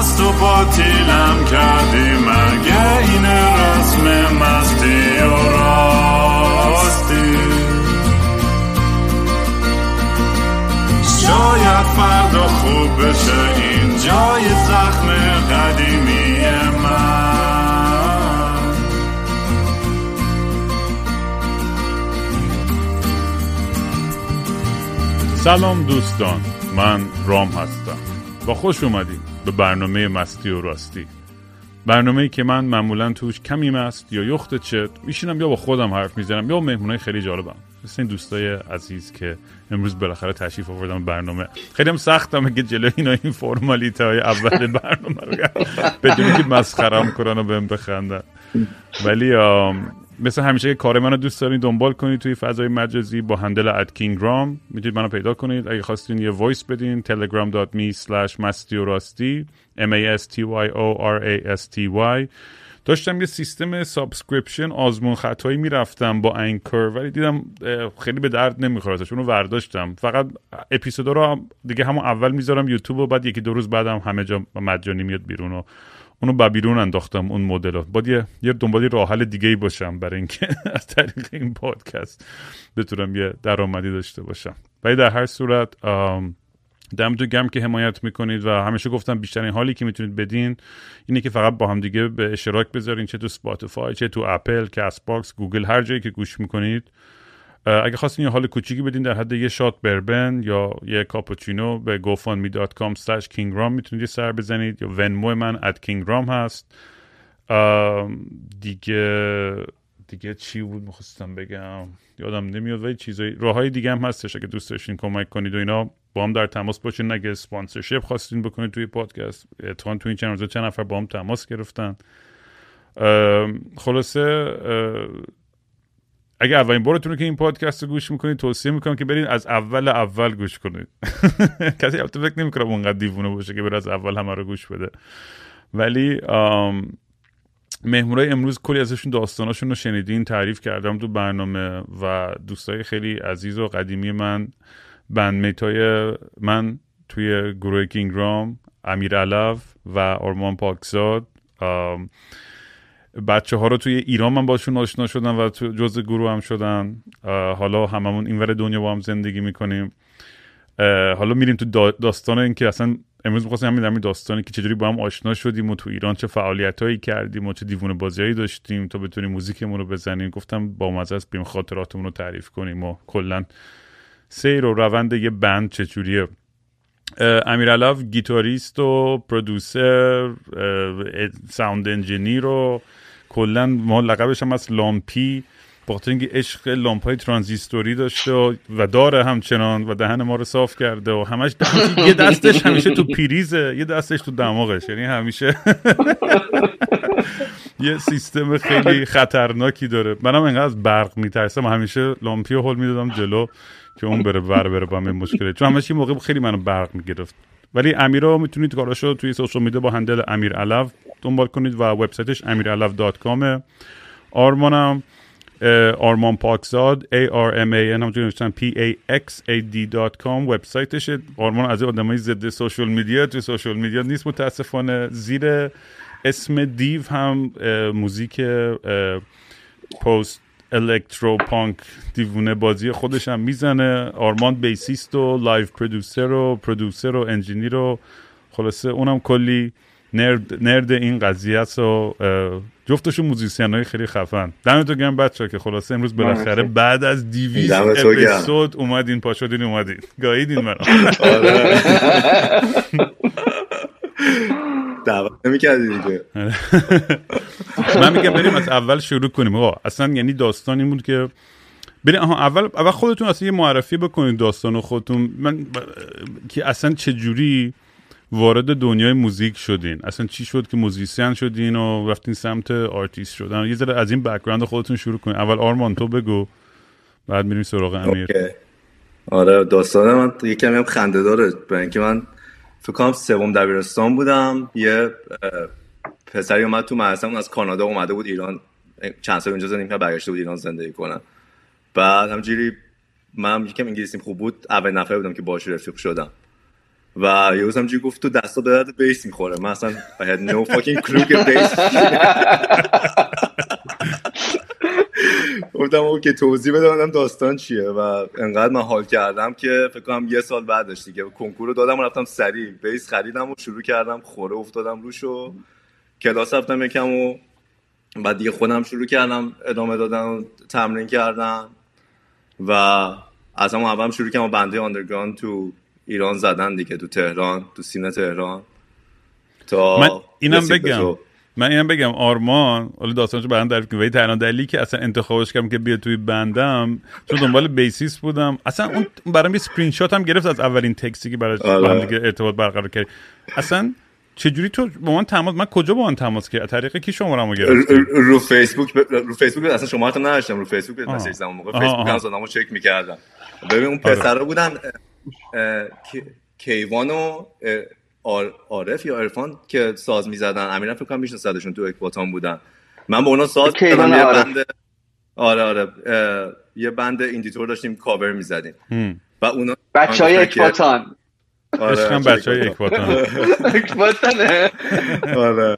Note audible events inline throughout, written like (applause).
مست و باطیلم کردی مگه این رسم مستی و راستی؟ شاید فردا خوب بشه این جای زخم قدیمی من. سلام دوستان من رام هستم. با خوش اومدین به برنامه مستی و راستی. برنامه که من معمولا توش کمی مست یا یخت چت میشینم یا با خودم حرف می‌زنم یا با مهمونای خیلی جالبم. مثل این دوستای عزیز که امروز بالاخره تشریف آوردم برنامه. خیلی هم سختم که جلو اینا این فرمالیته های اول برنامه رو بدونی که مسخرم کنن و بهم بخندن. ولی مثل همیشه که کار منو دوست دارین دنبال کنید توی فضای مجازی با handle at kingram می‌تونید منو پیدا کنید. اگه خواستین یه voice بدین telegram.me slash مستی m a s t y o r a s t y. داشتم یه سیستم subscription آزمون خطایی می‌رفتم با Anchor ولی دیدم خیلی به درد نمی‌خوره اونو ورداشتم. فقط اپیزودا رو دیگه همون اول می‌ذارم یوتیوب و بعد یکی دو روز بعدم همه جا مجانی میاد بیرون و اونو با بیرون انداختم اون مدل رو باید یه, یه دنبال راه حل دیگه ای باشم برای اینکه (laughs) از طریق این پادکست بتونم یه درآمدی داشته باشم. ولی در هر صورت دمتون گرم که حمایت می‌کنید و همیشه گفتم بیشترین حالی که می‌تونید بدین اینه که فقط با هم دیگه به اشتراک بذارین چه تو Spotify چه تو Apple Castbox Google هر جایی که گوش می‌کنید. اگه خواستین یه حال کوچیکی بدین در حد یه shot bourbon یا یه کاپوچینو به gofundme.com slash kingram می‌تونید سر بزنید یا Venmo من at kingram هست. دیگه دیگه چی بود می‌خواستم بگم؟ یادم نمیاد ولی چیزای راه های دیگه هم هستش اگه دوست داشتین کمک کنید و اینا. با هم در تماس باشین. اگه سپانسرشپ خواستین بکنید توی پادکست اتفاقا توی این چند روزه چند نفر با هم تماس گرفتن. خلاصه اگه اولین بارتونه که این پادکست رو گوش می‌کنید توصیه می‌کنم که برید از اول اول گوش کنید. (laughs) کسی البته فکر نمی‌کنم اونقدر دیوونه باشه که بره از اول همه رو گوش بده. ولی مهمورای امروز کلی ازشون داستاناشون رو شنیدین تعریف کردم تو برنامه و دوستای خیلی عزیز و قدیمی من بند های من توی گروه کینگرام امیر علف و آرمان پاکزاد. بچه ها رو توی ایران من باشون آشنا شدم و تو جز گروه هم شدن. حالا هممون اینور دنیا با هم زندگی می‌کنیم. حالا میریم تو داستان این که اصلا امروز می‌خواستم همین همین داستانی که چجوری با هم آشنا شدیم و تو ایران چه فعالیت هایی کردیم و چه دیوونه بازیایی داشتیم تا بتونیم موزیکمون رو بزنیم. گفتم با مزه است بیایم خاطراتمون رو تعریف کنیم و کلا سیر و روند یه band چجوریه امیر گیتاریست و producer sound engineer و کلا ما لقبش هم از لامپی بخاطر اینکه عشق لامپ های ترانزیستوری داشته و, داره همچنان و دهن ما رو صاف کرده و همش (laughs) یه دستش همیشه تو پیریزه یه دستش تو دماغش یعنی همیشه (laughs) یه سیستم خیلی خطرناکی داره. منم انقدر از برق میترسم. همیشه لامپی رو هل می‌دادم جلو که اون بره ور بره با این مشکله. چون همش این موقع خیلی منو برق می‌گرفت. ولی امیر رو می‌تونید کاراشو توی سوشال میدیا با هندل امیر علف دنبال کنید و وبسایتش امیرعلف.com آرمانم آرمان پاکزاد A R M A N همونجوری نوشتن P A K Z A D com وبسایتش. آرمان از آدمای ضد social media توی social media نیست متاسفانه زیر اسم دیو هم موزیک post electro punk دیوونه بازی خودش هم می‌زنه. آرمان bassist و live producer و producer و engineer و خلاصه اونم کلی. نرد, نرد این قضیه است و جفتشون موزیسین های خیلی خفن. دمتون گرم بچه که خلاصه امروز بالاخره بعد از دیویز اپیزود اومدین پا شدین اومدین. گاییدین آره. دعوت نمی‌کردی دیگه من میگم بریم از اول شروع کنیم. آقا اصلا یعنی داستان این بود که بریم. آها اول اول خودتون اصلا یه معرفی بکنید داستان خودتون. من که اصلا چه جوری وارد دنیای موزیک شدین. اصلا چی شد که موزیسین شدین و رفتین سمت آرتیست شدن؟ یه ذره از این background خودتون شروع کنید اول آرمان تو بگو. بعد میریم سراغ امیر. آره داستان من یه کمی هم خنده داره. برای اینکه من فکر کنم سوم دبیرستان بودم. یه پسری اومد تو مدرسه از کانادا اومده بود ایران. چند سال اونجا زندگی کرد برگشته بود ایران زندگی کنه. بعد همجوری من یکم انگلیسیم خوب بود. اول نفر بودم که باهاش رفیق شدم. و یه روز همجوری گفت تو دستا درد بیس می‌خوره. من اصلا I had no fucking clue که بیس گفتم که توضیح بده داستان چیه. و انقدر من حال کردم که فکر کنم یه سال بعدش دیگه کنکور رو دادم و رفتم سریع. بیس خریدم و شروع کردم خوره افتادم روش و کلاس رفتم یکم و بعد دیگه خودم شروع کردم ادامه دادم و تمرین کردم. و از همون اول شروع کردم band underground تو ایران زدن دیگه تو تهران تو scene تهران. تا من اینم بگم. من اینم بگم آرمان حالا داستانشو برام تعریف کنم ولی تنها دلیلی که اصلا انتخابش کردم که بیاد توی band م چون دنبال bassist بودم. اصلا اون برام یه اسکرین شات هم گرفت از اولین تکسی که برای دیگه ارتباط برقرار کرد اصلا چجوری تو با من تماس من کجا با من تماس کرد طریق کی شماره‌مو گرفت رو فیسبوک ب... رو فیسبوک اصلا شما هم نداشتم رو فیسبوک مسیج زدم. موقع فیسبوک هم زدم چک می‌کردم. ببین اون آره. پسرا بودن کیوان و عارف یا عرفان که ساز می‌زدن. امیرم فکر کنم میشناسدشون تو اکباتان بودن. من با اونا ساز کیوان یه بند آره آره. یه بند ایندیتور داشتیم کاور می‌زدیم. و اونا بچه های اکباتان. آره بچه های اکباتان. (laughs) اکباتانه. آره.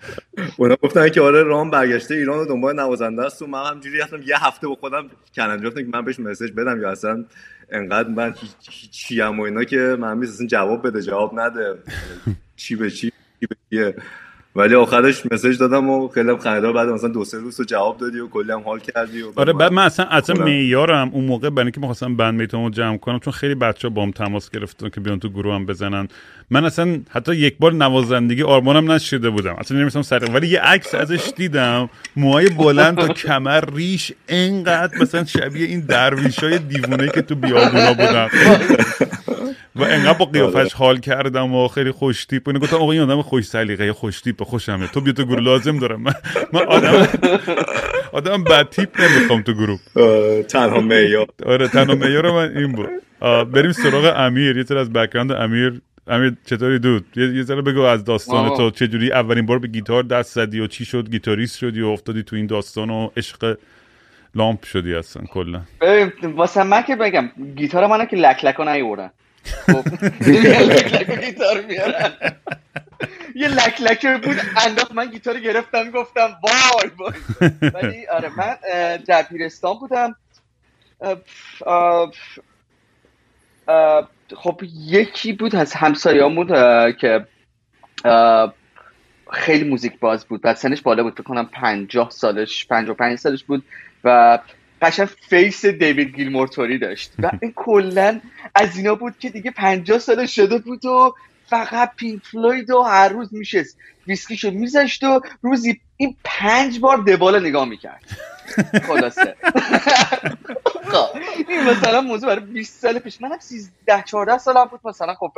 اونا گفتن که آره رام برگشته ایران و دنبال نوازنده است و من همجوری رفتم یه هفته با خودم کلنجا که من بهش مسیج بدم یا اصلا انقدر من چی هم و اینا که من اصلا جواب بده جواب نده. چی به چی چی به چیه؟ ولی آخرش مسج دادم و خیلی خنده بعد مثلا دو سه روز رو جواب دادی و کلی هم حال کردی و آره بعد من اصلا اصلا معیارم اون موقع برای اینکه می‌خواستم بند می‌تونم جمع کنم چون خیلی بچه با هم تماس گرفتن که بیان تو گروه هم بزنن. من اصلا حتی یک بار نوازندگی آرمانم نشده بودم. اصلا نمی‌تونم سر ولی یه عکس ازش دیدم. موهای بلند تا کمر ریش انقدر مثلا شبیه این درویشای دیوونه که تو بیابونا بودن. (laughs) (laughs) و انقدر با قیافش حال کردم و خیلی خوش تیپ و گفتم آقا این آدم خوش سلیقه خوش تیپ خوشمه تو بیا تو گروه لازم دارم. من, من آدم آدم بد تیپ نمی‌خوام تو گروه. تنها معیار. آره تنها معیار من این بود. بریم سراغ امیر. یه از background امیر. امیر چطوری dude؟ یه ذره بگو از داستان تو. چجوری اولین بار به گیتار دست زدی و چی شد؟ گیتاریست شدی و افتادی تو این داستان و عشق لامپ شدی اصلا کلا. واسه من که بگم گیتار منو که لک لک نیوردن. خب (laughs) گیتار میارن. یه لک لکه بود انداخت من گیتار گرفتم گفتم وای وای. ولی آره من در دبیرستان بودم. خب یکی بود از همسایه‌ام بود که خیلی موزیک باز بود. و سنش بالا بود فکر کنم پنجاه سالش پنجاه پنج سالش بود. و قشنگ face دیوید گیلمور طوری داشت. و (laughs) این کلا از اینا بود که دیگه پنجاه سال شده بود و فقط پینک فلوید و هر روز میشست. ویسکیشو میذاشت و روزی این پنج بار دبال نگاه می‌کرد. (laughs) خلاصه. خب، این مثلا موضوع برای 20 سال پیش. منم 13 14 سالم بود مثلا. خب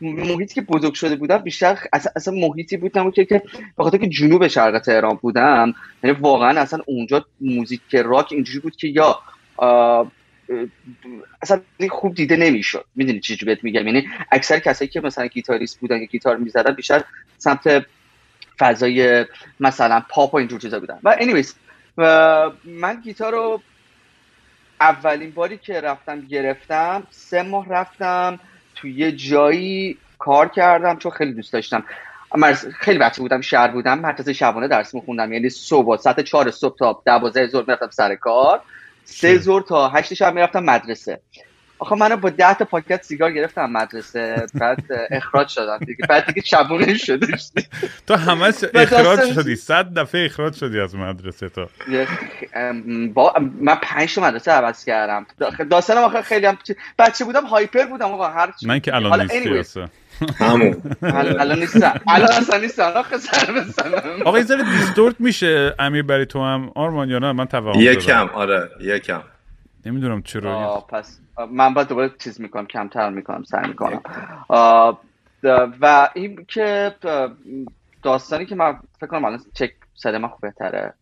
محیطی که بزرگ شده بودم بیشتر اصلا, اصلا محیطی بودم که که بخاطر که جنوب شرق تهران بودم یعنی واقعا اصلا اونجا موزیک راک اینجوری بود که یا اصلا خوب دیده نمی‌شد. می‌دونی چی بهت میگم؟ یعنی اکثر کسایی که مثلا گیتاریست بودن یا گیتار می‌زدن بیشتر سمت فضای مثلا پاپ و اینجور چیزا بودن. و و من گیتار رو اولین باری که رفتم گرفتم سه ماه رفتم. توی یه جایی کار کردم چون خیلی دوست داشتم. خیلی بچه بودم شهر بودم مدرسه شبانه درس میخوندم. یعنی صبح ساعت چهار صبح تا دوازده ظهر می‌رفتم سر کار. سه ظهر تا هشت شب می‌رفتم مدرسه. آخه منو با ده تا پاکت سیگار گرفتم مدرسه بعد اخراج شدم دیگه. بعد دیگه شبونه شده تو همش اخراج شدی. صد دفعه اخراج شدی از مدرسه تو. با من پنج مدرسه عوض کردم. داستانم آخه خیلی هم بچه بودم هایپر بودم آقا هر من که الان نیستی همون. الان نیستم. الان اصلا نیستم. آقا سر بزنم آقا این distort میشه امیر برای تو هم؟ آرمان یا نه؟ من توهم یکم آره یکم. نمی‌دونم چرا پس من باید دوباره چیز می‌کنم کمتر می‌کنم سعی می‌کنم. و این که داستانی که من فکر کنم الان چک صدای من خوب بهتره.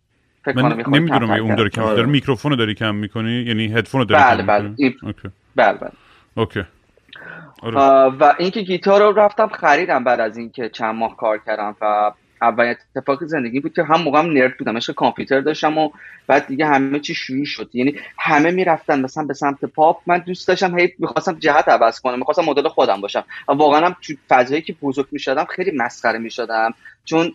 فکر من نمی‌دونم اون داره کم داره میکروفون داری کم می‌کنی؟ یعنی هدفون داری بله بله. okay. بله بله. okay. آره. و اینکه گیتار رو رفتم خریدم بعد از اینکه چند ماه کار کردم و اولین اتفاق زندگی بود که هم موقع هم نرد بودم. عشق کامپیوتر داشتم و بعد دیگه همه چی شروع شد. یعنی همه می‌رفتن مثلا به سمت پاپ. من دوست داشتم هی می‌خواستم جهت عوض کنم می‌خواستم مدل خودم باشم. و واقعا هم تو فضایی که بزرگ می‌شدم خیلی مسخره می‌شدم. چون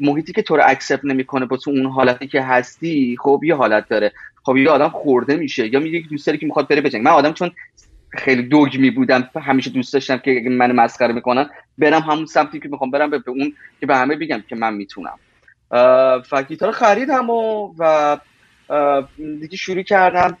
محیطی که تو رو اکسپت نمی‌کنه با تو اون حالتی که هستی خب یه حالت داره. خب یه آدم خورده میشه. یا میگه دوست داری که می‌خواد بره بجنگ. من آدم چون خیلی دوگمی بودم همیشه دوست داشتم که من مسخره می‌کنن برم همون سمتی که می‌خوام برم به اون که به همه بگم که من می‌تونم. و گیتار خریدم و و دیگه شروع کردم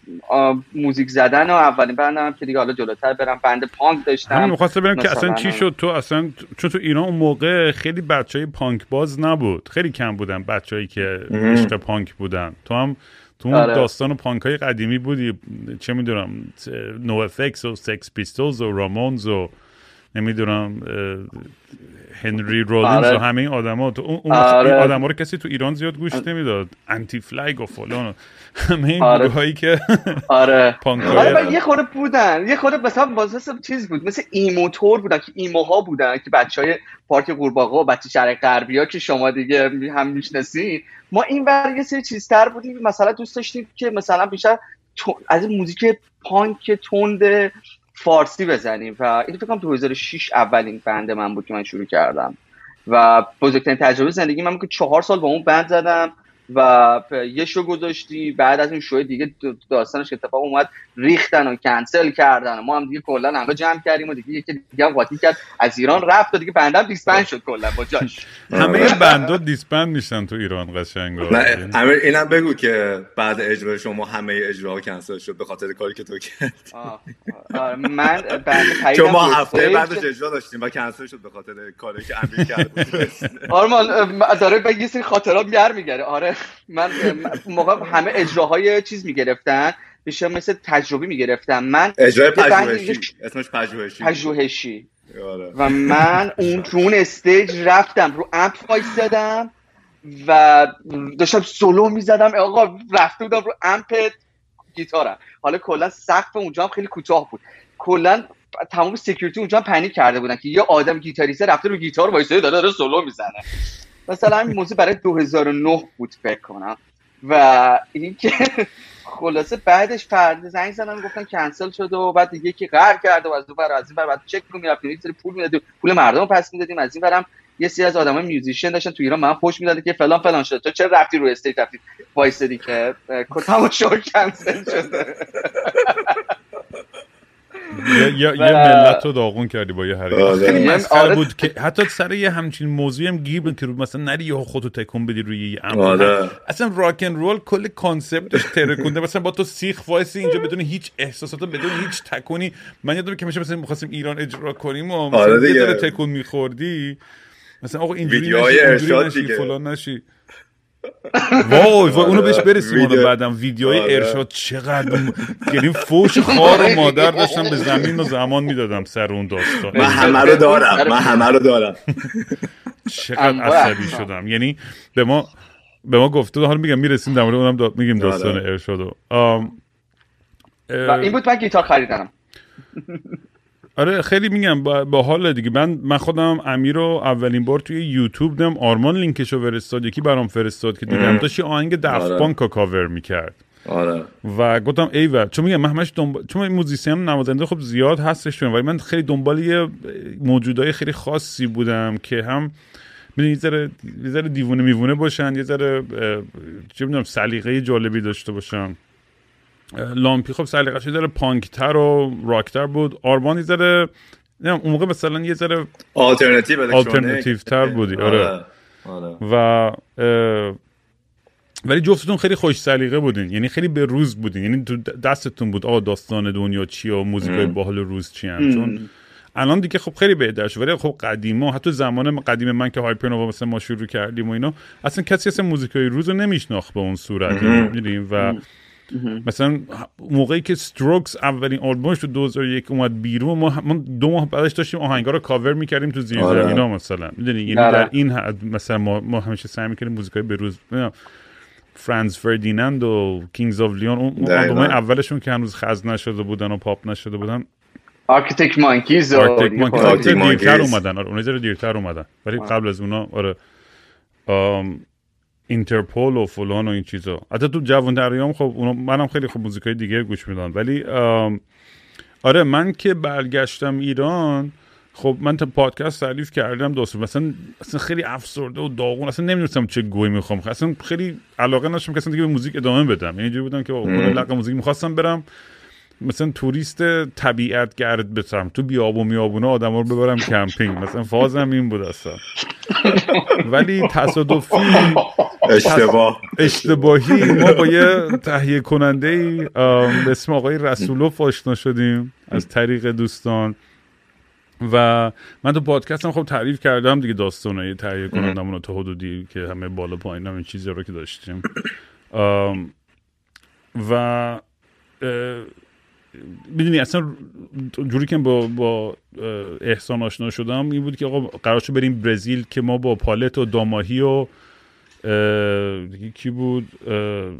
موزیک زدن و اولین بندم که دیگه حالا جلوتر برم. بند پانک داشتم. همین می‌خواستم برم که اصلا چی شد تو اصلا چون تو ایران اون موقع خیلی بچه های پانک باز نبود. خیلی کم بودن بچههایی که عشق پانک بودن. تو هم تو اون آره. داستان پانک های قدیمی بودی چه می‌دونم NOFX و Sex Pistols و Ramones و نمی‌دونم Henry Rollins آره. و همه این آدما. تو اون, آره. آدما رو کسی تو ایران زیاد گوش نمی‌داد. Anti-Flag و فلان همه این آره. هایی که آره. (laughs) آره یه خورده بودن. یه خورده مثلا واسه چیز بود. مثل emo طور بودن که emo ها بودن که بچه های پارک قورباغه و بچه شرق غربی ها که شما دیگه هم می‌شناسین ما این ور یه سری چیزتر بودیم. مثلا دوست داشتیم که مثلا بیشتر از این موزیک پانک تند فارسی بزنیم و این فکر کنم 2006 اولین band من بود که من شروع کردم. و بزرگترین تجربه زندگی من که چهار سال با اون band زدم. و یه شو گذاشتی بعد از این شو دیگه داستانش اتفاق اومد ریختن و کنسل کردن و ما هم دیگه کلا همه جمع کردیم و دیگه یکی دیگه هم قاطی کرد. از ایران رفت و دیگه band م disband شد کلا با جاش. همه band ا disband میشن تو ایران قشنگ امیر اینم بگو که بعد اجرا شما همه اجراها کنسل شد به خاطر کاری که تو کرد من چون ما هفته بعدش اجرا داشتیم و کنسل شد به خاطر کاری که امیر کرد. (laughs) آرمان داره به یه سری خاطرات میگره آره. من موقع همه اجراهای چیز می‌گرفتن میشه مثل تجربی می‌گرفتم. من اجرای پژوهشی. اسمش پژوهشی. پژوهشی. آره. و من اون رو اون استیج رفتم رو امپ وایسادم و داشتم سولو می‌زدم. آقا رفته بودم رو amp گیتارم. حالا کلا سقف اونجا هم خیلی کوتاه بود. کلا تمام security اونجا هم panic کرده بودن که یه آدم گیتاریسته رفته رو گیتار وایساده داره داره سولو می‌زنه. مثلا این موضوع برای 2009 بود فکر کنم. و این که خلاصه بعدش پرده زنگ زدن گفتن کنسل شده و بعد دیگه که قهر کرده و از اون بر از این بر بعد چک کنیم می‌رفتیم یه پول می‌دادیم پول مردم پس می‌دادیم از این برم یه سری از آدمای musician داشتن تو ایران من خوش می‌داده که فلان فلان شده تو چه رفتی رو stage رفتی؟ وایسادی که کتامو شو کنسل شده. یه, یه ملت رو داغون کردی با یه حرکت. آره. خیلی مسخره. آره. بود که حتی سر یه همچین موضوعی هم گیر بود که مثلا نری یه خودتو تکون بدی روی یه amp آره. اصلا rock and roll کل concept ش ترکونده. مثلا با تو سیخ وایسی اینجا بدون هیچ احساسات بدون هیچ تکونی. من یادم که میشه مثلا می‌خواستیم ایران اجرا کنیم و مثلا یه تکون میخوردی. مثلا آقا اینجوری نشی فلان نشی. وای وای اونو بهش برسیم حالا بعدم. ویدیوهای آره. ارشاد چقدر یعنی فوش خار و مادر داشتم به زمین و زمان می‌دادم سر اون داستان. من همه رو دارم من همه رو دارم. چقدر عصبی شدم. یعنی به ما به ما گفته حالا میگم می‌رسیم در مورد اونم میگیم داستان آره. ارشادو این بود من گیتار خریدم. آره خیلی میگم با, حال دیگه. من من خودم امیر رو اولین بار توی یوتیوب دیدم. آرمان لینکشو فرستاد یکی برام فرستاد که دیدم. داشت یه آهنگ Daft آره. کاور می‌کرد. آره. و گفتم ای و چون میگم من همش دنبال چون این موزیسین نوازنده خب زیاد هستش ولی من خیلی دنبال یه موجودای خیلی خاصی بودم که هم یه ذره یه ذره دیوونه میوونه باشن یه ذره چه می‌دونم سلیقه جالبی داشته باشن. لامپی خب سلیقش یه ذره پانکتر و راکتر بود. آرمان یه ذره اون موقع مثلا یه ذره آلترناتیو تر بودی. آره, آره. آره. و ولی جفتتون خیلی خوش سلیقه بودین. یعنی خیلی به روز بودین. یعنی تو دستتون بود. آقا داستان دنیا چی و موزیکای باحال روز چی هم چون الان دیگه خب خیلی بهتر شد. ولی خب قدیما حتی زمان قدیم من که هایپرنووا مثلا ما شروع کردیم و اینا اصلا کسی اصلا موزیکای روز رو نمیشناخت به اون صورت. می‌دونیم و مثلا موقعی که Strokes اولین آلبومش تو 2001 اومد بیرون ما, دو ماه بعدش داشتیم آهنگا رو کاور می‌کردیم تو زیر آره. زمینا مثلا. می‌دونی؟ یعنی آره. در این حد مثلا ما, ما همیشه سعی می‌کردیم موزیکای بروز Franz Ferdinand و Kings of Leon اون آلبوم اولشون که هنوز خز نشده بودن و پاپ نشده بودن. Arctic Monkeys Arctic Monkeys دیرتر اومدن. آره اونها دیرتر اومدن. ولی قبل از اونا آره. آم، Interpol و فلان و این چیزا. حتی تو جوان دریام خب اونا منم خیلی خوب موزیکای دیگه گوش میدم ولی آره من که برگشتم ایران خب من تو پادکست تعریف کردم دوست مثلا اصلا خیلی افسرده و داغون. اصلا نمی‌دونستم چه گهی می‌خوام. اصلا خیلی علاقه نداشتم که اصلا دیگه به موزیک ادامه بدم. یعنی اینجوری بودم که آقا، کون لق موزیک می‌خواستم برم. مثلا توریست طبیعت گرد بشم تو بیاب و میابونه آدم رو ببرم کمپینگ. مثلا فازم این بود اصلا. (laughs) ولی تصادفی اشتباه. اشتباهی. ما با یه تهیه کننده ای به اسم آقای رسولوف آشنا شدیم از طریق دوستان. و من تو پادکستم خب تعریف کردم دیگه داستانه تهیه کنندمون رو تا حدودی که همه بالا پایین هم این چیزی رو که داشتیم. و می‌دونی اصلا جوری که با با احسان آشنا شدم این بود که آقا قرار شد بریم برزیل که ما با پالت و داماهی و دیگه کی بود؟ اه،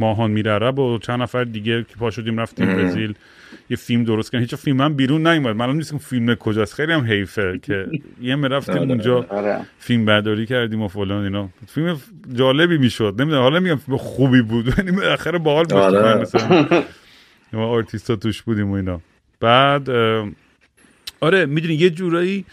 ماهان میرعرب و چند نفر دیگه که پا شدیم رفتیم برزیل. یه فیلم درست کردن. هیچ فیلم هم بیرون نیومد. معلوم نیست که فیلم کجاست. خیلی هم حیفه که یه رفتیم اونجا آره. فیلم برداری کردیم و فلان اینا. فیلم جالبی می‌شد. نمی‌دونم حالا میگم فیلم خوبی بود یعنی بالاخره باحال بود. آره. مثلا ما آرتیستا توش بودیم و اینا. بعد آره می‌دونی یه جورایی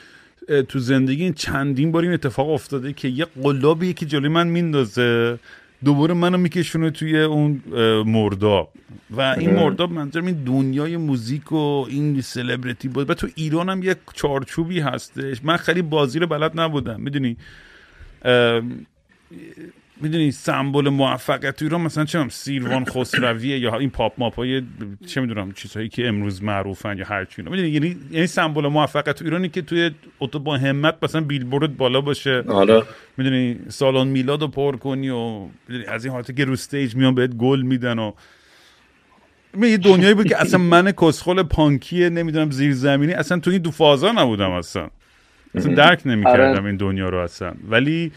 تو زندگی این چندین بار این اتفاق افتاده که یه قلابی یکی جلوی من میندازه دوباره منو میکشونه توی اون مرداب. و این مرداب منظورم این دنیای موزیک و این سلبریتی بود. و تو ایران هم یک چارچوبی هستش. من خیلی بازی رو بلد نبودم. می‌دونی؟ می‌دونی سمبل موفقیت تو ایران مثلا چه سیروان خسرویه یا این پاپ ماپ های چه می‌دونم چیزهایی که امروز معروفن یا هر چی اینا. می‌دونی یعنی یعنی سمبل موفقیت تو ایرانی که توی با همت مثلا بیلبورد بالا باشه. آره. می‌دونی سالن میلاد رو پر کنی و می‌دونی از این حالت که رو stage میان بهت گل میدن و یه دنیایی بود که اصلا من کسخل پانکی نمی‌دونم زیرزمینی اصلا تو این دو فازا نبودم اصلا. اصلا درک نمی‌کردم آره. این دنیا رو اصلا. ولی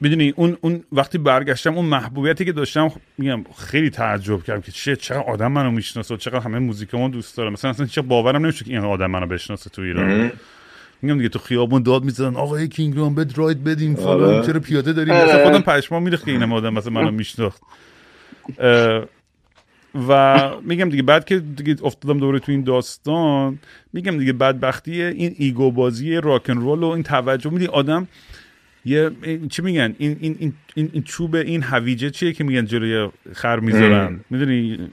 می‌دونی اون اون وقتی برگشتم اون محبوبیتی که داشتم خب، میگم خیلی تعجب کردم که چه چقدر آدم منو می‌شناسه و چقدر همه موزیکمو دوست داره مثلا اصلا چه باورم نمیشه که این آدم منو بشناسه تو ایران. میگم دیگه تو خیابون داد می‌زدن آقا یه کینگرام بد راید بدیم فلان آره. چرا پیاده داریم آره. مثلا خودم پشمام میره که این آدم مثلا منو میشناخت. و میگم دیگه بعد که دیگه افتادم دوره تو این داستان میگم دیگه بدبختی این ایگو بازی راکن رول و این توجه. میدی آدم یه این- چی میگن؟ این این این این, چوب این هویجه چیه که میگن جلوی خر می‌ذارن؟ می‌دونی؟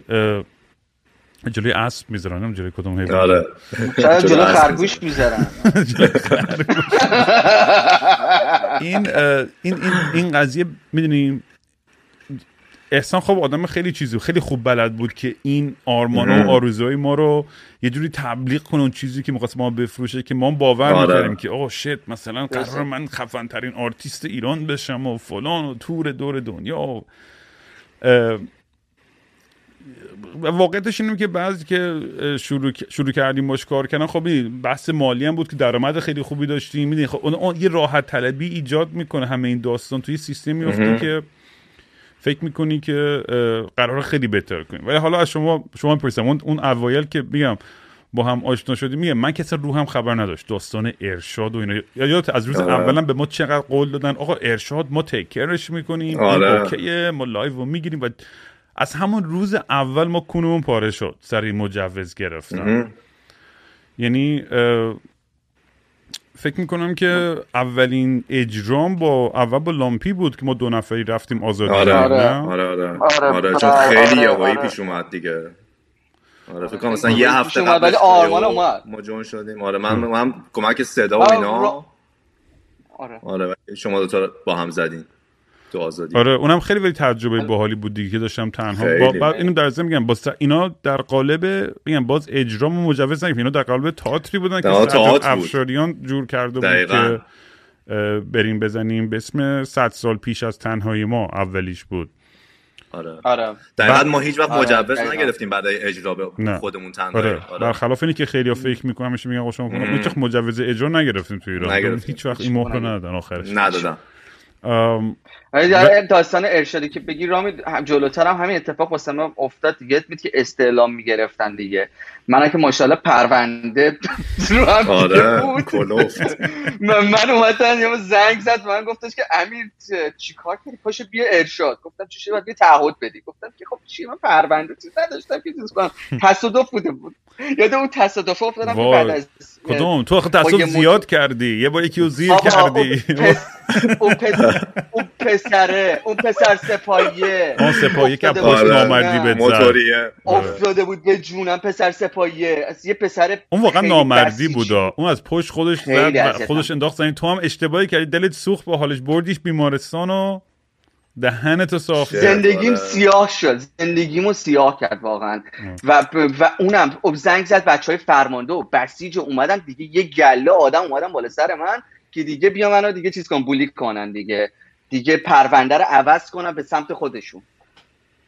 جلوی اسب می‌ذارن هم جلوی کدوم حیوان آره. شاید جلو جلو اسب خرگوش می‌ذارن. (laughs) (laughs) این این این این قضیه می‌دونی؟ احسان خب آدم خیلی چیزی خیلی خوب بلد بود که این آرمان و آرزوهای ما رو یه جوری تبلیغ کنه اون چیزی که می‌خواست ما بفروشه که ما باور آره. می‌کردیم که آه shit مثلا قرار. من خفن ترین آرتیست ایران بشم و فلان و تور دور دنیا. و واقعیتش اینه که بعضی که شروع شروع کردیم باش کار کردن خب بحث مالی هم بود که درآمد خیلی خوبی داشتیم. می‌دونی خب اون, اون یه راحت طلبی ایجاد می‌کنه همه این داستان توی سیستم میفته که فکر می‌کنی که قرار خیلی بهتر کنیم ولی حالا از شما شما پرسیدم اون اوایل که میگم با هم آشنا شدیم میگم من کسی رو هم خبر نداشت. داستان ارشاد و اینا. یا یادت از روز آره. اولا به ما چقدر قول دادن آقا ارشاد ما take care ش می‌کنیم آره. okay ه ما live رو می‌گیریم. و از همون روز اول ما کونمون پاره شد. سر این مجوز گرفتن. یعنی فکر می‌کنم که اولین اجرام با اول با لامپی بود که ما دو نفری رفتیم آزادی آره؟ آره آره آره. آره چون آره. خیلی آره. یهوایی آره. پیش اومد دیگه آره فکر کنم مثلا یه هفته قبلش ولی آرمان اومد. ما جون شدیم آره من من هم کمک صدا و اینا آره آره شما دو تا با هم زدین تو آزادی. آره اونم خیلی ولی تجربه باحالی بود دیگه که داشتم تنها. با بعد اینو در ضمن میگم با س- اینا در قالب میگم باز اجرام و مجوز نگرفت. اینا در قالب تئاتری بودن که تئاتر بود. افشاریان جور کرده بود دقیقاً. که اه، بریم بزنیم. به اسم 100 سال پیش از تنهایی ما اولیش بود. آره. آره. بعد- ما هیچ وقت آره، مجوز. نگرفتیم برای اجرا به. خودمون تنهایی. آره. آره. برخلاف اینی که خیلی فکر می‌کنم همیشه میگن شما هیچ وقت مجوز اجرا نگرفتیم تو ایران. هیچ وقت این مهر رو ندادن آخرش. ندادم داستان ارشادی که بگی رامی جلوتر هم همین اتفاق واسه من افتاد دیگه. بود که استعلام می‌گرفتن دیگه. من که ماشاءالله پرونده (laughs) رو هم آره (laughs) من, من اومدن یه زنگ زد من گفتش که امیر چیکار کردی؟ پاشو بیا ارشاد. گفتم چی باید بیا تعهد بدی. گفتم که خب چی؟ من پرونده چیز نداشتم که چیز کنم. (laughs) تصادف بوده بود. یاد اون تصادف افتادم بعد از کدوم؟ تو تصادف زیاد کردی. یه بار یکی رو زیر کردی. اون پسره اون پسر سپاهیه. اون سپاهیه که پشت آره. نامردی به موتوریه. افتاده بود به جونم پسر سپاهیه. از یه پسر اون واقعا نامردی بود اون از پشت خودش زد خودش انداخت زمین. تو هم اشتباهی کردی. دلت سوخت با حالش. بردیش بیمارستان و دهنتو صاف زندگیم آره. سیاه شد. زندگیمو سیاه کرد واقعا. و, و اونم زنگ زد بچه های فرمانده و بسیج اومدن. دیگه یه گله آدم اومدن بالا سر من. که دیگه بیا منو دیگه چیز کن بولیک کنن دیگه. دیگه پرونده رو عوض کنن به سمت خودشون.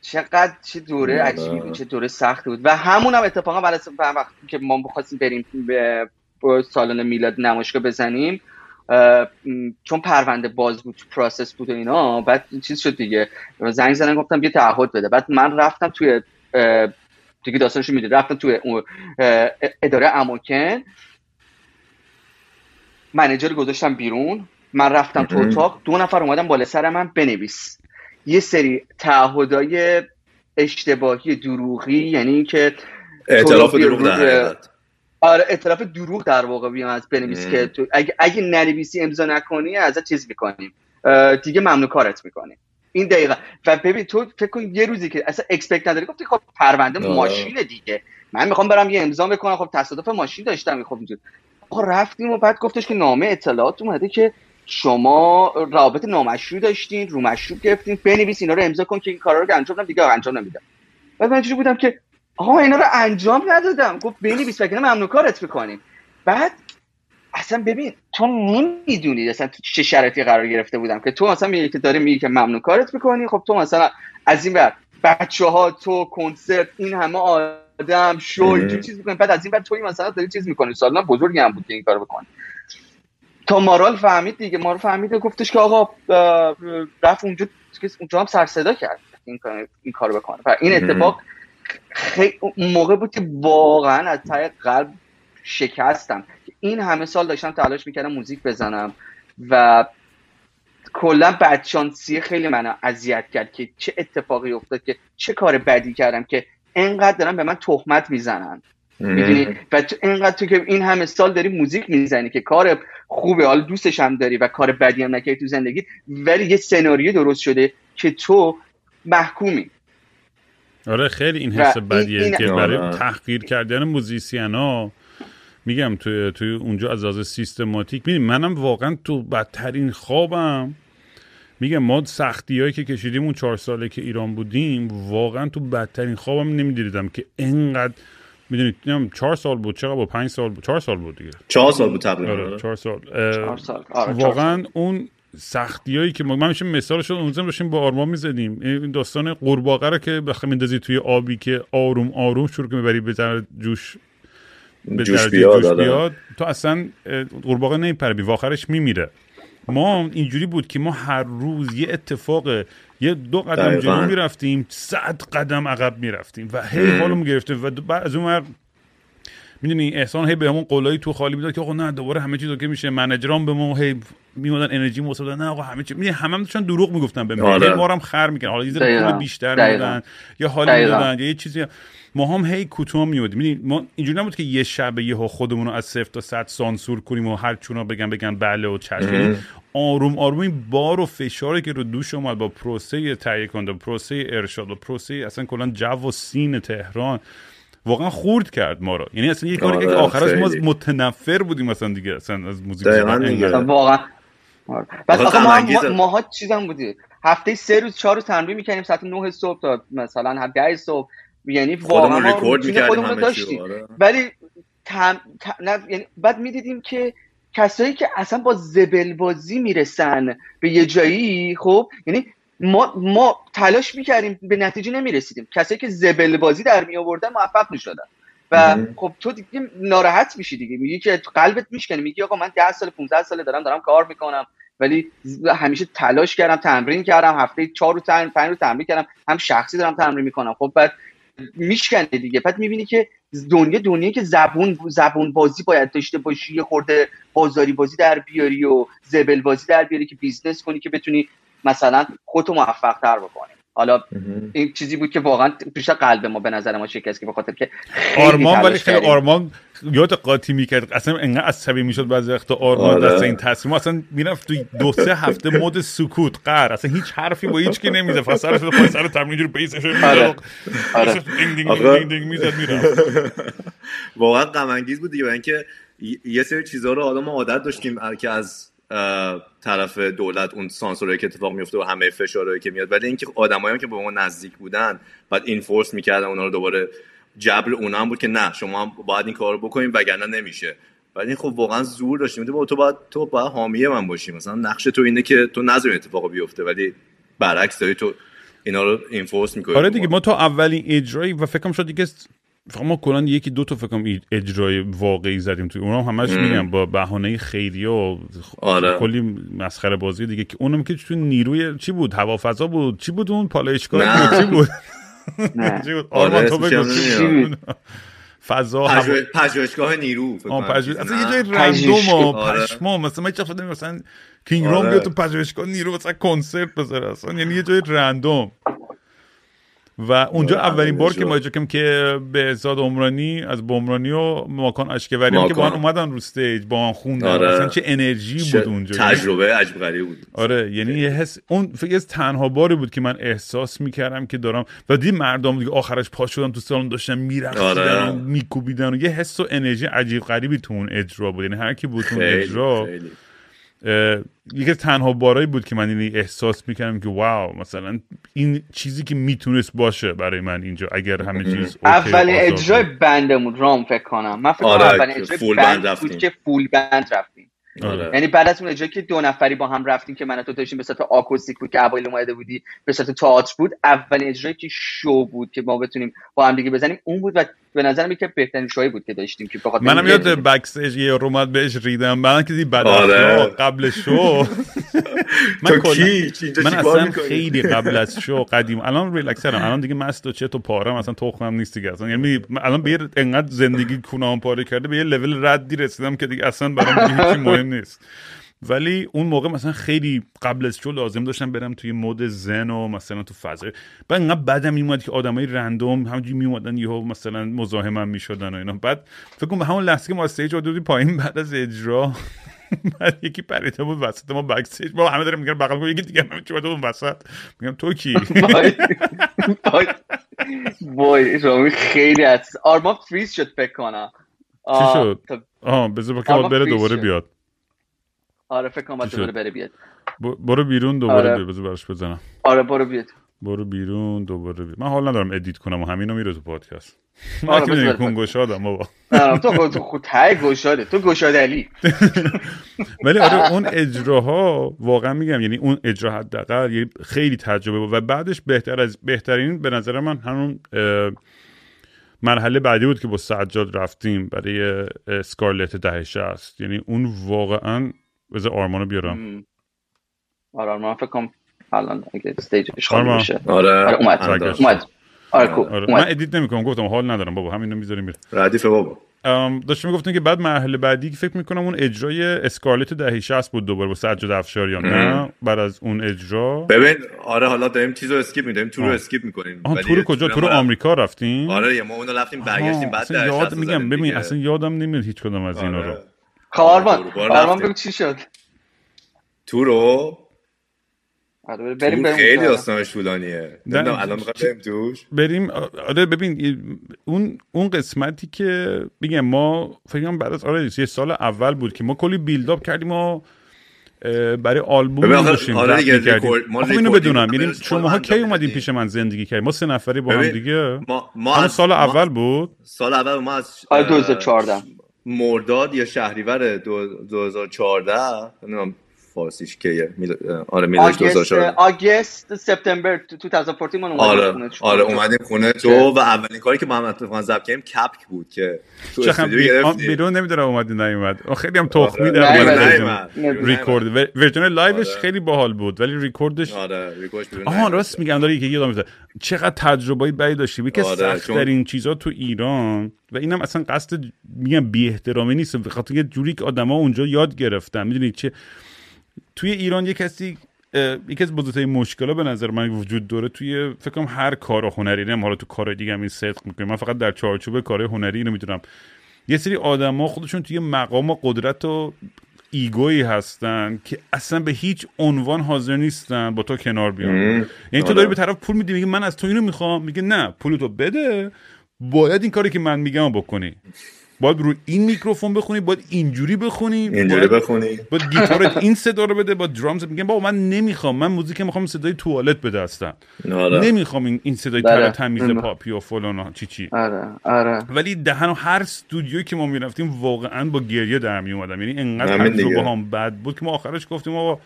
چقدر چه دوره عجیبی بود چه دوره سختی بود. و همون هم اتفاقا بعد وقتی که ما بخواستیم بریم به سالن میلاد نمایشگاه بزنیم چون پرونده باز بود پروسس بود و اینا بعد چیز شد دیگه. زنگ زدن گفتم بیا تعهد بده. بعد من رفتم توی دیگه داستانشو می‌دونی رفتم توی اداره اماکن. منیجر گذاشتم بیرون. من رفتم تو اتاق. دو نفر اومدن بالا سر من بنویس. یه سری تعهدای اشتباهی دروغی یعنی اینکه اعتراف دروغ در آره اعتراف دروغ در واقع بیام از بنویس که تو اگه اگه ننویسی امضا نکنی ازت چیز می‌کنیم. دیگه ممنوع کارت می‌کنیم این دقیقه و ببین تو فکر کن یه روزی که اصلا اکسپکت نداری. گفتی خب پرونده ماشین دیگه. من می‌خوام برم یه امضا بکنم. خب تصادف ماشین داشتم. خب رفتیم و بعد گفتش که نامه اطلاعات اومده که شما رابط نامشروع داشتین رو مشروع گرفتین بنویس اینا رو امضا کن که این کارا رو انجام دیگه انجام نمیدم. بعد من بودم که آقا اینا رو انجام ندادم. گفت بنویس وگرنه ممنوع کارت می‌کنیم. بعد اصلا ببین تو نمی‌دونی اصلا تو چه شرایطی قرار گرفته بودم که تو مثلا میگی که داره میگی که ممنوع کارت می‌کنی خب تو مثلا از این بر بچه ها تو کنسرت این همه آدم شو اینجور چیز می‌کنی بعد از این بعد توی مثلا داری چیز می‌کنی. سالنا بزرگی هم بود که این کارو بکنی. تا مارال فهمید دیگه. مارال فهمید گفتش که آقا رفت اونجا اونجا هم سر صدا کرد این کار این کارو بکنه. و این اتفاق خیلی موقع بود که واقعا از ته قلب شکستم. این همه سال داشتم تلاش می‌کردم موزیک بزنم و کلا بدشانسی خیلی منو اذیت کرد که چه اتفاقی افتاد که چه کار بدی کردم که انقدر دارن به من تهمت می‌زنن. می‌دونی؟ و تو اینقدر تو که این همه سال داری موزیک می‌زنی که کار خوبه حالا دوستش هم داری و کار بدی هم نکردی تو زندگی ولی یه سناریو درست شده که تو محکومی. آره خیلی این حس بدیه که برای آره. تحقیر کردن موزیسین ها. میگم توی توی اونجا از لحاظ سیستماتیک میدیم منم واقعا تو بدترین خوابم. میگم ما سختی هایی که کشیدیم اون چهار ساله که ایران بودیم واقعا تو بدترین خوابم نمی‌دیدم که انقدر می‌دونید نمی‌دونم چهار سال بود چقدر بود پنج سال بود؟ چهار سال بود دیگه. چهار سال بود تقریبا آره چهار سال, سال. آره واقعا اون سختی هایی که ما من میشه مثال شد اون داشتیم با آرما می‌زدیم. این داستان قورباغه رو که بخوام میندازی توی آبی که آروم آروم شروع که می‌بری به جوش به جوش بیاد, جوش بیاد. تو اصلا قورباغه نمیپره بی آخرش میمیره. ما اینجوری بود که ما هر روز یه اتفاق یه دو قدم جلو می‌رفتیم صد قدم عقب می‌رفتیم و هی حالمون گرفته و از اون می‌دونی احسان هی به همون قولایی تو خالی می‌داد که آقا نه دوباره همه چیز که میشه. منجرام به ما هی میمدن انرژی موصل نه آقا همه چیز می همه هم داشتن دروغ می‌گفتن به ما آره. ما هم خر می‌کنن حالا یه پول بیشتر می‌دادن یا حال می‌دادن یا یه چیزی. ما هم هی کوتاه میودیم می‌دونی ما اینجوری نبود که یه شب یهو خودمون رو از صفر تا صد سانسور کنیم و هر چونا بگن بگن بله و چشم. یعنی آروم آروم. این بار و فشاری که رو دوش اومد با پروسه تهیه کننده پروسه ارشاد و پروسه اصلا کلا جو و سین تهران. واقعا خورد کرد ما رو. یعنی اصلا یه کاری که آره، آخرش ما متنفر بودیم مثلا دیگه اصلا از موزیک واقعا. بس آخه ما ما ماها چیزام بودی. هفته سه روز چهار روز تمرین می‌کنیم ساعت 9 صبح تا مثلا هر 10 صبح. یعنی واقعا ما رکورد می‌کردیم داشتیم. آره. ولی تم... نه... یعنی بعد می‌دیدیم که کسایی که اصلا با زبل بازی می‌رسن به یه جایی خب یعنی ما ما تلاش می‌کردیم به نتیجه نمی‌رسیدیم. کسایی که زبل بازی در می آوردن موفق می‌شدن. و خب تو دیگه ناراحت میشی دیگه. میگی که قلبت میشکنه. میگی آقا من 10 سال 15 سال دارم دارم کار می‌کنم. ولی همیشه تلاش کردم تمرین کردم. هفته چهار رو تمرین پنج رو تمرین کردم. هم شخصی دارم تمرین می‌کنم. خب بعد میشکنه دیگه. بعد می‌بینی که دنیا دنیا که زبون زبون بازی باید داشته باشی یه خورده بازاری بازی در بیاری و زبل بازی در بیاری که business کنی که بتونی مثلا خودتو موفق تر بکنی حالا این چیزی بود که واقعا پیش قلب ما به نظر ما شکست که به خاطر که آرمان ولی خیلی آرمان یاد قاطی می‌کرد. اصلا انقدر عصبی می‌شد بعضی وقتا آرمان آره. دست این تصمیم. اصلا می‌رفت تو دو سه هفته مود سکوت قر اصلا هیچ حرفی با هیچ کی نمیزه فقط سرش پای سر تمرین جور بیسش آره. آره. دینگ دینگ می‌زد (laughs) واقعا غم انگیز بود دیگه. اینکه یه سری چیزها رو حالا ما عادت داشتیم که از طرف دولت اون سانسوری که اتفاق میفته و همه فشارهایی که میاد. ولی اینکه آدمایی هم که به ما نزدیک بودن بعد اینفورس می‌کردن اونا رو دوباره جبر اونا هم بود که نه شما هم باید این کار رو بکنیم وگرنه نمیشه. ولی خب واقعا زور داشتیم. تو باید تو باید حامی من باشی. مثلا نقش تو اینه که تو نذاری اتفاق بیفته ولی برعکس داری تو اینا رو اینفورس می‌کنی. آره دیگه ما تو اولین اجرایی و فکرم شد دیگه فقط ما کلا یکی دو تا فکرم اجرای واقعی زدیم توی اونم همش میگم با بهانه خیریه و آره. کلی مسخره بازی دیگه که اونم که تو نیروی چی بود؟ هوافضا بود؟ چی بود اون پالایشگاه؟ چی بود؟ (laughs) چی بود؟ آرمان تو بگو. فضا پژوهشگاه نیرو اصلا یه جای رندوم و آره. پشما مثلا من چه مثلا کینگ روم آره. بیاد تو پژوهشگاه نیرو مثلا کنسرت بذاره اصلا یعنی یه جای رندوم. و اونجا اولین بار که ما کم که به زاد عمرانی از بمرانی و ماکان اشکوری که با هم اومدن رو استیج با هم خوندن آره. اصلا چه انرژی بود اونجا تجربه عجب غریبی بود آره یعنی یه حس اون فکر تنها باری بود که من احساس می‌کردم که دارم و دی مردم دیگه آخرش پاش شدن تو سالن داشتن می‌رفتن آره. و میکوبیدن و یه حس و انرژی عجیب غریبی تو اون اجرا بود یعنی هر کی بود اون اجرا خیلی. یکی تنها بارایی بود که من این احساس می‌کردم که واو مثلا این چیزی که می‌تونست باشه برای من اینجا اگر همه چیز اولین اجرای بندمون رام فکر کنم. من فکر کنم آره، اولین اجرای بند بود که فول بند رفتیم. یعنی بعد از اون اجرایی که دو نفری با هم رفتیم که من تو داشتیم به صورت آکوستیک بود که اوایل اومده بودی به صورت تئاتر بود اولین اجرایی که شو بود که ما بتونیم با هم دیگه بزنیم اون بود و به نظرم که بهترین شوی بود که داشتیم که بخاطر منم یاد بکستیج یه رومات بهش ریدم. من که بعد آره. قبل شو. (laughs) من من اصلا خیلی قبل از شو قدیم الان ریلکسرم الان دیگه مست و چه تو پارم اصلا تخمم نیست دیگه. اصلا یعنی الان به انقدر زندگی کونام پاره کرده به یه لول ردی رسیدم که دیگه اصلا برام هیچی (laughs) مهم نیست. ولی اون موقع مثلا خیلی قبل از شو لازم داشتم برم توی mood zone و مثلا تو فضا بعد انقدر بعدم میومد که آدمای random همونجوری میومدن یهو مثلا مزاحمم می‌شدن و اینا. بعد فکر کنم همون لحظه که ما stage پایین بعد از اجرا بعد یکی پریده بود وسط ما backstage ما همه دارم میگن بغل یکی دیگه هم چی اون وسط. میگم تو کی؟ وای. رامی خیلی از آرمان فریز شد فکر کنم. چی شد؟ آه بذار که بره دوباره بیاد. آره فکر کنم دوباره بره بیاد. برو بیرون دوباره آره. بذار براش بزنم. آره برو بیاد. برو بیرون دوباره بیاد من حال ندارم ادیت کنم و همینو میره تو پادکست. من که می‌دونی کن گشادم بابا تو تو خود تای گشاده تو گشاد علی. (laughs) ولی آره اون اجراها واقعا میگم یعنی اون اجرا حداقل خیلی تجربه بود و بعدش بهتر از بهترین به نظر من همون مرحله بعدی بود که با سجاد رفتیم برای اسکارلت دهه شصت یعنی اون واقعا بذار آرمانو بیارم. آره آرمان فکر کنم الان اگه stage ش خالی بشه آره, آره اومد. اومد. آره خوب. آره. من edit نمی‌کنم گفتم حال ندارم. بابا همینو می‌ذاریم میره ردیف بابا. داشتم می‌گفتن که بعد مرحله بعدی که فکر می‌کنم اون اجرای اسکارلت دهه 60 بود دوباره با سجاد افشاریان نه بعد از اون اجرا. ببین آره حالا داریم چیزو skip میدیم تور رو skip می‌کنیم. آها تور کجا؟ تور آمریکا رفتیم. آره ما اونو رفتیم برگشتیم بعد یاد میگم ببین اصلا یادم نمیاد هیچ کدوم از اینا رو. آرمان آرمان بگو چی شد. تور و آره بریم بریم خیلی داستانش طولانیه. الان بریم توش. بریم آره ببین اون اون قسمتی که بگم ما فکر کنم بعد از آره یه سال اول بود که ما کلی build کردیم و برای آلبوم داشتیم آره دیگه ما اینو بدونم یعنی شماها کی اومدین پیش من زندگی کردیم ما سه نفری با هم دیگه. ما, ما سال اول بود. سال اول ما از 2014 مرداد یا شهریور 2014 نمی‌دونم فارسیش که آره میلادش 2014 آگست سپتامبر 2014 من اومدیم آره خونه آره اومدیم خونه تو و اولین کاری که ما اتفاقا ضبط کردیم کپک بود که تو استودیو گرفتیم. بیرون نمی‌دونم اومد نیومد. خیلی هم تخمی در record. version live ش خیلی باحال بود ولی ریکوردش آره ریکوردش آها راست میگم داره یکی یادم چقدر تجربه بدی داشتی. که آره سخت ترین چیزا تو ایران و اینم اصلا قصد میگم بی احترامی نیست. به خاطر یه جوری که آدما اونجا یاد گرفتن. می‌دونید چه توی ایران یه کسی یکی از بزرگترین مشکلات به نظر من وجود داره توی فکر کنم هر کار هنری نه حالا تو کار دیگه هم این صدق می‌کنه من فقط در چارچوب کار هنری اینو می‌دونم. یه سری آدما خودشون توی مقام و قدرت و ego یی هستن که اصلا به هیچ عنوان حاضر نیستن با تو کنار بیان. یعنی تو داری آره. به طرف پول میدی میگه من از تو اینو می‌خوام. میگه نه پول تو بده. باید این کاری که من میگم بکنی. باید رو این میکروفون بخونی باید اینجوری بخونی اینجوری بخونی. باید گیتارت این صدا رو بده با drums میگم بابا من نمی‌خوام من موزیک می‌خوام صدای توالت به دستم آره. نمی‌خوام این این صدای بله. تمیز پاپی و فلان چی چی. آره آره. ولی دهن هر استودیویی که ما می‌رفتیم واقعا با گریه در می اومدم. یعنی انقدر تجربه هم بد بود که ما آخرش گفتیم بابا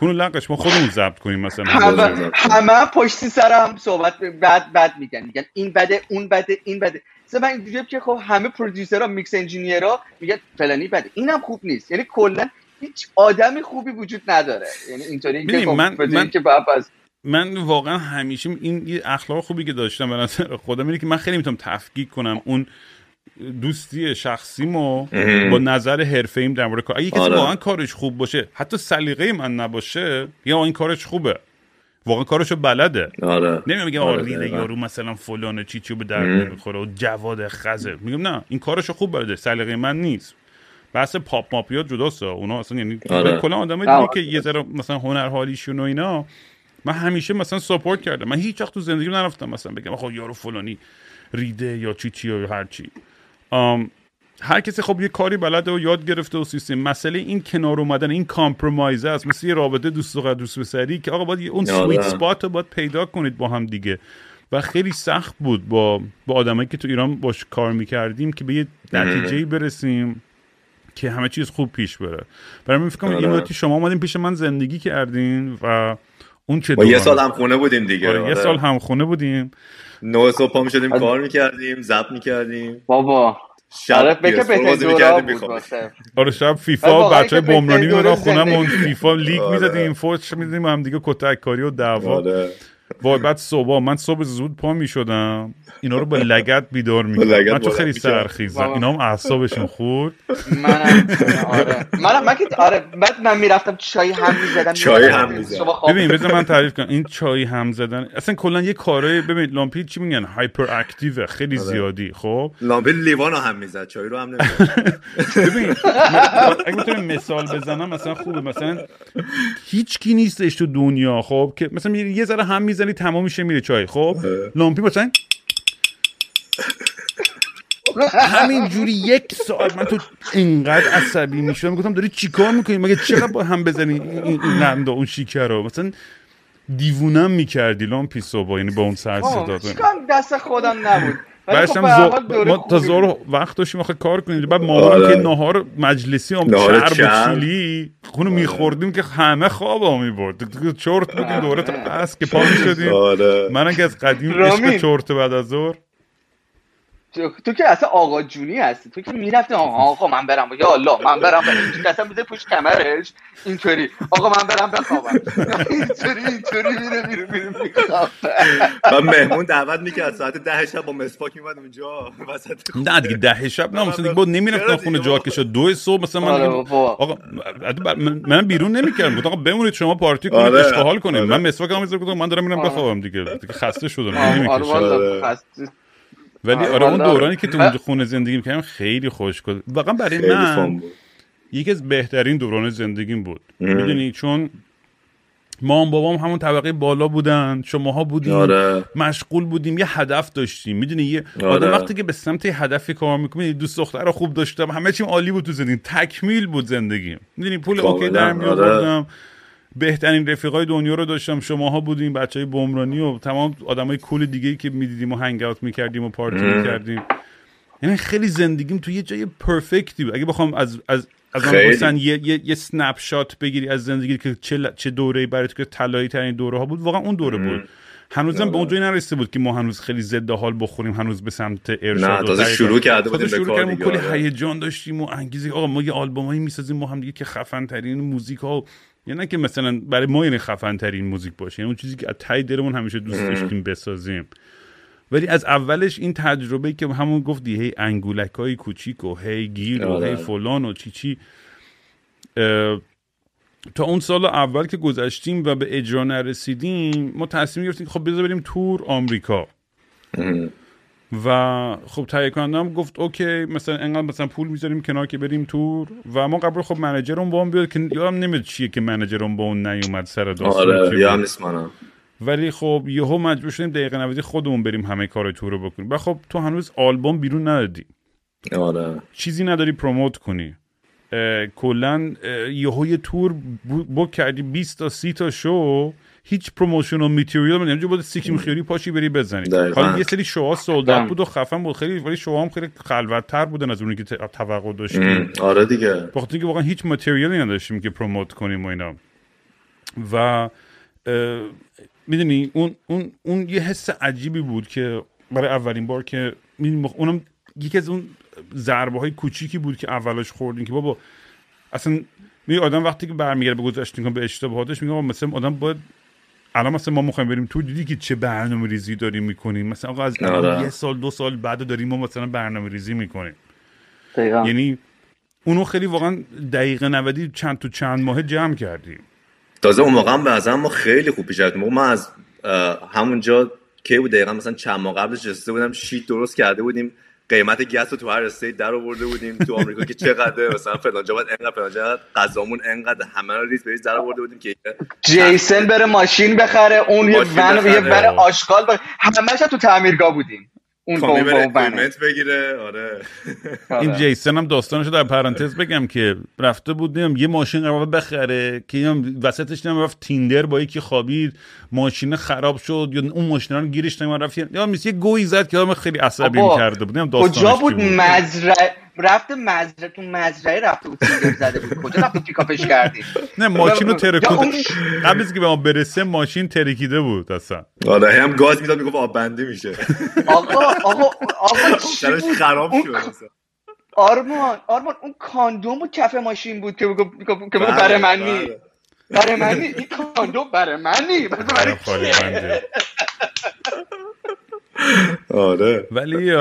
کنو لقش ما خودمون ضبط کنیم مثلا. همه, همه پشت سرم صحبت بد بد میگن. میگن این بده اون بده این بده. مثلا من اینجوری که خب همه پرودیوسرها میکس انجینیرها میگن فلانی بده. اینم خوب نیست. یعنی کلا هیچ آدمی خوبی وجود نداره. یعنی اینطوری که خب من من که من واقعا همیشه این اخلاق خوبی که داشتم به نظر خودم اینه که من خیلی می‌تونم تفکیک کنم. اون دوستی شخصیمو با نظر حرفه ایم در مورد کار. اگه کسی آره. واقعا کارش خوب باشه حتی سلیقه من نباشه یا این کارش خوبه. واقعا کارشو بلده. آره. نمیگم آره ریده یارو مثلا فلان چی چی به درد نمی‌خوره و جواد خزه. میگم نه این کارشو خوب بلده. سلیقه من نیست. بحث پاپ ماپیا جداست. اونا اصلا یعنی آره. کلا آدم دیگه که یه ذره مثلا هنر حالیشون و اینا من همیشه مثلا ساپورت کردم. من هیچ وقت تو زندگی نرفتم مثلا بگم خب یارو فلانی ریده یا چی چی یا هر چی. هر کسی خب یه کاری بلده و یاد گرفته و سیستم. مسئله این کنار اومدن این compromise است. مثل یه رابطه دوست و دوست پسری که آقا باید اون sweet spot رو باید پیدا کنید با هم دیگه. و خیلی سخت بود با با آدمایی که تو ایران باش کار می‌کردیم که به یه نتیجه برسیم که همه چیز خوب پیش بره. برای من فکر کنم یه شما اومدین پیش من زندگی کردین و اون چه یه سال هم خونه بودیم دیگه. آره. یه سال هم خونه بودیم. نه صبح پا می‌شدیم کار می‌کردیم زب می‌کردیم. بابا. شب آره بازی آره شب فیفا بچه بمرانی میمدن خونمون فیفا لیگ آره. می‌زدیم فوش میدیم هم دیگه کتک کاری و دعوا آره. وای بعد صبح من صبح زود پا می شدم. اینا رو با لگت بیدار می من تو خیلی سرخیزم. اینا هم اعصابشون خورد. منم. آره. منم من که آره بعد من می‌رفتم چای هم می‌زدم چای هم می‌زدم. ببین بذار من تعریف کنم. این چای هم زدن اصلا کلا یه کارای ببین لامپی چی میگن؟ hyperactive خیلی آره. زیادی. خب؟ لامپی لیوان رو هم می‌زد چای رو هم نمی‌زد. (laughs) ببین اگه بتونم مثال بزنم مثلا خوبه. مثلا هیچ کی نیستش تو دنیا خب؟ که مثلا یه ذره هم می‌زنی تمام میشه میره چای. خب؟ لامپی مثلا همین جوری یک ساعت من تو اینقدر عصبی می‌شدم می‌گفتم داری چیکار می‌کنی؟ مگه چقدر با هم بزنی؟ این نندا اون شیکر رو. مثلا دیوونم می‌کردی لامپی صبح یعنی با اون سر صدا دست خودم نبود. بعدش ما تا زور وقت داشتیم آخه کار کنیم بعد ما آره. که نهار مجلسی هم چرب و چیلی خونو میخوردیم که همه خواب ها می‌برد. چرت بودیم دوره تا بس که پا می‌شدیم. آره. من که از قدیم عشق چرت بعد از ظهر تو, که اصلا آقا جونی هستی. تو که می‌رفتی آقا من برم. یا الله من برم برم. اصلا میده پشت کمرش. اینطوری. آقا من برم بخوابم. اینطوری اینطوری میره میره میره من مهمون دعوت می‌کرد. ساعت ده شب با مسواک میمد اونجا. نه دیگه ده شب نه مثلا دیگه بود نمی‌رفتم خونه جا کشا دو صبح مثلا من آره آقا من بیرون نمی‌کردم. آقا بمونید شما پارتی کنید آره. اشغال کنید. من مسواک هم می‌ذارم. من دارم میرم آره. بخوابم دیگه. دیگه خسته شدم. نمی‌کشم. ولی آره, آره، اون دورانی که تو اونجا خونه زندگی می‌کردم خیلی خوش بود واقعا برای من یکی از بهترین دوران زندگیم بود. می‌دونی؟ چون مام بابام همون طبقه بالا بودن شماها بودیم آره. مشغول بودیم یه هدف داشتیم. می‌دونی؟ یه آره. آدم وقتی که به سمت هدفی کار می‌کنی دوست دختر رو خوب داشتم همه چیم عالی بود تو زندگی تکمیل بود زندگیم. می‌دونی؟ پول اوکی در میآوردم. بهترین رفیقای دنیا رو داشتم. شماها بودیم بچه های بمرانی و تمام آدمای کول دیگه که می‌دیدیم و هنگ اوت می‌کردیم و پارتی می‌کردیم. یعنی خیلی زندگیم تو یه جای پرفکتی بود. اگه بخوام از از از آن. مثلا یه, یه, یه سنپ شات بگیری از زندگی که چه, چه دوره برای تو که طلایی ترین دوره ها بود واقعا اون دوره بود. هنوزم به اونجایی نرسیده بود که ما هنوز خیلی ضد حال بخوریم هنوز به سمت ارشاد نه، و تازه شروع کرده بودیم به کار و کلی آره. هیجان داشتیم و انگیزه آقا ما یه آلبومایی می‌سازیم ما هم دیگه که خفن ترین موزیک ها یا نه که مثلا برای ما یعنی خفن ترین موزیک باشه یعنی اون چیزی که از ته دلمون همیشه دوست داشتیم بسازیم. ولی از اولش این تجربه که همون گفتی هی انگولک های کوچیک و هی گیر و آره. هی فلان و چی چی تا اون سال اول که گذشتیم و به اجرا نرسیدیم ما تصمیم گرفتیم که خب بذار بریم تور آمریکا. و خب تهیه کننده هم گفت اوکی مثلا انقدر مثلا پول می‌ذاریم کنار که بریم تور. و ما قبل خب منیجرم با هم بیاد که یادم نمیاد چیه که منیجرم با اون نیومد سر داستان آره یا هم بود. نیست منم. ولی خب یهو مجبور شدیم دقیقه 90 خودمون بریم همه کار تور رو بکنیم. و خب تو هنوز آلبوم بیرون ندادی. آره. چیزی نداری promote کنی. کلا یهو یه تور book کردی 20 تا 30 تا شو. هیچ promotional material من نمی‌دونم. بود سیکیم خیاری پاشی بری بزنی. حالا یه سری show ها sold out بود و خفن بود. خیلی ولی شوها هم خیلی خلوتتر بودن از اونی که توقع داشتیم. آره دیگه. بخاطر اینکه واقعا هیچ material ی نداشتیم که promote کنیم و اینا. و می‌دونی اون اون اون یه حس عجیبی بود که برای اولین بار که می‌دونی، اونم یکی از اون ضربه های کوچیکی بود که اولش خوردیم که بابا اصلا می آدم وقتی که برمیگرده به گذشته به اشتباهاتش میگه مثلا آدم باید الان مثلا ما می‌خوایم بریم تو دیدی که چه برنامه ریزی داریم می‌کنیم؟ مثلا آقا از الان آره. یه سال دو سال بعد داریم ما مثلا برنامه ریزی می‌کنیم. دقیقا. یعنی اونو خیلی واقعا دقیقه 90 چند تو چند ماه جمع کردیم. تازه اون موقع هم ما خیلی خوب پیش رفتیم. من از همونجا کی بود؟ دقیقا مثلا چند ماه قبلش رسیده بودم. شیت درست کرده بودیم. قیمت گس رو تو هر استیت در آورده بودیم تو آمریکا که چقدره مثلا فلان جا باید انقدر فلان جا غذامون انقدر همه رو ریز بریز در آورده بودیم که جیسن بره ماشین بخره اون یه ون یه. ون آشغال بخره همش هم تو تعمیرگاه بودیم اون ونه. اگریمنت بگیره آره این آره. جیسن هم داستانشو در پرانتز بگم که رفته بود نیم یه ماشین قرار بخره که اینم وسطش نیم رفت تیندر با یکی خوابید ماشین خراب شد یا اون ماشین رو گیرش نیم رفت یا میس یه گویی زد که آدم خیلی عصبی کرده بود نیم داستانش کجا بود مزرعه رفته مزرعه تو مزرعه رفته بود زده بود. کجا رفته پیکاپش کردی؟ نه ماشین رو اون- قبل از که به ما برسه ماشین ترکیده بود اصلا. آره هم گاز می‌داد می‌گفت آب بندی میشه. آقا آقا آقا چی سرش؟ خراب شد. آرمان آرمان اون کاندوم بود کف ماشین بود که بگو که بگو بله، برای من نی بله. برای من نی این کاندوم برای من نی برای آره. ولی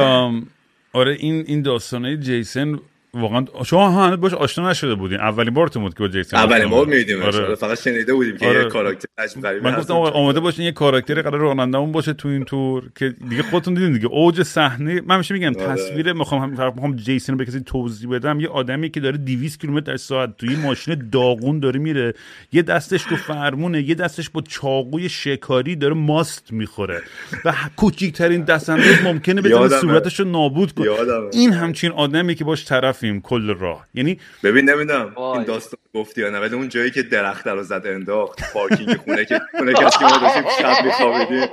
آره این این داستانه جیسن واقعا شما هنوز باش آشنا نشده بودین اولین بارتون بود که با جیسن اولین بار. میدیمش آره. فقط شنیده بودیم که آره. یه کاراکتر من گفتم آماده باشین یه کاراکتری قرار رانندمون باشه تو این تور که دیگه خودتون دیدین دیگه اوج صحنه من همیشه میگم آره. تصویر می‌خوام می‌خوام جیسن رو به کسی توضیح بدم یه آدمی که داره 200 کیلومتر در ساعت توی ماشین داغون داره میره یه دستش تو فرمونه یه دستش با چاقوی شکاری داره ماست می‌خوره و کوچیکترین دست انداز ممکنه یادمه. صورتش رو نابود کنه. این همچین آدمی که باش طرفیم کل راه. یعنی ببین نمی‌دونم. این داستان گفتی یا نه ولی اون جایی که درخت رو زد انداخت پارکینگ خونه که خونه که که ما داشتیم شب میخوابیدیم.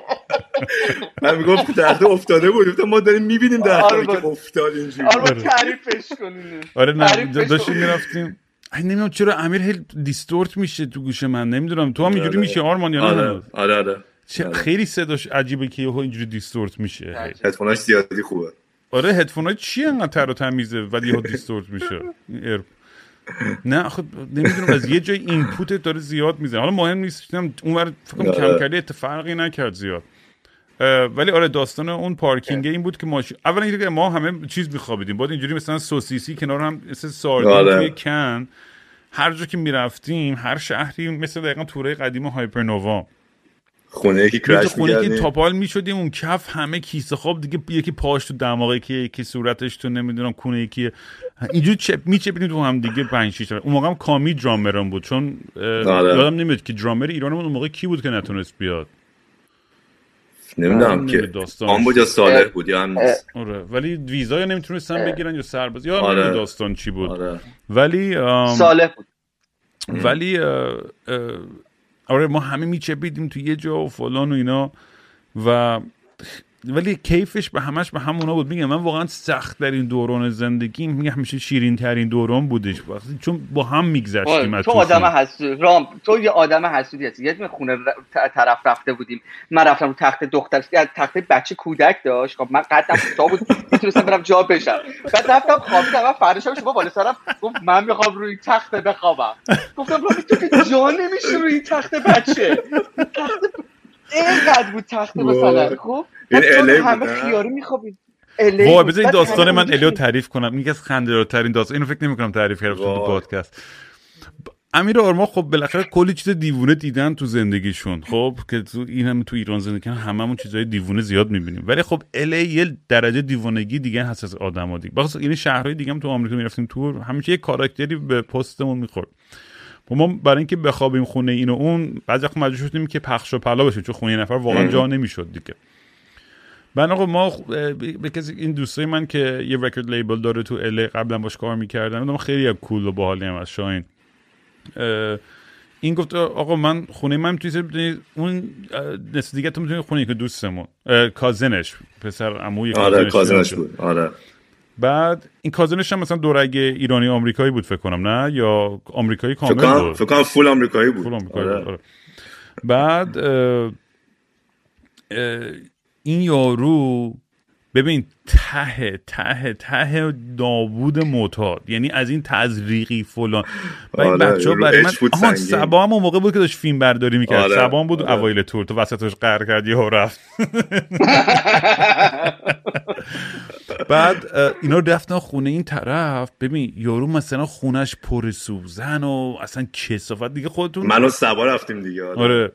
من می‌گفت درخت افتاده بود. گفتم ما داریم می‌بینیم درخت آره، که با- افتاد اینجوری. آرمان تعریفش کنین آره نه. داشتیم می‌رفتیم. ای نمی‌دونم چرا امیر هی distort میشه تو گوش من. نمی‌دونم. تو هم اینجوری آره. میشه آرمان یا نه؟ آره؟ آره آره. چه خیلی صداش عجیبه که یهو اینجوری distort میشه. هدفوناش زیادی خوبه. آره هدفون های چیه انقدر تر و تمیزه ولی یهو distort میشه؟ ایر- نه خب نمی‌دونم از یه جای input داره زیاد می‌زنه. حالا مهم نیست اون اونور فکر آره. کم کرده اتفاقی نکرد زیاد. ولی آره داستان اون پارکینگ این بود که ماشین اولا اینکه ما همه چیز میخوابیدیم. بعد اینجوری مثلا سوسیسی کنار هم مثل ساردین آره. توی can. هر جا که می‌رفتیم هر شهری مثل دقیقا تور قدیم هایپرنووا. خونه یکی crash خونه که. تاپال می‌شدیم اون کف همه کیسه. خواب دیگه یکی پاش تو دماغه که یکی صورتش تو نمی‌دونم کونه یکی اینجوری چپ میچپیدیم تو هم دیگه 5 6 اون موقع هم کامی درامرم بود. چون آره. یادم نمیاد که درامر ایرانمون اون موقع کی بود که نتونست بیاد؟ نمی‌دونم نمی‌دونم که. آن بود یا صالح بود یا هم آره ولی ویزا یا نمی‌تونستن بگیرن یا سرباز. یا آره. آره. داستان چی بود. آره. ولی ام، صالح بود. ولی آره ما همه میچپیدیم تو یه جا و فلان و اینا و ولی کیفش به همش به همونا بود. میگم من واقعا سخت در این دوران زندگی میگم همیشه شیرین ترین دوران بودش. چون با هم میگذشتیم تو آدم حسودی رام تو یه آدم حسودی هستی. یه خونه طرف رفته بودیم. من رفتم رو تخت دختر تخت بچه کودک داشت. خب من قدم تا بود می‌تونستم برم جا بشم. بعد رفتم خوابیدم. و فرداش شما بالا سرم گفت من می‌خوام روی تخت بخوابم. گفتم تو که جا نمیشه روی تخت بچه. تخت اینقدر بود تخت مثلا. خب این الی همه خیاری میخوابید وای بذار این داستان من الیو تعریف کنم. این از خنده ترین داستان. اینو فکر نمی‌کنم تعریف کردم تو پادکست. امیر آرما خب بالاخره کلی چیز دیوونه دیدن تو زندگیشون. خب که تو این هم تو ایران زندگی کنن هممون چیزای دیوونه زیاد می‌بینیم. ولی خب الی یه درجه دیوونگی دیگه هست از آدما دیگه. بخاطر این شهرهای دیگه هم تو آمریکا می‌رفتیم تور همیشه یه کاراکتری به پستمون می‌خورد. ما برای اینکه بخوابیم خونه این و اون بعضی وقت مجبور شدیم که پخش و پلا بشه چون خونه نفر واقعا جا نمی‌شد دیگه. بعد آقا ما به کسی این دوستای من که یه رکورد لیبل داره تو ال قبلا باش کار می‌کردم خیلی کول و باحالی هم از شاین این گفت آقا من خونه من توی اون نسل دیگه تو می‌تونی خونه که دوستمون کازنش پسر عموی آره کازنش بود. آره. بعد این کازنش هم مثلا دورگ ایرانی آمریکایی بود فکر کنم نه یا آمریکایی کامل بود فکر کنم فول آمریکایی بود فول آمریکایی آره. بود. آره. بعد اه اه این یارو ببین ته ته ته داوود معتاد یعنی از این تزریقی فلان و این آره، بچه ها برای من آها سبا هم موقع بود که داشت فیلم برداری می‌کرد آره. سبا هم بود آره. اوایل تور تو وسطش قرار کرد یه رفت (laughs) بعد اینا رفتن خونه این طرف. ببین یارو مثلا خونش پر سوزن و اصلا کسافت دیگه خودتون منو سبا رفتیم دیگه آره.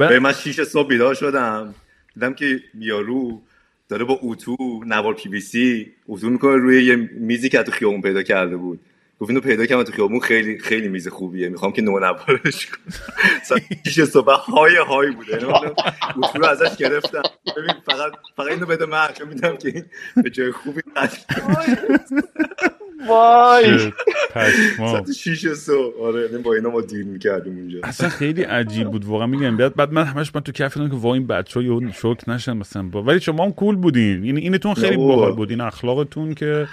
(laughs) من شیش صبح بیدار شدم. دیدم که یارو داره با اتو نوار پی بی سی اتو می‌کنه روی یه میزی که تو خیابون پیدا کرده بود. گفت اینو پیدا کردم تو خیابون خیلی خیلی میز خوبیه. می‌خوام که نو نوارش کنم. پیش صبح های های بوده. اتو رو ازش گرفتم. ببین فقط فقط اینو بده من چون میدم که این به جای خوبی وای. ساعت شیش صبح. آره یعنی با اینا ما دیل می‌کردیم اونجا اصلا خیلی عجیب بود واقعا میگم. بعد بعد من همش من تو کف که وا این بچه‌ها یهو شوک نشن مثلا. با ولی شما هم کول بودین. یعنی اینتون خیلی باحال بود. این اخلاقتون که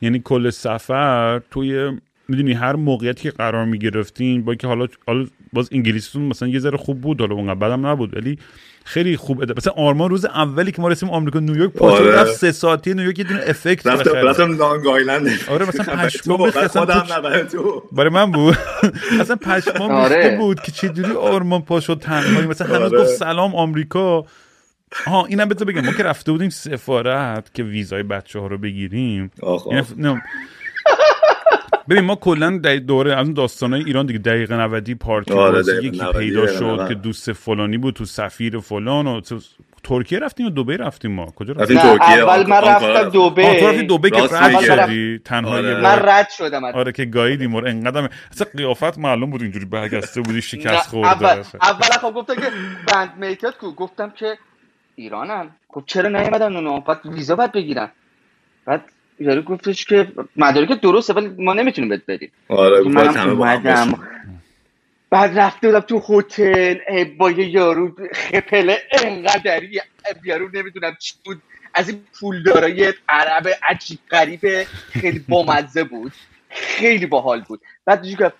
یعنی کل سفر توی می‌دونی هر موقعیتی که قرار می‌گرفتین با که حالا حالا باز انگلیسیتون مثلا یه ذره خوب بود حالا اونقدر بدم نبود ولی خیلی خوب اده. مثلا آرمان روز اولی که ما رسیم آمریکا نیویورک پاشو آره. رفت سه ساعتی نیویورک یه دونه افکت رفتم رفتم لانگ آیلند آره مثلا (laughs) پشمام خودم تو برای من بود (laughs) اصلا پشمام آره. بود که چه جوری آرمان پاشو تنهایی مثلا هنوز آره. گفت سلام آمریکا ها اینم بذار بگم ما که رفته بودیم سفارت که ویزای بچه ها رو بگیریم. آخ آخ. ببین ما کلا در دوره از اون داستانای ایران دیگه دقیقه 90 پارتی آره یکی پیدا شد که دوست فلانی بود تو سفیر فلان و ترکیه رفتیم و دبی رفتیم ما؟ کجا رفتیم ترکیه؟ اول من رفتم دبی. تو رفتی دبی که رد شدی؟ تنهایی آره. من رد شدم آره که گاییدیم و انقدر اصلا قیافت معلوم بود اینجوری برگسته بودی شکست خورده اول اول خب گفتم که بند میکت کو گفتم که ایرانم گفت چرا نیومدن اونو؟ بعد ویزا باید بگیرن. بعد یارو گفتش که مدارک درسته ولی ما نمی‌تونیم بهت بدیم. آره اومدم. بعد رفته بودم تو هتل. با یه یارو خپله انقدری یارو نمی‌دونم چی بود. از این پولدارای عرب عجیب غریب خیلی بامزه بود. خیلی باحال بود. بعد گفت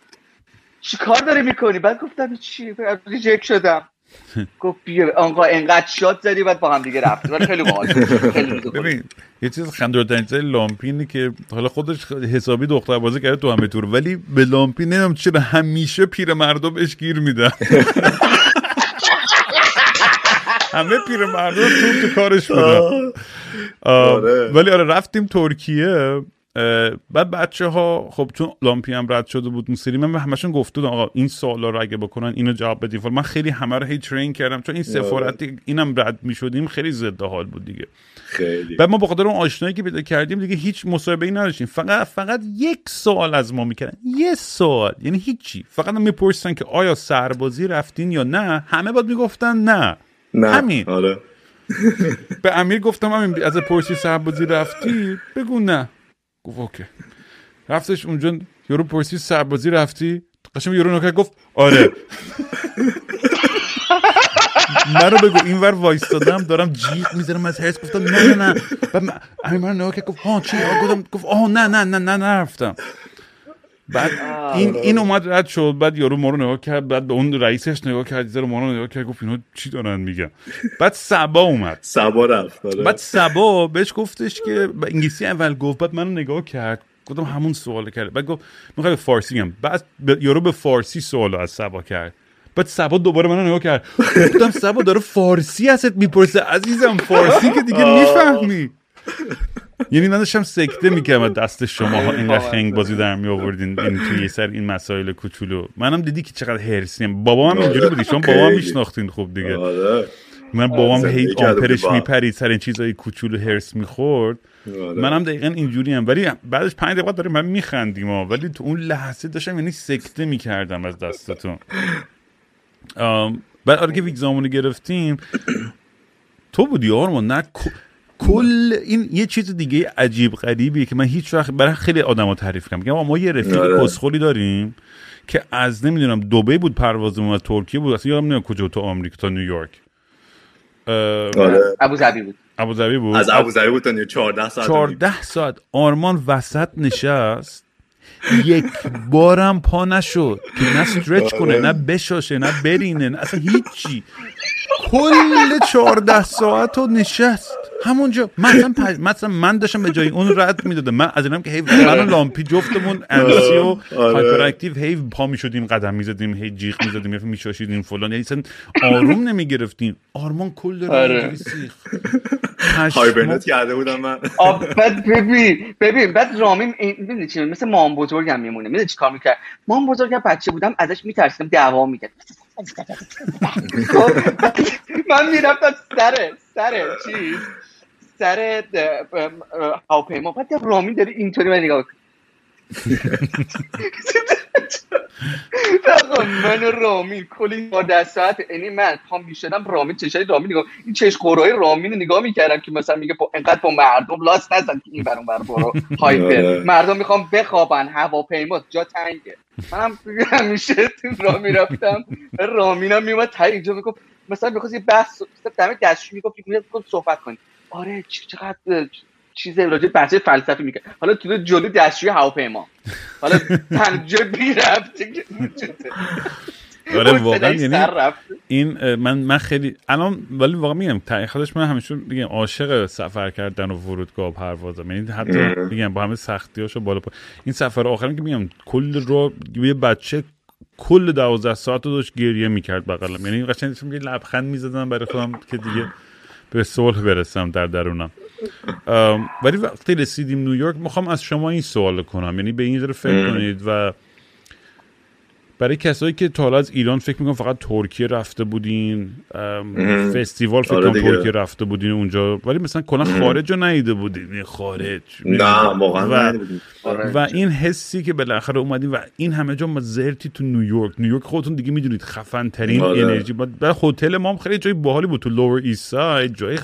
چی کار داری می‌کنی؟ بعد گفتم چی؟ ریجکت شدم. گفت بیا آنقا انقدر شاد زدی بعد با هم دیگه رفت خیلی باحال ببین یه چیز خنده‌دار لامپینی که حالا خودش حسابی دختر بازی کرده تو همه تور ولی به لامپین نمی‌دونم چرا همیشه پیر مردم بهش گیر میدن. (laughs) همه پیر مردم تو تو کارش بودن. آره. ولی آره رفتیم ترکیه. بعد بچه ها خب چون لامپی هم رد شده بود اون سری من به همشون گفته آقا این سوالا رو اگه بکنن اینو جواب بدین. من خیلی همه رو هی ترین کردم چون این آره. سفارتی اینم رد می‌شدیم خیلی ضد حال بود دیگه. خیلی. بعد ما به خاطر اون آشنایی که پیدا کردیم دیگه هیچ مصاحبه ای نداشتیم. فقط فقط یک سوال از ما می‌کردن. یه سوال یعنی هیچی. فقط می‌پرسن که آیا سربازی رفتین یا نه؟ همه باید می‌گفتن نه. نه. همین. آره. (laughs) به امیر گفتم امیر از پرسی سربازی رفتی؟ بگو نه. گفت اوکی. رفتش اونجا یورو پرسی سربازی رفتی؟ قشنگ یورو نکرد گفت آره. منو بگو اینور وایستادم دارم جیغ می‌زنم از هرس گفتم نه نه نه. من- من گفت ها چی؟ گفت آه نه نه نه نه نرفتم بعد این این اومد رد شد بعد یارو ما رو نگاه کرد بعد به اون رئیسش نگاه کرد زیر ما رو نگاه کرد گفت اینا چی دارن میگن؟ بعد سبا اومد. سبا رفت آره. بعد سبا بهش گفتش که به انگلیسی اول گفت بعد منو نگاه کرد گفتم همون سوال کرد. بعد گفت می‌خوای به فارسی هم بعد به- یارو به فارسی سوال از سبا کرد. بعد سبا دوباره منو نگاه کرد. گفتم سبا داره فارسی ازت می‌پرسه عزیزم فارسی که دیگه می‌فهمی. یعنی من داشتم سکته می‌کردم از دست شما ها اینقدر خنگ بازی در می آوردین این توی سر این مسائل کوچولو. منم دیدی که چقدر هرسیم بابا هم اینجوری بودی. شما بابا هم خیلی. میشناختین خوب دیگه. آره. من بابام زندگی هی آمپرش. میپرید سر این چیزای کوچولو هرس می‌خورد. آره. منم دقیقا اینجوری هم ولی بعدش پنج دقیقه داره من میخندیم ها. ولی تو اون لحظه داشتم یعنی سکته می‌کردم از دستتون. بعد آره که ویگزامونو گرفتیم. تو بودی آرمان نه کل این یه چیز دیگه عجیب غریبیه که من هیچ وقت برای خیلی آدما تعریف کردم میگم ما یه رفیق آره. کسخلی داریم که از نمی‌دونم دبی بود پروازمون از ترکیه بود اصلا یادم نمیاد کجا تو آمریکا تا نیویورک. آره. ابوظبی بود. ابوظبی بود؟ از ابوظبی بود تا نیو 14 ساعت 14 ساعت. آرمان وسط نشست. یک بارم پا نشد که نه stretch کنه نه بشاشه نه برینه نه اصلا هیچی. کل 14 ساعت رو نشست. همونجا مثلا پج... مثلا من داشتم به جای اون رد می‌دادم. من از اینم که هی من و لامپی جفتمون antsy و آره. hyperactive هی پا می‌شدیم قدم می‌زدیم هی جیغ می‌زدیم هی میشاشیدیم فلان. یعنی اصلا آروم نمی‌گرفتیم. آرمان کل رو آره. سیخ. هایبرنت کرده بودم من. بعد ببین ببین بعد رامین این می‌دونی چی؟ مثل مام بزرگم میمونه. می‌دونی چی کار می‌کرد؟ مام بزرگم بچه بودم ازش میترسیدم دعوا می‌کرد. من می‌رفتم سر سر چیز سر هواپیما. بعد رامین داره اینطوری من نگاه (laughs) من و رامین کلی با دست ساعت یعنی من پام می‌شدم رامین چشای رامین نگاه این چش قرای رامین رو نگاه می‌کردم که مثلا میگه انقدر با مردم لاست نزن. که این بر اون بر برو. هایپر. آره. مردم می‌خوام بخوابن هواپیما جا تنگه. منم همیشه تو راه می‌رفتم رامینم میومد تا اینجا می‌گفت مثلا می‌خواست یه بحث مثلا دم دستشویی می‌گفت می‌گفت صحبت کنیم آره چقدر چیز راجع بحث فلسفی میگه حالا تو جلو دستشوی هواپیما. حالا تنجا بی رفته آره واقعا یعنی. این من من خیلی الان ولی واقعا میگم حقیقتش من همیشه میگم عاشق سفر کردن و فرودگاه و پروازم. یعنی حتی میگم با همه سختیاشو بالا پا این سفر آخرم که میگم کل رو یه بچه کل دوازده ساعت رو داشت گریه می‌کرد بغلم. یعنی قشنگ لبخند می‌زدم برای خودم که دیگه به صلح برسم در درونم. ولی وقتی رسیدیم نیویورک می‌خوام از شما این سوال کنم. یعنی به این ذره فکر کنید و برای کسایی که تا حالا از ایران فکر می‌کنم فقط ترکیه رفته بودین فستیوال فکر آره کنم. ترکیه رفته بودین اونجا. ولی مثلا کلا خارج رو ندیده بودین. یه خارج نه واقعا و. و این حسی که بالاخره اومدین و این همه جا ما زرتی تو نیویورک نیویورک خودتون دیگه می‌دونید خفن ترین آره. انرژی. بعد بعد هتل ما هم خیلی جای باحالی بود. تو Lower East Side جای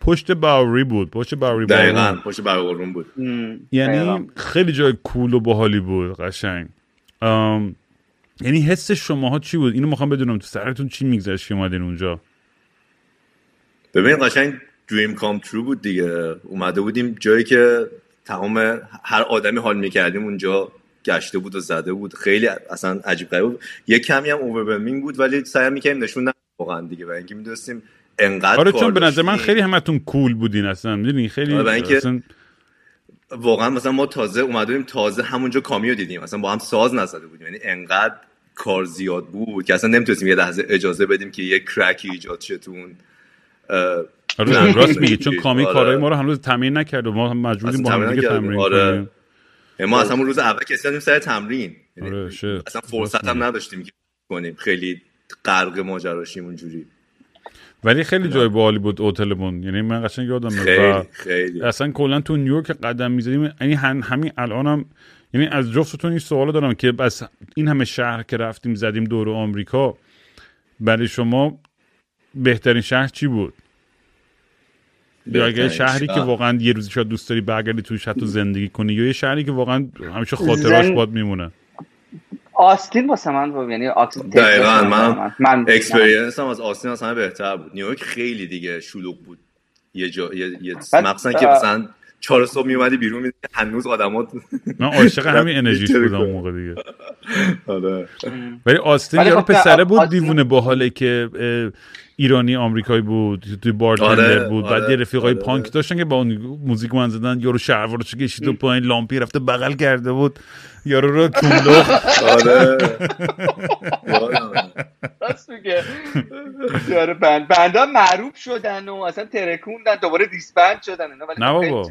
پشت باوری بود پشت باوری دقیقا بود پشت برقرون بود. م، یعنی دقیقاً. خیلی جای کول و باحالی بود قشنگ. ام، یعنی حس شماها چی بود؟ اینو می‌خوام بدونم تو سرتون چی میگذشت که اومدین اونجا؟ ببین قشنگ دریم کام ترو بود دیگه. اومده بودیم جایی که تمام هر آدمی حال می‌کردیم اونجا گشته بود و زده بود. خیلی اصلا عجیب غریب بود. یه کمی هم اوورولمینگ بود ولی سعی می‌کردیم نشون ندیم واقعا دیگه. و اینکه می‌دونستیم انقدر آره چون به نظر من. خیلی همتون کول بودین اصلا می‌دونی خیلی آره، اینکه- اصلا واقعا مثلا ما تازه اومده بودیم تازه همونجا کامیو دیدیم مثلا با هم ساز نزده بودیم یعنی انقدر کار زیاد بود که اصلا نمی‌تونستیم یه لحظه اجازه بدیم که یه کرکی ایجاد شه اه، آره راست میگی چون کامی آره. کارهای ما رو هنوز تمرین نکرد و ما مجبوریم با اصلا هم دیگه. تمرین آره. کنیم یعنی ما اصلا اون روز اول کسی سر تمرین یعنی آره،. اصلا فرصت هم نداشتیم که کنیم خیلی غرق ماجراشیم اونجوری ولی خیلی جای باحالی بود هتلمون. یعنی من قشنگ یادم خیلی خیلی. اصلا کلا تو نیویورک قدم می‌زدیم. یعنی هم- همین الانم یعنی از جفتتون این سوال دارم که بس این همه شهر که رفتیم زدیم دور آمریکا برای شما بهترین شهر چی بود؟ یا اگه شهری که شهر. واقعا یه روزی شاید دوست داری برگردی توش حتی زندگی کنی یا یه شهری که واقعا همیشه خاطراش زنده- باد میمونه. آستین واسه من یعنی آکسید دقیقا من من. experience هم از آستین از همه بهتر بود. نیویورک خیلی دیگه شلوغ بود. یه جا یه, یه مخصوصا که مثلا چهار صبح میومدی بیرون میدیدی هنوز آدمات من عاشق (laughs) همین انرژیش بودم اون موقع دیگه. (laughs) آره. ولی آستین یارو خب پسره بود دیوونه باحاله که ایرانی آمریکایی بود توی bartender آره، بود بعد آره، یه رفیقای آره. پانک داشتن که با اون موزیک من زدن یارو شلوارش کشید و پایین لامپی رفته بغل کرده بود. یارو رو تولخ آره. (laughs) راست میگه. یارو بند بندا معروف شدن و اصلا ترکوندن دوباره دیسبند شدن اینا ولی نه بابا.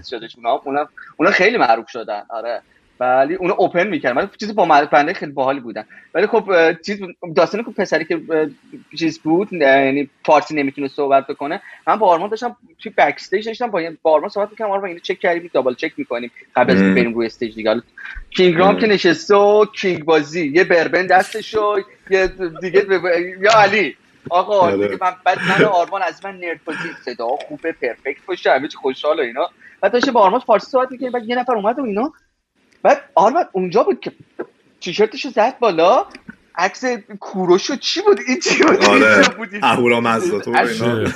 اونا اونا خیلی معروف شدن. آره. ولی اونو اوپن می‌کردن. ولی چیزی با بنده خیلی باحالی بودن. ولی خب چیز داستانی که پسری که چیز بود یعنی فارسی نمی‌تونه صحبت بکنه. من با آرمان داشتم توی backstage داشتم با با آرمان صحبت می‌کردم. آرمان اینو چک کردیم double check می‌کنیم. قبل از بریم روی stage دیگه. کینگ رام که نشسته و کینگ بازی. یه بربن دستش یه دیگه یا علی. آقا آره. دیگه من بعد من آرمان از من نرد بازی. صدا خوبه perfect باشه همه خوشحال و اینا. بعد داشته با آرمان فارسی صحبت می‌کنیم بعد یه نفر اومد و اینا بعد آرمد اونجا بود که تیشرتشو زد بالا عکس کوروش چی بود؟ این چی بود؟ آره اهورا مزدا تو اینا.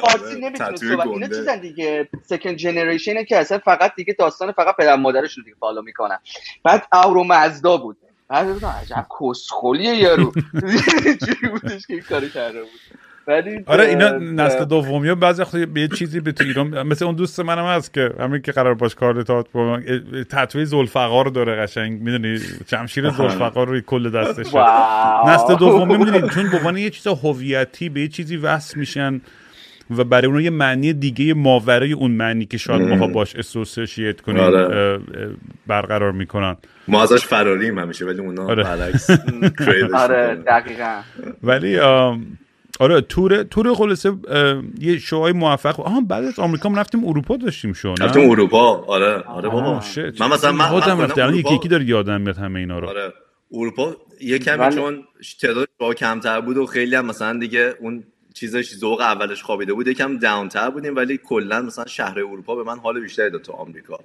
فارسی (laughs) نمی‌تونه صحبت اینا چیزن دیگه؟ سکند جنریشنه که اصلا فقط دیگه داستان فقط پدر مادرش رو دیگه فالو می‌کنن. بعد اهورا مزدا بود. بعد عجب کسخولیه یارو. (laughs) (laughs) چی بودش که این کاری کرده بود؟ آره اینا نسل دومی ها بعضی وقت به یه چیزی به تو ایران مثل اون دوست منم هست که همین که قرار باش کار تئاتر با تتوی زلفقار داره قشنگ. می‌دونی؟ جمشیر زلفقار روی کل دستش نسل دومی می‌دونی چون به عنوان یه چیز هویتی به یه چیزی وصل میشن و برای اون یه معنی دیگه ماورای اون معنی که شاید ماها باش اسوسییت کنیم آره. برقرار می‌کنن. ما ازش فراریم همیشه ولی اونا آره. برعکس. (laughs) آره دقیقا. ولی آره تور تور خلاصه یه شوهای موفق. آها بعد از آمریکا ما رفتیم اروپا داشتیم شو نه؟ رفتیم اروپا. آره آره بابا. من مثلا من خودم رفتم. یکی یکی داره یادم میاد همه اینا رو. آره. اروپا یه کمی چون تعداد با کمتر بود و خیلی هم مثلا دیگه اون چیزش ذوق اولش خوابیده بود یکم داونتر بودیم ولی کلا مثلا شهر اروپا به من حال بیشتری داد تو آمریکا.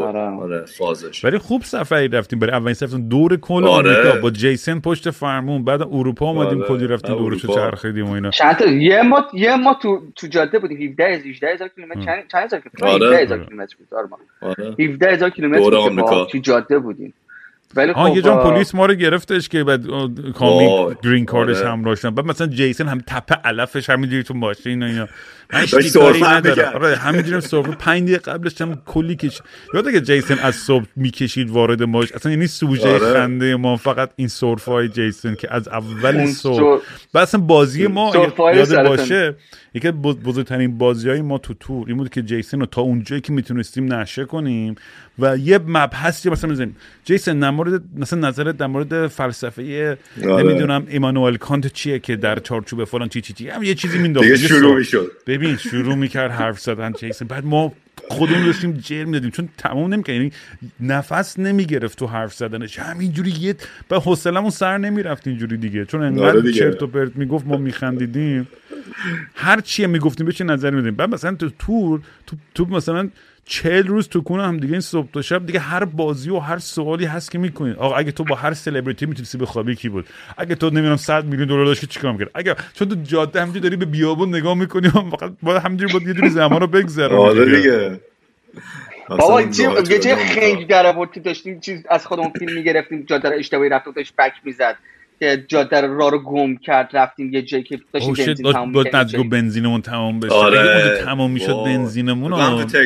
آره. آره فازش. ولی خوب سفری رفتیم. برای اولین سفر دور کل آره. آمریکا. با جیسن پشت فرمون. بعد اروپا اومدیم آره. کلی رفتیم دورشو چرخیدیم و اینا. چند یه ما یه ما تو تو جاده بودیم. 17 از 18 هزار کیلومتر. چند چند هزار کیلومتر؟ آره. 17 هزار کیلومتر بود. آره 17 هزار کیلومتر تو جاده بودیم. ولی خب یه جان پلیس ما رو گرفتش که بعد کامی گرین کاردش آره. همراه شدن بعد مثلا جیسن هم تپه علفش همینجوری تو ماشین و اینا. داشت سرفه نداره. آره همینجوری سرفه. 5 دقیقه قبلش هم کلی کش یاده که جیسن از صبح می‌کشید وارد ماش اصلا یعنی سوژه آره. خنده ما فقط این سرفه های جیسن که از اول صبح و اصلا بازی ما یاد باشه یکی بزرگترین بازی های ما تو تور این بود که جیسن رو تا اونجایی که می‌تونستیم نشه کنیم و یه مبحثی مثلا می‌زنیم جیسن در مورد مثلا نظرت در مورد فلسفه آره. نمی‌دونم ایمانوئل کانت چیه که در چارچوب فلان چی چی چی هم یه چیزی مینداخت. شروع می‌شد. ببین شروع می‌کرد حرف زدن جیسن بعد ما خودمون داشتیم جر می‌دادیم. چون تمام نمی‌کرد. یعنی نفس نمی‌گرفت تو حرف زدنش. همینجوری یه به حوصلمون سر نمی‌رفت اینجوری دیگه. چون انقدر آره چرت و پرت می‌گفت ما میخندیدیم. هر چیه می‌گفتیم به چه نظر میدیم بعد مثلا تو تور تو, تو مثلا چهل روز تو کنه هم دیگه این صبح تا شب دیگه هر بازی و هر سوالی هست که می‌کنید آقا اگه تو با هر سلبریتی می‌تونستی بخوابی کی بود؟ اگه تو نمی‌دونم 100 میلیون دلار داشت چیکار می‌کرد اگه چون تو جاده همینجوری داری به بیابون نگاه می‌کنی فقط با همینجوری با یه جوری زمان رو بگذره آره دیگه. بابا چی یه چه خنگ در بود که داشتیم چیز از خودمون فیلم می‌گرفتیم جاده رو اشتباهی رفت و داشت بک می‌زد. که جاده رو رو گم کرد رفتیم یه جایی که داشتیم بنزین تمام بود نزدیک بنزینمون تمام بشه. آره. تمام می‌شد بنزینمون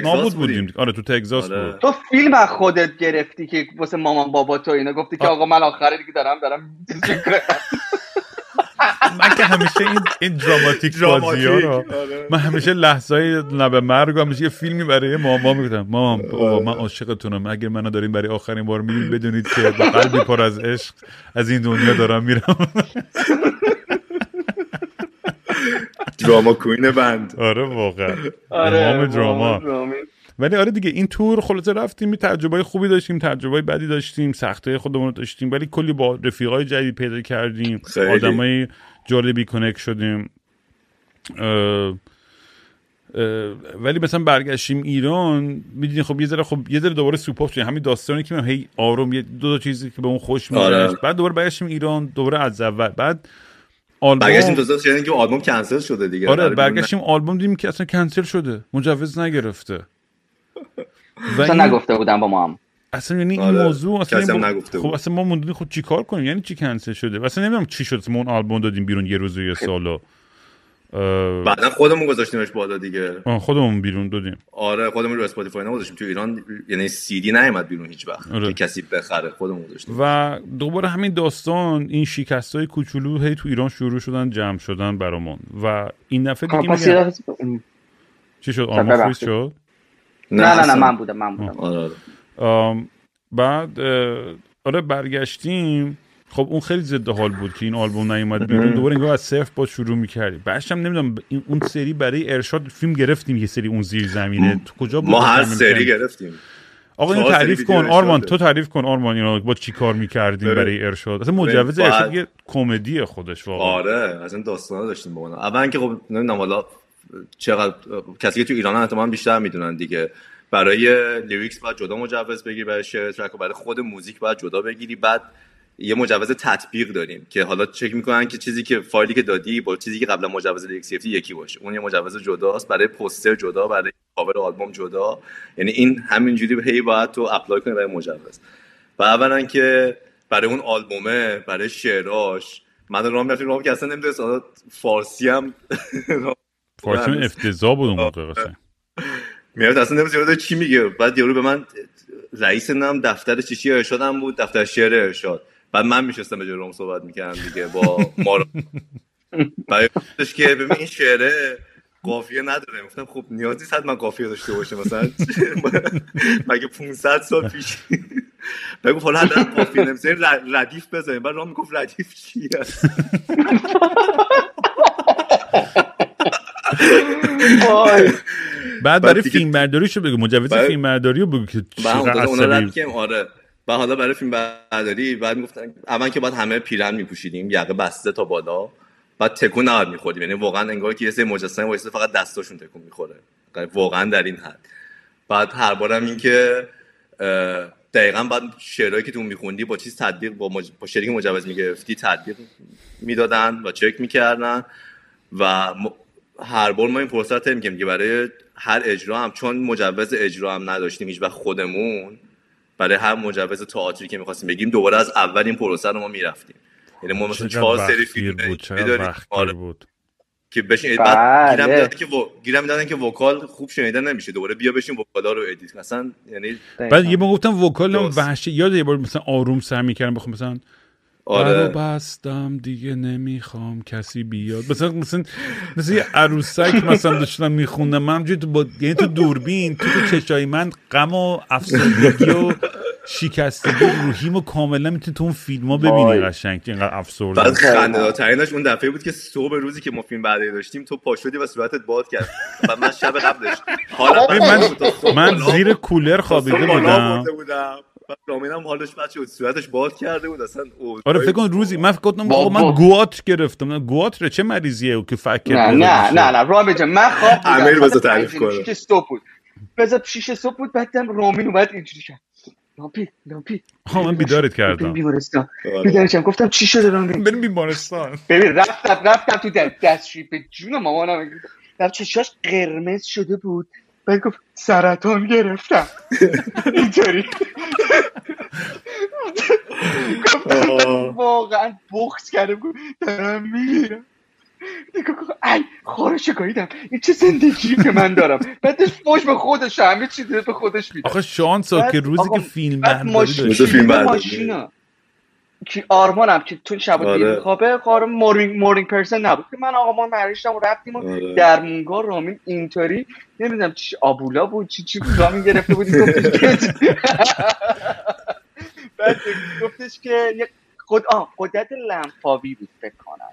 نابود بودیم. آره تو تگزاس آره. بود. تو فیلم از خودت گرفتی که واسه مامان بابا تو اینا گفتی که آقا من آخره دیگه دارم دارم (laughs) من که همیشه این این دراماتیک بازی ها رو آره. من همیشه لحظه های لب مرگ همیشه یه فیلمی برای ماما می‌گفتم. مامان بابا من عاشقتونم. اگه منو داریم برای آخرین بار می‌بینید بدونید که با قلبی پر از عشق از این دنیا دارم میرم. (laughs) دراما کوین بند. آره واقعا. آره دراما ولی آره دیگه این تور خلاصه رفتیم تجربه خوبی داشتیم تجربه بدی داشتیم سخته خودمون رو داشتیم ولی کلی با رفیقای جدید پیدا کردیم آدمای جالبی کنک شدیم. اه، ولی مثلا برگشتیم ایران می‌دونی خب یه ذره خب یه ذره دوباره سوپاپ شدیم. همین داستانی که من هی آروم یه دو تا چیزی که به اون خوش میگذشت آره. بعد دوباره برگشتیم ایران دوباره از اول. بعد آلبوم برگشتیم تازه شنیدیم که آلبوم کنسل شده دیگه. آره برگشتیم آلبوم دیدیم که اصلا کنسل شده مجوز نگرفته. اصلا این- نگفته بودم با ما هم. اصلا یعنی این آره، موضوع اصلا این با- نگفته خب. اصلا ما موندیم خب چیکار کنیم؟ یعنی چی کنسل شده؟ اصلا نمی‌دونم چی شد ما اون آلبوم دادیم بیرون یه روز و یه سالو اه، بعدا خودمون گذاشتیمش بالا دیگه. آه، خودمون بیرون دادیم. آره خودمون رو اسپاتیفای نگذاشتیم. تو ایران یعنی سی دی نیومد بیرون هیچ وقت. آره. که کسی بخره خودمون گذاشتیم. و دوباره همین داستان این شکست های کوچولو هی تو ایران شروع شدن جمع شدن برامون. و این دفعه دیگه میگم دفعه- چی شد؟ خب، ببخشید. شد؟ نه نه نه اصلا. من بودم من بودم. آره آره. بعد آره برگشتیم. خب اون خیلی ضد حال بود که این آلبوم نیومد بیرون. دوباره انگار از صفر با شروع می‌کردیم. بعدش هم نمی‌دونم این- اون سری برای ارشاد فیلم گرفتیم یه سری اون زیر زمینه. تو کجا بود؟ ما هر سری گرفتیم. آقا اینو سری تعریف کن. آرمان. تو تعریف کن آرمان اینو با چی کار می‌کردیم. برای ارشاد؟ اصلا مجوز ارشاد یه کمدی خودش واقعا. آره از این داستانا داشتیم با اول که خب نمی‌دونم حالا چقدر کسی که تو ایران احتمال بیشتر می‌دونن دیگه. برای lyrics باید جدا مجوز بگیری برای شعر track و برای خود موزیک باید جدا بگیری. بعد یه مجوز تطبیق داریم که حالا چک می‌کنن که چیزی که فایلی که دادی با چیزی که قبلا مجوز lyrics گرفتی یکی باشه. اون یه مجوز جداست. برای پوستر جدا برای کاور آلبوم جدا. یعنی این همینجوری هی باید تو اپلای کنی برای مجوز. و اولا که برای اون آلبومه برای شعراش من رام رفتیم رام که اصلا نمی‌دونست. فارسی هم (laughs) هنوز. افتضاح بود اون موقع. میاد اصلا یارو چی میگه بعد یارو به من رئیس نم دفتر چیشی ارشادم بود دفتر شعر ارشاد بعد من میشستم به جای روم صحبت می‌کردم دیگه با ما برای گفتش که ببین این شعره قافیه نداره گفتم خب نیازی نیست حتما قافیه داشته باشه مثلا مگه 500 سال پیش بگو حالا حداقل قافیه نمیشه ردیف بزنیم بعد رام می‌گفت ردیف چیه وای. بعد برای فیلم برداریشو بگو. مجوز فیلم برداری رو بگو که چقدر کردیم آره. و حالا برای فیلم برداری بعد می‌گفتن اول که بعد همه پیرن میپوشیدیم یقه بسته تا بالا. بعد تکون نباید میخوردیم. یعنی واقعا انگار که یه سری مجسمه وایساده فقط دستاشون تکون می‌خوره. واقعا در این حد. بعد هر بارم این که دقیقا بعد شعرهایی که تو میخوندی با چیز تطبیق با, مج... با شعری که مجوز می‌گرفتی تطبیق می‌دادن و چک می‌کردن و. هر بار ما این فرصت میگیم که برای هر اجرا هم چون مجوز اجرا هم نداشتیم هیچ وقت خودمون برای هر مجوز تئاتری که می‌خواستیم بگیم دوباره از اول این پروسه رو ما می‌رفتیم. یعنی ما مثلا چهار سری فیلم آره. بود. که بشین بله. بعد گیرم دادن که و... گیرم می‌دادن که وکال خوب شنیده نمیشه. دوباره بیا بشین وکالا رو ادیت مثلا یعنی بعد یه بار گفتم وکال. وحشی یاد یه بار مثلا آروم سر می‌کردم بخوام مثلا آره. بستم دیگه نمی‌خوام کسی بیاد. مثلا مثلا مثل یه عروسک مثلا داشتم میخوندم. من همجوری تو با یعنی تو دوربین تو تو چشای من غم و افسردگی و شکستگی روحیمو کاملا می‌تونی تو اون فیلم ها ببینی. قشنگ. که اینقدر افسرده بعد خنده دارترینش اون دفعه بود که صبح روزی که ما فیلم بعدی داشتیم تو پا شدی و صورتت باد کرد. و من شب قبلش حالا من من زیر کولر خوابیده بودم. رامینم حالش بد شد صورتش باد کرده بود اصلا آره فکر کن روزی من فکر کنم آقا من. گوات گرفتم. نه گوات ره چه مریضیه که فکر نه نه نه نه رامین جان من خواب بودم. امیر بذار تعریف کنه. شیش صبح بود. بذار شیش صبح بود بعدم رامین اومد اینجوری کرد. لامپی لامپی ها من بیدارت کردم. بیمارستان. آره. بیدارشم گفتم چی شده رامین؟ بریم بیمارستان. ببین رفتم رفتم تو دست دستشویی. به جون مامانم. رفت چشاش قرمز شده بود. بعد گفت سرطان گرفتم. اینطوری. واقعا کرده بود دارم می‌گیرم نگاه کن. ای خارش گاییدم. این چه زندگی که من دارم؟ بعدش فوش به خودش همه چی به خودش میده. آخه شانس ها بعد که روزی که فیلم بعد فیلم برداری. ماشینا. که آرمانم که تو شب آره. دیر خوابه آرمان مورنینگ مورنینگ پرسن نبود که من آقا ما مریشتم و رفتیم و آره. در مونگا رامین اینطوری نمی‌دونم چی آبولا بود چی چی بود رامین گرفته بود گفتش که (laughs) بعد گفتش که خود آه قدرت لنفاوی بود فکر کنم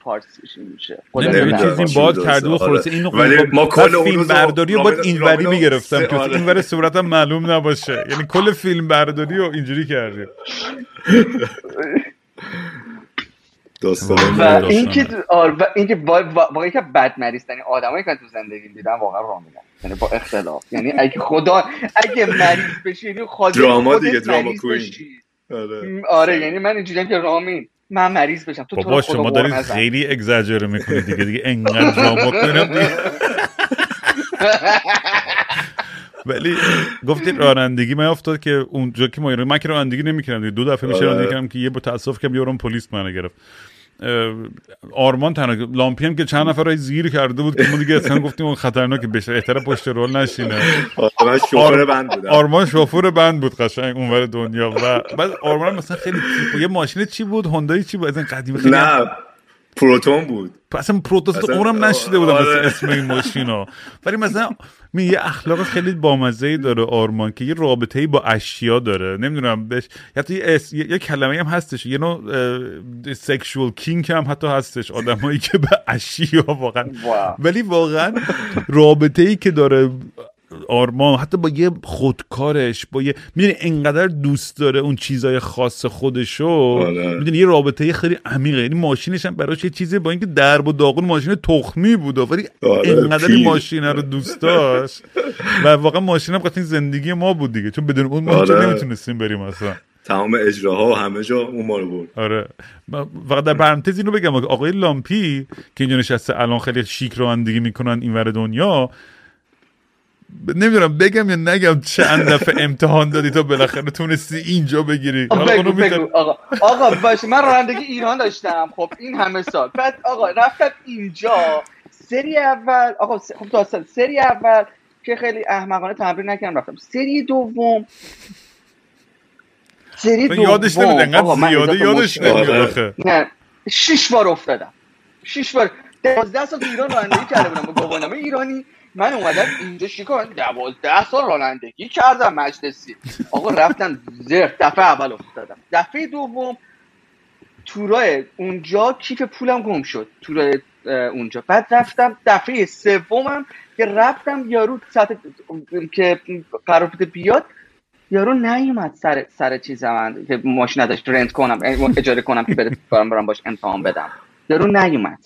پارسیش این میشه نمی‌دونم. چیزی چی باد کرده و آره. خلاصه اینو ولی خب- ما بعد کل اون فیلم برداری رو باید اینوری می‌گرفتم که آره. اینور صورتم معلوم نباشه یعنی کل فیلم برداری رو اینجوری کردیم داستان. و. اینکه آره و اینکه با- با- واقعا که بد مریض آدمایی که تو زندگی دیدم واقعا رامیدن یعنی با اختلاف یعنی اگه خدا اگه مریض بشی یعنی خدا دراما دیگه، دراما کوین. آره آره یعنی من اینجوریام که رامین من مریض بشم تو بابا شما دارید نزن. خیلی اگزاجره می‌کنید دیگه دیگه انقدر دیگه (laughs) ولی گفتید رانندگی من افتاد که اونجا که ما ایران من که رانندگی نمی‌کردم دو دفعه میشه آره. رانندگی کردم که یه با تاسف که یارم پلیس منو گرفت آرمان تنها لامپی هم که چند نفر زیر کرده بود که ما دیگه اصلا گفتیم اون خطرناکه بشه. احتر پشت رول نشینه. آره، من شوفر آر- بند بودم آرمان شوفور بند بود قشنگ اونور دنیا. و بعد آرمان مثلا خیلی یه ماشین چی بود؟ هوندای چی بود؟ از این قدیمی خیلی نه پروتون بود. اصلا پروتوس اصلا- عمرم نشیده بودم آره. مثلا اسم این ماشین ها. ولی مثلا می یه اخلاق خیلی بامزه ای داره آرمان که یه رابطه ای با اشیا داره. نمی‌دونم بهش حتی یه, اس... یه... یه کلمه هم هستش. یه نوع سکشوال کینگ هم حتی هستش. آدمایی که به اشیا واقعا واو. ولی واقعا رابطه ای که داره آرمان حتی با یه خودکارش با یه می‌دونی انقدر دوست داره اون چیزای خاص خودشو؟ آره. می‌دونی یه رابطه خیلی عمیقه. یعنی ماشینش هم براش یه چیزی با اینکه درب و داغون ماشین تخمی بود ولی آره، انقدر این. ماشین رو دوست داشت. و واقعا ماشین هم قطعا زندگی ما بود دیگه. چون بدون اون ما آره. نمی‌تونستیم بریم اصلا. تمام اجراها و همه جا اون ما رو برد آره فقط در پرانتز اینو بگم. آقای لامپی که اینجا نشسته الان خیلی شیک رانندگی می‌کنن اینور دنیا نمی‌دونم بگم یا نگم چند دفعه امتحان دادی تا بالاخره تونستی اینجا بگیری. بگو. بگو. آقا آقا باشه من رانندگی ایران داشتم. خب این همه سال. بعد آقا رفتم اینجا. سری اول آقا س- خب داستان سری اول که خیلی احمقانه تمرین نکردم رفتم. سری دوم. سری دوم یادش نمیاد زیاده یادش نمیاد نه شش بار افتادم. شش بار. دوازده سال تو ایران رانندگی کرده بودم با گواهینامه ایرانی. من اومدم اینجا شکار دوازده سال رانندگی کردم مجلسی. آقا رفتم زرد دفعه اول افتادم. دفعه دوم تورای اونجا کیف پولم گم شد. تورای اونجا. بعد رفتم دفعه سومم که رفتم یارو ساعت که قرار بوده بیاد یارو نیومد سر سر چیز من که ماشین نداشت. رنت کنم اجاره کنم که بره برام برام باش امتحان بدم. یارو نیومد.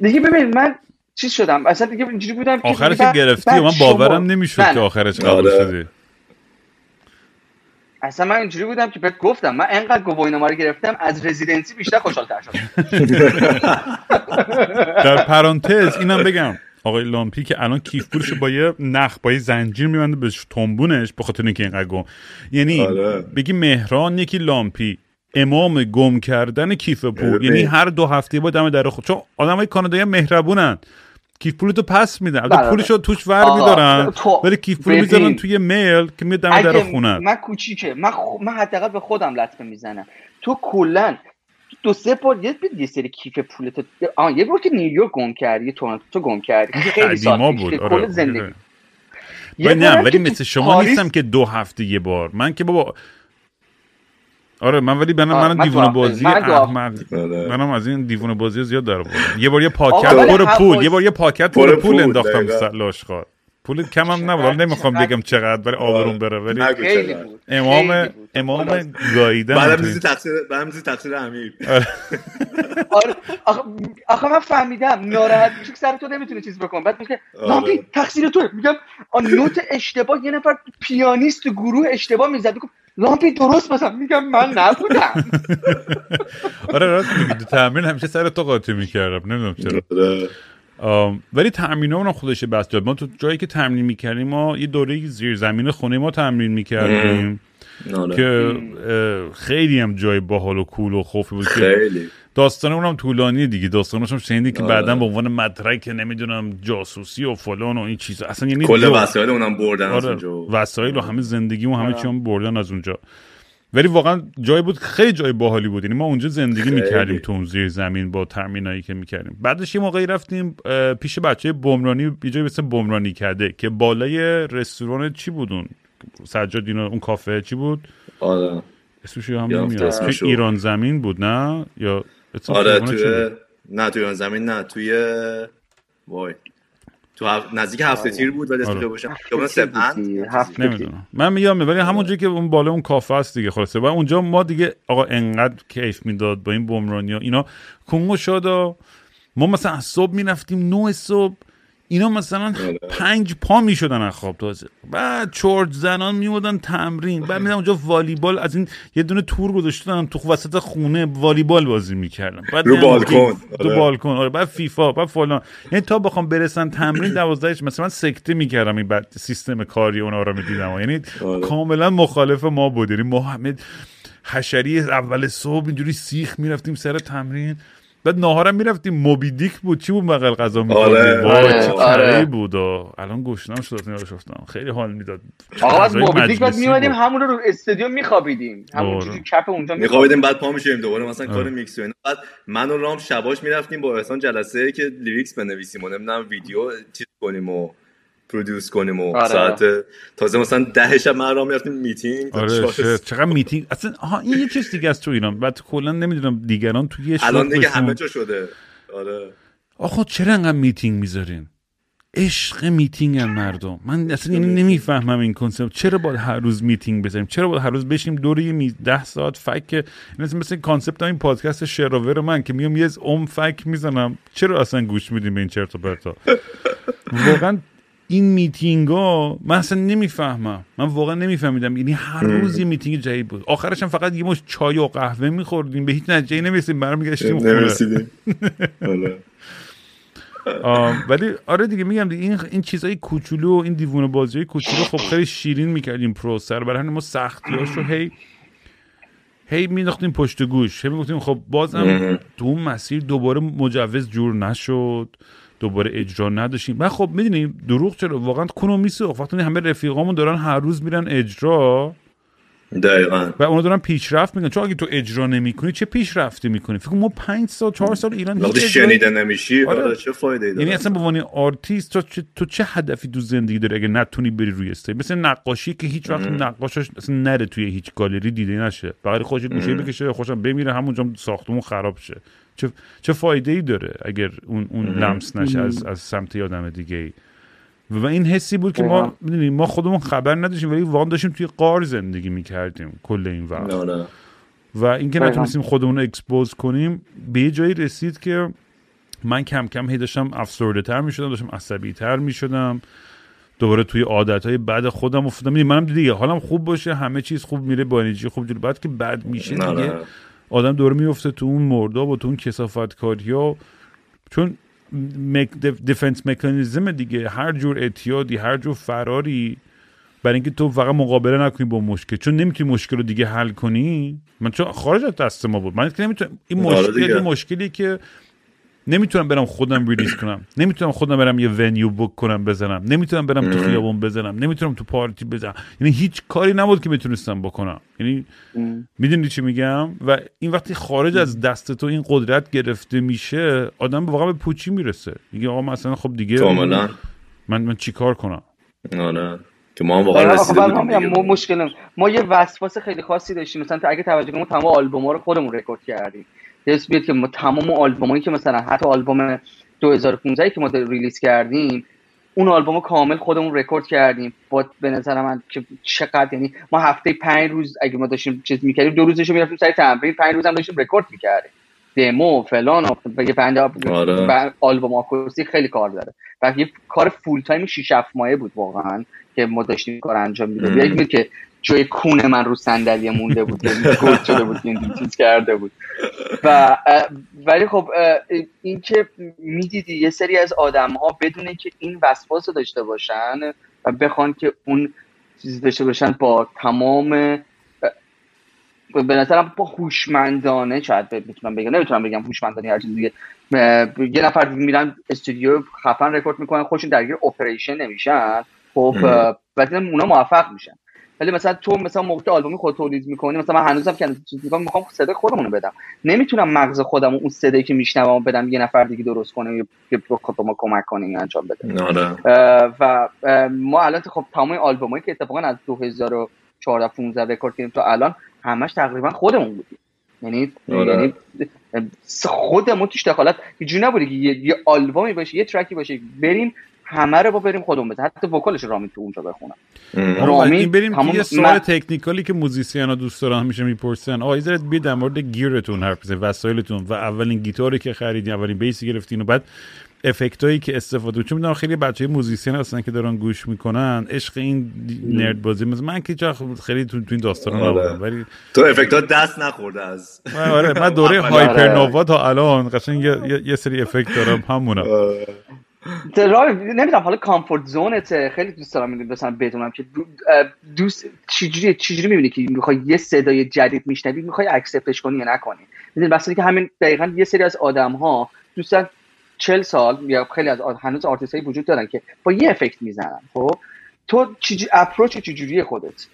دیگه ببین من چیز شدم. اصلا دیگه اینجوری بودم که آخرش دیگه گرفتی؟ و من شما- باورم نمی‌شد که آخرش قبول آره. شدی. اصلا من اینجوری بودم که بهت گفتم من انقدر گواهینامه رو گرفتم از رزیدنسی بیشتر خوشحال‌تر شدم. (laughs) (laughs) در پرانتز اینم بگم آقای لامپی که الان کیف پولش با یه نخ با یه زنجیر میبنده به تنبونش به خاطر اینکه اینقدر گم. یعنی آره. بگی مهران یکی لامپی امام گم کردن کیف پول. یعنی هر دو هفته با دم در خود. چون آدم های کانادایی مهربونن. کیف پولتو پس میدن. البته بله، پولشو توش ور میدارن تو- ولی کیف پول. می‌ذارن توی میل که میاد دم در خونت من کوچیکه. من خ... من حداقل به خودم لطمه می‌زنم. تو کلا دو سه بار یه یه سری کیف پولت آه یه بار که نیویورک گم کردی تورنتو گم کردی. خیلی سال پیش بود آره کل زندگی. آره. نه ولی تو مثل شما نیستم که دو هفته یه بار. من که بابا آره من ولی آره، من دیوونه. بازی من دو هفته. احمق آره. منم از این دیوونه بازی زیاد در آوردم یه بار یه پاکت پر پول یه بار یه پاکت پر پول انداختم لاشخوار پول کم هم نبود نمی‌خوام بگم چقدر ولی آبروم بره ولی امام خیلی بود. امام گاییدن بعدم میزی تقصیر بعدم میزی تقصیر امیر. (laughs) آره. آخه, آخه من فهمیدم ناراحت میشه که سر تو نمی‌تونه چیز بکن بعد میگه آره. لامپی تقصیر تو میگم آ نوت اشتباه یه نفر پیانیست تو گروه اشتباه می‌زد. میگم لامپی درست بزن میگم من نبودم. (laughs) آره راست میگی. تو تمرین همیشه سر تو قاطی می‌کردم. نمی‌دونم چرا. آره. ولی تمرین اونم خودش بس داد. ما تو جایی که تمرین می‌کردیم ما یه دوره زیر زمین خونه ما تمرین می‌کردیم. آره. که خیلی هم جای باحال و کول و خوفی بود خیلی. داستان اونم طولانی دیگه. داستانش هم شنیدی که آره. بعدا به عنوان مدرک نمی‌دونم جاسوسی و فلان و این چیزا. اصلا یعنی کل وسایل اونم بردن از آره. اونجا. وسایل و همه زندگی و همه آره. چی هم بردن از اونجا. ولی واقعا جای بود خیلی جای باحالی بود. یعنی ما اونجا زندگی. می‌کردیم تو اون زیر زمین با ترمینایی که می‌کردیم. بعدش یه موقعی رفتیم پیش بچه بمرانی یه جایی مثل بمرانی کرده که بالای رستوران چی بود اون؟ سجاد اینا اون کافه چی بود؟ آره. اسمش هم نمیاد. ایران زمین بود نه؟ یا آره؟ توی نه توی ایران زمین نه توی وای. تو هف... نزدیک هفته تیر بود ولی اسم آره. تیر بود سپند دیگه. هفته نمی‌دونم. من میگم ولی همونجا که اون بالا اون کافه است دیگه خلاصه. و اونجا ما دیگه آقا انقدر کیف می‌داد با این بمرانی ها. اینا کنگو شادا ما مثلا از صبح می‌رفتیم نه صبح. اینا مثلا پنج پا می‌شدن از خواب تازه بعد چرت زنان میمودن تمرین. بعد میدن اونجا والیبال از این یه دونه تور گذاشتن تو وسط خونه والیبال بازی می‌کردن. بعد رو بالکن. تو آره. بالکن. آره. بعد فیفا بعد فلان. یعنی تا بخوام برسن تمرین دوازدهش مثلا سکته می‌کردم این بعد سیستم کاری اونا رو می‌دیدم. یعنی آره. کاملا مخالف ما بود. یعنی همه حشری اول صبح اینجوری سیخ می‌رفتیم سر تمرین. بعد ناهارم می‌رفتیم موبیدیک بود چی بود بغل غذا میخوردیم آره. آره. چه آره. بود آه. الان گشنم شد اینا رو شفتم خیلی حال می‌داد آقا از موبیدیک بعد میومدیم. همون رو استادیوم میخوابیدیم همون آره. چیزی کف اونجا میخوابیدیم بعد پا میشیم دوباره مثلا کار. میکس و اینا بعد من و رام شباش می‌رفتیم با احسان جلسه که lyrics بنویسیم و نمی‌دونم ویدیو چیز کنیم و produce کنیم و آره. ساعت تازه مثلا ده شب من و رام می‌رفتیم میتینگ آره. چقدر میتینگ؟ اصلا آها این یه چیز دیگه است تو ایران. بعد کلا نمی‌دونم دیگران توی یه الان دیگه همه جا شده. آره. آخه چرا انقدر میتینگ می‌ذارین؟ عشق میتینگ هم مردم. من اصلا یعنی نمی‌فهمم این concept چرا باید هر روز میتینگ بذاریم؟ چرا باید هر روز بشیم دور یه میز ده ساعت فک این مثل مثل concept این پادکست شراور من که میام یه ام فک می‌زنم. چرا اصلا گوش میدیم به این چرت و پرتا؟ (laughs) واقعا این میتینگ ها من اصلا نمی‌فهمم. من واقعا نمیفهمیدم. یعنی هر روز یه میتینگ جدید بود. آخرش هم فقط یه مشت چای و قهوه میخوردیم. به هیچ نتیجه نمی‌رسیم برمیگشتیم نمی‌رسیدیم ولی آره دیگه میگم دیگه. این این چیزای کوچولو و این دیوونه بازی کوچولو خب خیلی شیرین می‌کردیم پروسه رو برای همین ما سختیاشو هی هی مینداختیم پشت گوش. هی می‌گفتیم خب بازم تو اون مسیر دوباره مجوز جور نشد. دوباره اجرا نداشتیم. و خب می‌دونیم دروغ چرا؟ واقعا کنو میسوخت. وقتی همه رفیقامون دارن هر روز میرن اجرا. دقیقا. و اونا دارن پیشرفت می‌کنن. چون اگه تو اجرا نمی‌کنی چه پیشرفتی می‌کنی؟ فکر ما پنج سال چهار سال ایران وقتی شنیده نمیشی آره. چه فایده ای یعنی اصلا به عنوان آرتیست تو چه, تو چه هدفی تو زندگی داری اگه نتونی بری روی stage مثل نقاشی که هیچ وقت نقاشش اصلا نره توی هیچ گالری دیده نشه. فقط خودش گوشه بکشه خوشم بمیره همونجا ساختمون خراب شه. چه چه فایده ای داره اگر اون اون لمس نشه از از سمت آدم دیگه ای؟ و این حسی بود که ما. می‌دونیم ما خودمون خبر نداشتیم ولی واقعا داشتیم توی غار زندگی می‌کردیم کل این وقت. آره. و اینکه. نتونستیم خودمون رو expose کنیم به یه جایی رسید که من کم کم هی داشتم افسرده تر می شدم داشتم عصبی تر می شدم دوباره توی عادت های بد خودم افتادم. منم دیگه حالم خوب باشه همه چیز خوب میره با انرژی خوب جلو. بعد که بد میشه دیگه آره. آدم دوباره میفته تو اون مرداب و تو اون کسافت کاری ها چون دیفنس مکانیزم دیگه هر جور اعتیادی هر جور فراری برای اینکه تو فقط مقابله نکنی با مشکل. چون نمی‌تونی مشکل رو دیگه حل کنی. من چون خارج از دست ما بود. من نمی‌تونم این آره مشکل مشکلی که نمی‌تونم برم خودم release کنم. نمی‌تونم خودم برم یه venue book کنم بزنم. نمی‌تونم برم تو خیابون بزنم. نمی‌تونم تو پارتی بزنم. یعنی هیچ کاری نبود که می‌تونستم بکنم. یعنی می‌دونی چی میگم؟ و این وقتی خارج از دست تو این قدرت گرفته میشه آدم واقعا به پوچی می‌رسه. میگه آقا مثلا خب دیگه کاملا. من من چیکار کنم؟ آره. که ما هم واقعا آره، رسیده آخه بودیم من دیگه. ما مشکل ما یه وسواس خیلی خاصی داشتیم. مثلا اگه توجه کنیم ما تمام آلبوم رو خودمون رکورد کردیم. حس بیاد که ما تمام آلبومایی که مثلا حتی آلبوم 2015 که ما release کردیم اون آلبوم کامل خودمون رکورد کردیم. با به نظر من که چقدر یعنی ما هفته پنج روز اگه ما داشتیم چیز می‌کردیم دو روزش رو می‌رفتیم سر تمرین پنج روز هم داشتیم رکورد می‌کردیم. دمو فلان و یه پنج آره. آلبوم acoustic خیلی کار داره. و یه کار full time 6 7 ماهه بود واقعا که ما داشتیم کار انجام می‌دادیم. یک بود که جای کون من رو صندلی مونده بود که گل شده بود این چیز کرده بود. و ولی خب این که می‌دیدی یه سری از آدم ها بدونه که این وسواس رو داشته باشن و بخوان که اون چیز داشته باشن با تمام به نظرم با هوشمندانه شاید می‌تونم بگم نمی‌تونم بگم هوشمندانه هر چیز دیگه. یه نفر میرن استودیو خفن رکورد می‌کنن خودشون درگیر operation نمیشن. خب ولی اونا موفق میشن. ولی مثلا تو مثلا موقع که آلبومی خود تولید می‌کنی مثلا من هنوزم که چیز می‌کنم می‌خوام صدای خودمون رو بدم. نمی‌تونم مغز خودم و اون صدایی که میشنوم بدم یه نفر دیگه درست کنه یا که ما کمک کنه این انجام بده. آره. و ما الان خب تمام آلبومایی که اتفاقا از 2014 15 رکورد کردیم تا الان همش تقریبا خودمون بودیم. یعنی آره. یعنی خودمون توش دخالت اینجوری نبوده که یه, یه آلبومی باشه یه ترکی باشه بریم همه رو با بریم خودمون بزنیم حتی وکالش رامین تو اونجا بخونم. رامین بریم یه سوال من... تکنیکالی که musician ها دوست دارن همیشه می‌پرسن. آقا ایزرت بیا در مورد gear تون حرف بزنید وسایلتون و اولین گیتاری که خریدین اولین bass ی گرفتین و بعد effect ایی که استفاده چون می‌دونم خیلی بچه musician هستن که دارن گوش می‌کنن. عشق این nerd بازی مثل من که جا خیلی تو این داستان آره. ولی تو effect دست نخورده از. آره من دوره (laughs) آره. هایپر نووا تا الان قشنگ یه, یه سری effect دارم همونه آره. نمی‌دونم حالا comfort zone ت خیلی دوست دارم مثلا بدونم که دوست چجوری چجوری می‌بینی که می‌خوای یه صدای جدید میشنوی؟ می‌خوای accept ش کنی یا نکنی؟ می‌دونی بس که همین دقیقا یه سری از آدم ها دوستان چل سال یا خیلی از هنوز آرتیست وجود دارن که با یه effect می‌زنن خب؟ تو چجوری approach چجوری خودت؟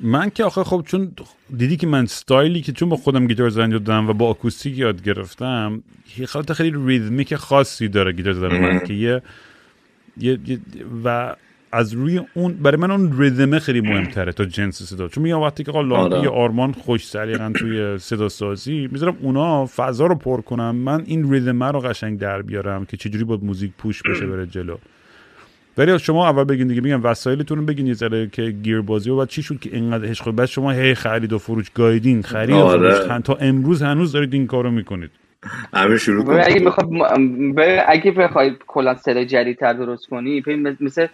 من که آخه خب چون دیدی که من ستایلی که چون با خودم گیتار زدن دادم و با acoustic یاد گرفتم یه خیلی خیلی ریتمیک خاصی داره گیتار زدن من که یه, یه, و از روی اون برای من اون ریدمه خیلی مهمتره تا جنس صدا. چون میگم وقتی که لامپی آره. آرمان خوش سریعا توی صدا سازی می‌ذارم اونا فضا رو پر کنم من این ریدمه رو قشنگ در بیارم که چجوری باید موزیک پوش بشه بره جلو. ولی شما اول بگین دیگه میگم وسایلتون رو بگین یه که گیر بازی و بعد چی شد که اینقدر عشق بعد شما هی خرید و فروش گایدین خرید و فروش. آره. تا امروز هنوز دارید این کارو می‌کنید. همه شروع کنید. اگه بخواد اگه بخوای کلا صدای جدیدتر درست کنی مثل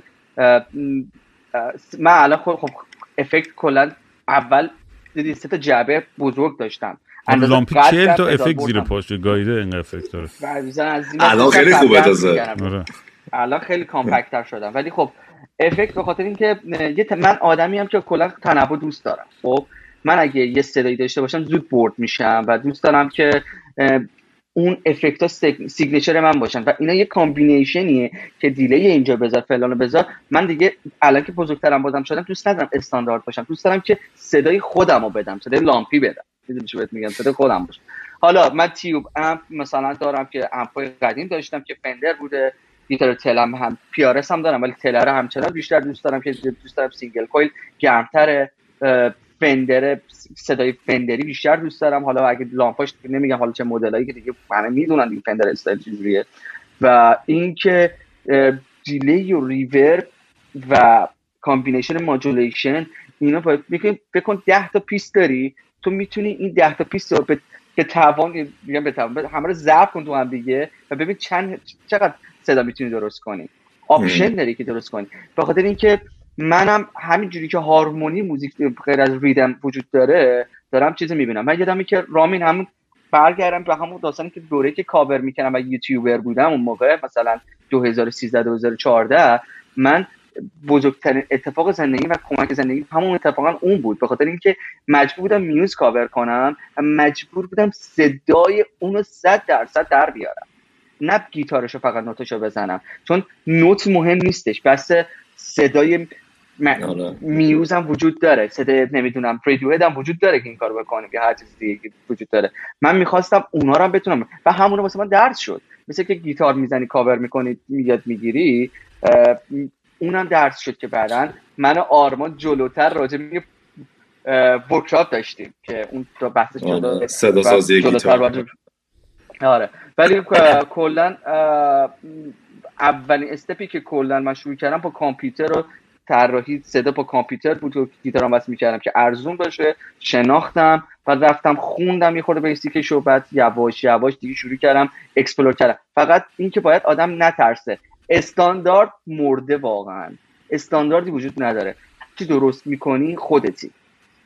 من الان خب, خب افکت کلا اول دیدی سه تا جعبه بزرگ داشتم. لامپی چهل تا افکت زیر پاش گایده این افکت داره. الان خیلی خوبه تازه. الان خیلی کامپکتر شدم. ولی خب افکت به خاطر اینکه من آدمی هم که کلا تنوع دوست دارم. خب من اگه یه صدایی داشته باشم زود bored میشم و دوست دارم که اون effect ها signature من باشن. و اینا یه combination یه که delay اینجا بذار فلان بذار. من دیگه الان که بزرگترم بازم شدم دوست ندارم استاندارد باشم. دوست دارم که صدای خودم رو بدم صدای لامپی بدم. می‌دونی چی بهت میگم؟ صدای خودم باشه. حالا من tube amp مثلا دارم که amp ای قدیم داشتم که فندر بوده. گیتار tele م هم PRS هم دارم ولی tele رو همچنان بیشتر دوست دارم که دوست دارم. single coil گرمتره فندر صدای فندری بیشتر دوست دارم. حالا اگه لامپاش نمیگم حالا چه مدلایی که دیگه همه می‌دونن این فندر استایل چجوریه. و اینکه delay و reverb و combination modulation اینا باید بکن ده تا piece داری تو می‌تونی این ده تا piece رو به توان میگم به توان همه رو ضبط کن تو هم دیگه و ببین چند چقدر صدا می‌تونی درست کنی. option داری که درست کنی. به خاطر اینکه منم همینجوری که هارمونی موزیک غیر از ریدم وجود داره دارم چیزی می‌بینم. من یادمه که رامین همون برگردم به همون داستانی که دوره که کاور می‌کنم و یوتیوبر بودم اون موقع مثلا 2013 2014 من بزرگترین اتفاق زندگی و کمک زندگی همون اتفاقا اون بود. به خاطر اینکه مجبور بودم Muse cover کنم و مجبور بودم صدای اونو صد درصد در بیارم. نه گیتارشو فقط نوتشو بزنم. چون نوت مهم نیستش. بس صدای آره. Muse هم وجود داره. صدای نمی‌دونم Radiohead هم وجود داره که این کارو بکنیم یا هر چیز دیگه وجود داره. من می‌خواستم اونا رو هم بتونم و همون واسه من درس شد. مثل که گیتار می‌زنی کاور می‌کنی یاد می‌گیری اونم درس شد که بعدا من و آرمان جلوتر راجع به workshop داشتیم که اون رو بحثش آره. صدا سازی گیتار. آره. ولی کلا اولین step ی که کلا من شروع کردم با کامپیوتر رو طراحی صدا با کامپیوتر بود و گیتارم واسه می‌کردم که ارزون باشه. شناختم و رفتم خوندم یه خورده basic ش و بعد یواش یواش دیگه شروع کردم explore کردم. فقط این که باید آدم نترسه. استاندارد مرده واقعا. استانداردی وجود نداره. چی درست می‌کنی؟ خودتی.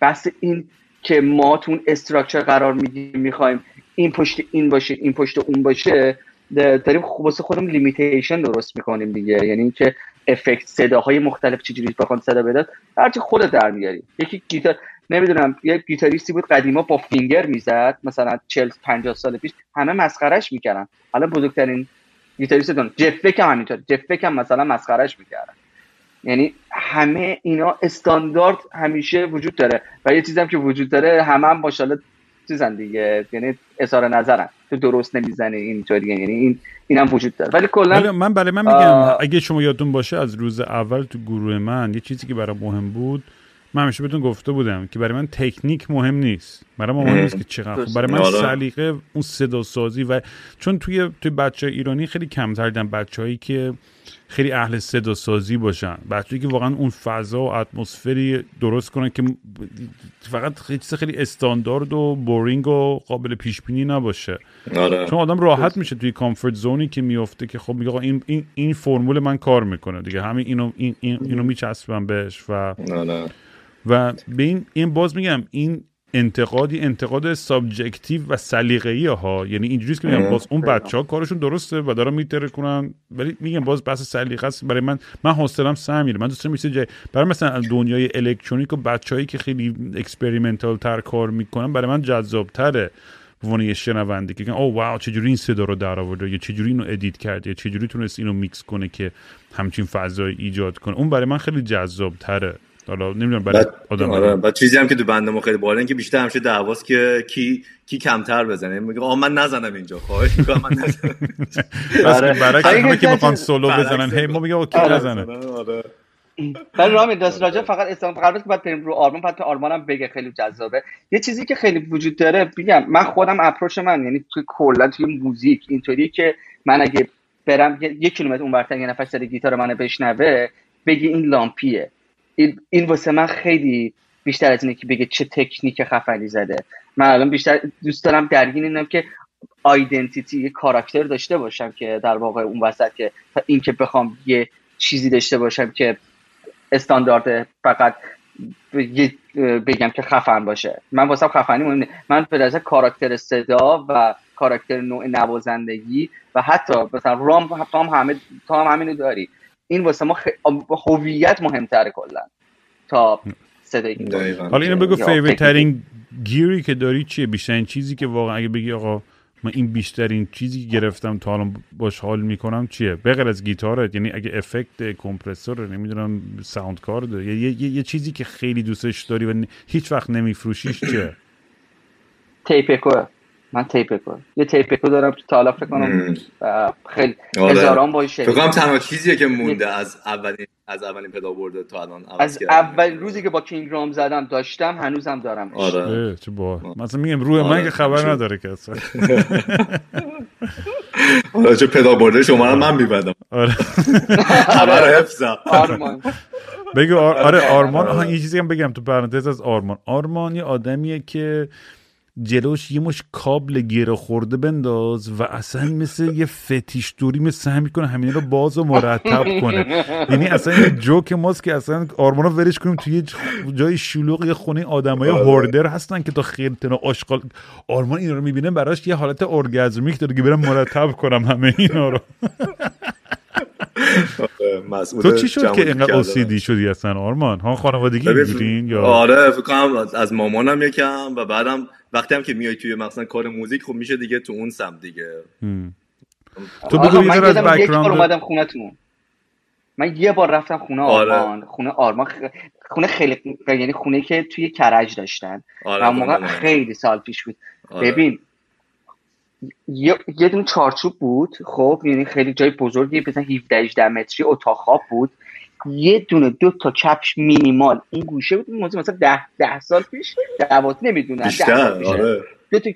بس این که ما تو اون structure قرار می‌گیریم می‌خوایم این پشت این باشه این پشت اون باشه داریم واسه خودم limitation درست می‌کنیم دیگه. یعنی اینکه effect صداهای مختلف چجوری بخوان صدا بداد هرچی خودت در میاری. یکی گیتار نمی‌دونم یه گیتاریستی بود قدیما با finger می‌زد. مثلا 40 50 سال پیش. همه مسخرش می‌کردن. حالا بزرگترین گیتاریست دنیان. Jeff هم همینطور. Jeff هم مثلا مسخرش می‌کردن. یعنی همه اینا استاندارد همیشه وجود داره. و یه چیزی هم که وجود داره همه هم ماشاءالله چیزن دیگه. یعنی اظهار نظرن. تو درست نمی‌زنی اینطوری. یعنی این اینم وجود داره. ولی کلا من برای من میگم اگه شما یادتون باشه از روز اول تو گروه من یه چیزی که برای مهم بود من همیشه بهتون گفته بودم که برای من تکنیک مهم نیست. برای ما مهم نیست که چقدر خوب. برای من آره. سلیقه اون صدا سازی و چون توی توی بچه ایرانی خیلی کمتر دیدم بچههایی که خیلی اهل صدا سازی باشن. بچه‌ای که واقعا اون فضا و اتمسفری درست کنن که فقط خیلی چیز خیلی استاندارد و boring و قابل پیش بینی نباشه. آره. چون آدم راحت میشه توی comfort zone ی که میفته که خب میگه این این این فرمول من کار می‌کنه دیگه. همین اینو این این اینو میچسبم بهش و آره. و به این این باز میگم این انتقادی انتقاد subjective و سلیقه‌ای ها. یعنی اینجوریه که میگم باز اون بچه ها کارشون درسته و دارن میتره کنن ولی میگم باز بحث سلیقه است. برای من من حوصلم سر میره. من دوست دارم جای برای مثلا دنیای الکترونیک و بچه‌هایی که خیلی experimental تر کار می‌کنن برای من جذاب تره به عنوان یه شنونده که oh wow چجوری این صدا رو در آورده؟ یا چجوری اینو edit کرده؟ یا چجوری تونست اینو میکس کنه که همچین فضای ایجاد کنه؟ اون برای من خیلی جذاب تره حالا نمی‌دونم برای بعد آدم آره بعد چیزی هم که تو band ما خیلی بالا این که بیشتر همیشه دعواست که کی کی کمتر بزنه. میگه آقا من نزنم اینجا. خواهش می‌کنم من نزنم. (laughs) بس آره. برعکس آره، همه که می‌خوان سولو. بزنن هی ما میگه آقا کی آره. نزنه؟ آره. ولی رامین دست راجع فقط استان قرار که باید بریم رو آرمان فقط آرمانم بگه خیلی جذابه. یه چیزی که خیلی وجود داره میگم من خودم اپروچ من یعنی توی کلا توی موزیک اینطوریه که من اگه برم یه, یه کیلومتر اونورتر یه نفر سر گیتار منو بشنوه بگی این لامپیه. این, واسه من خیلی بیشتر از اینه که بگه چه تکنیک خفنی زده. من الان بیشتر دوست دارم درگیر اینم که آیدنتیتی یه کاراکتر داشته باشم که در واقع اون وسط که این که بخوام یه چیزی داشته باشم که استاندارد فقط بگم که خفن باشه. من واسه خفنی مهم نیست. من به نظر کاراکتر صدا و کاراکتر نوع نوازندگی و حتی مثلا رام هم همه تو هم همینو داری. این واسه ما خ- هویت مهمتره کلا تا. دقیقاً. حالا اینو بگو favorite. ترین gear ی که داری چیه بیشترین چیزی که واقعا اگه بگی آقا من این بیشترین چیزی که گرفتم تا الان باش حال می‌کنم چیه بغیر از گیتارت یعنی اگه effect compressor نمی‌دونم sound card یه, یه, یه چیزی که خیلی دوستش داری و هیچ وقت نمیفروشیش چیه tape echo من tape echo یه tape echo دارم تا حالا فکر کنم. خیلی آره. هزاران باشه فکر کنم تنها چیزیه که مونده از اولین از اولین پدال برده تا الان از. اول روزی که با کینگ رام زدم داشتم هنوزم دارم. آره. چه با مثلا میگم روح من آره. که خبر نداره که اصلا. (laughs) حالا چه پدال برده شما رو من میبندم. آره. خبر حفظم. آرمان. بگو آر... آره آره. آرمان. یه چیزی هم بگم تو پرانتز از آرمان. آرمان یه آدمیه که جلوش یه مش کابل گیره خورده بنداز و اصلا مثل یه فتیش دوری مثل هم می‌کنه همین رو باز و مرتب کنه یعنی اصلا یه جوک ماست که اصلا آرمان رو ورش کنیم توی یه جای شلوغ یه خونه آدمای آره. هوردر هستن که تا خیلی تنو آشغال آرمان این رو می‌بینه براش یه حالت ارگزمیک داره که برم مرتب کنم همه اینا رو مسئول تو چی شد که اینقدر. اوسیدی شدی اصلا آرمان ها خانوادگی بودین یا آره فکر کنم از مامانم یکم و بعدم وقتی هم که میای توی مثلا کار موزیک خب میشه دیگه تو اون سم دیگه. تو بگو یه من از بک‌گراند اومدم خونتون. من یه بار رفتم خونه آره. آرمان. خونه آرمان. خ... خونه خیلی یعنی خونه که توی کرج داشتن. آره و اون موقع. خیلی سال پیش بود. آره. ببین یه, یه دونه چارچوب بود خب یعنی خیلی جای بزرگی مثلا 17 18 متری اتاق خواب بود. یه دونه دو تا کفش مینیمال. این گوشه بود موضوع مثلا 10 10 سال پیش 12 نمی‌دونم بیشتر آره. دو تا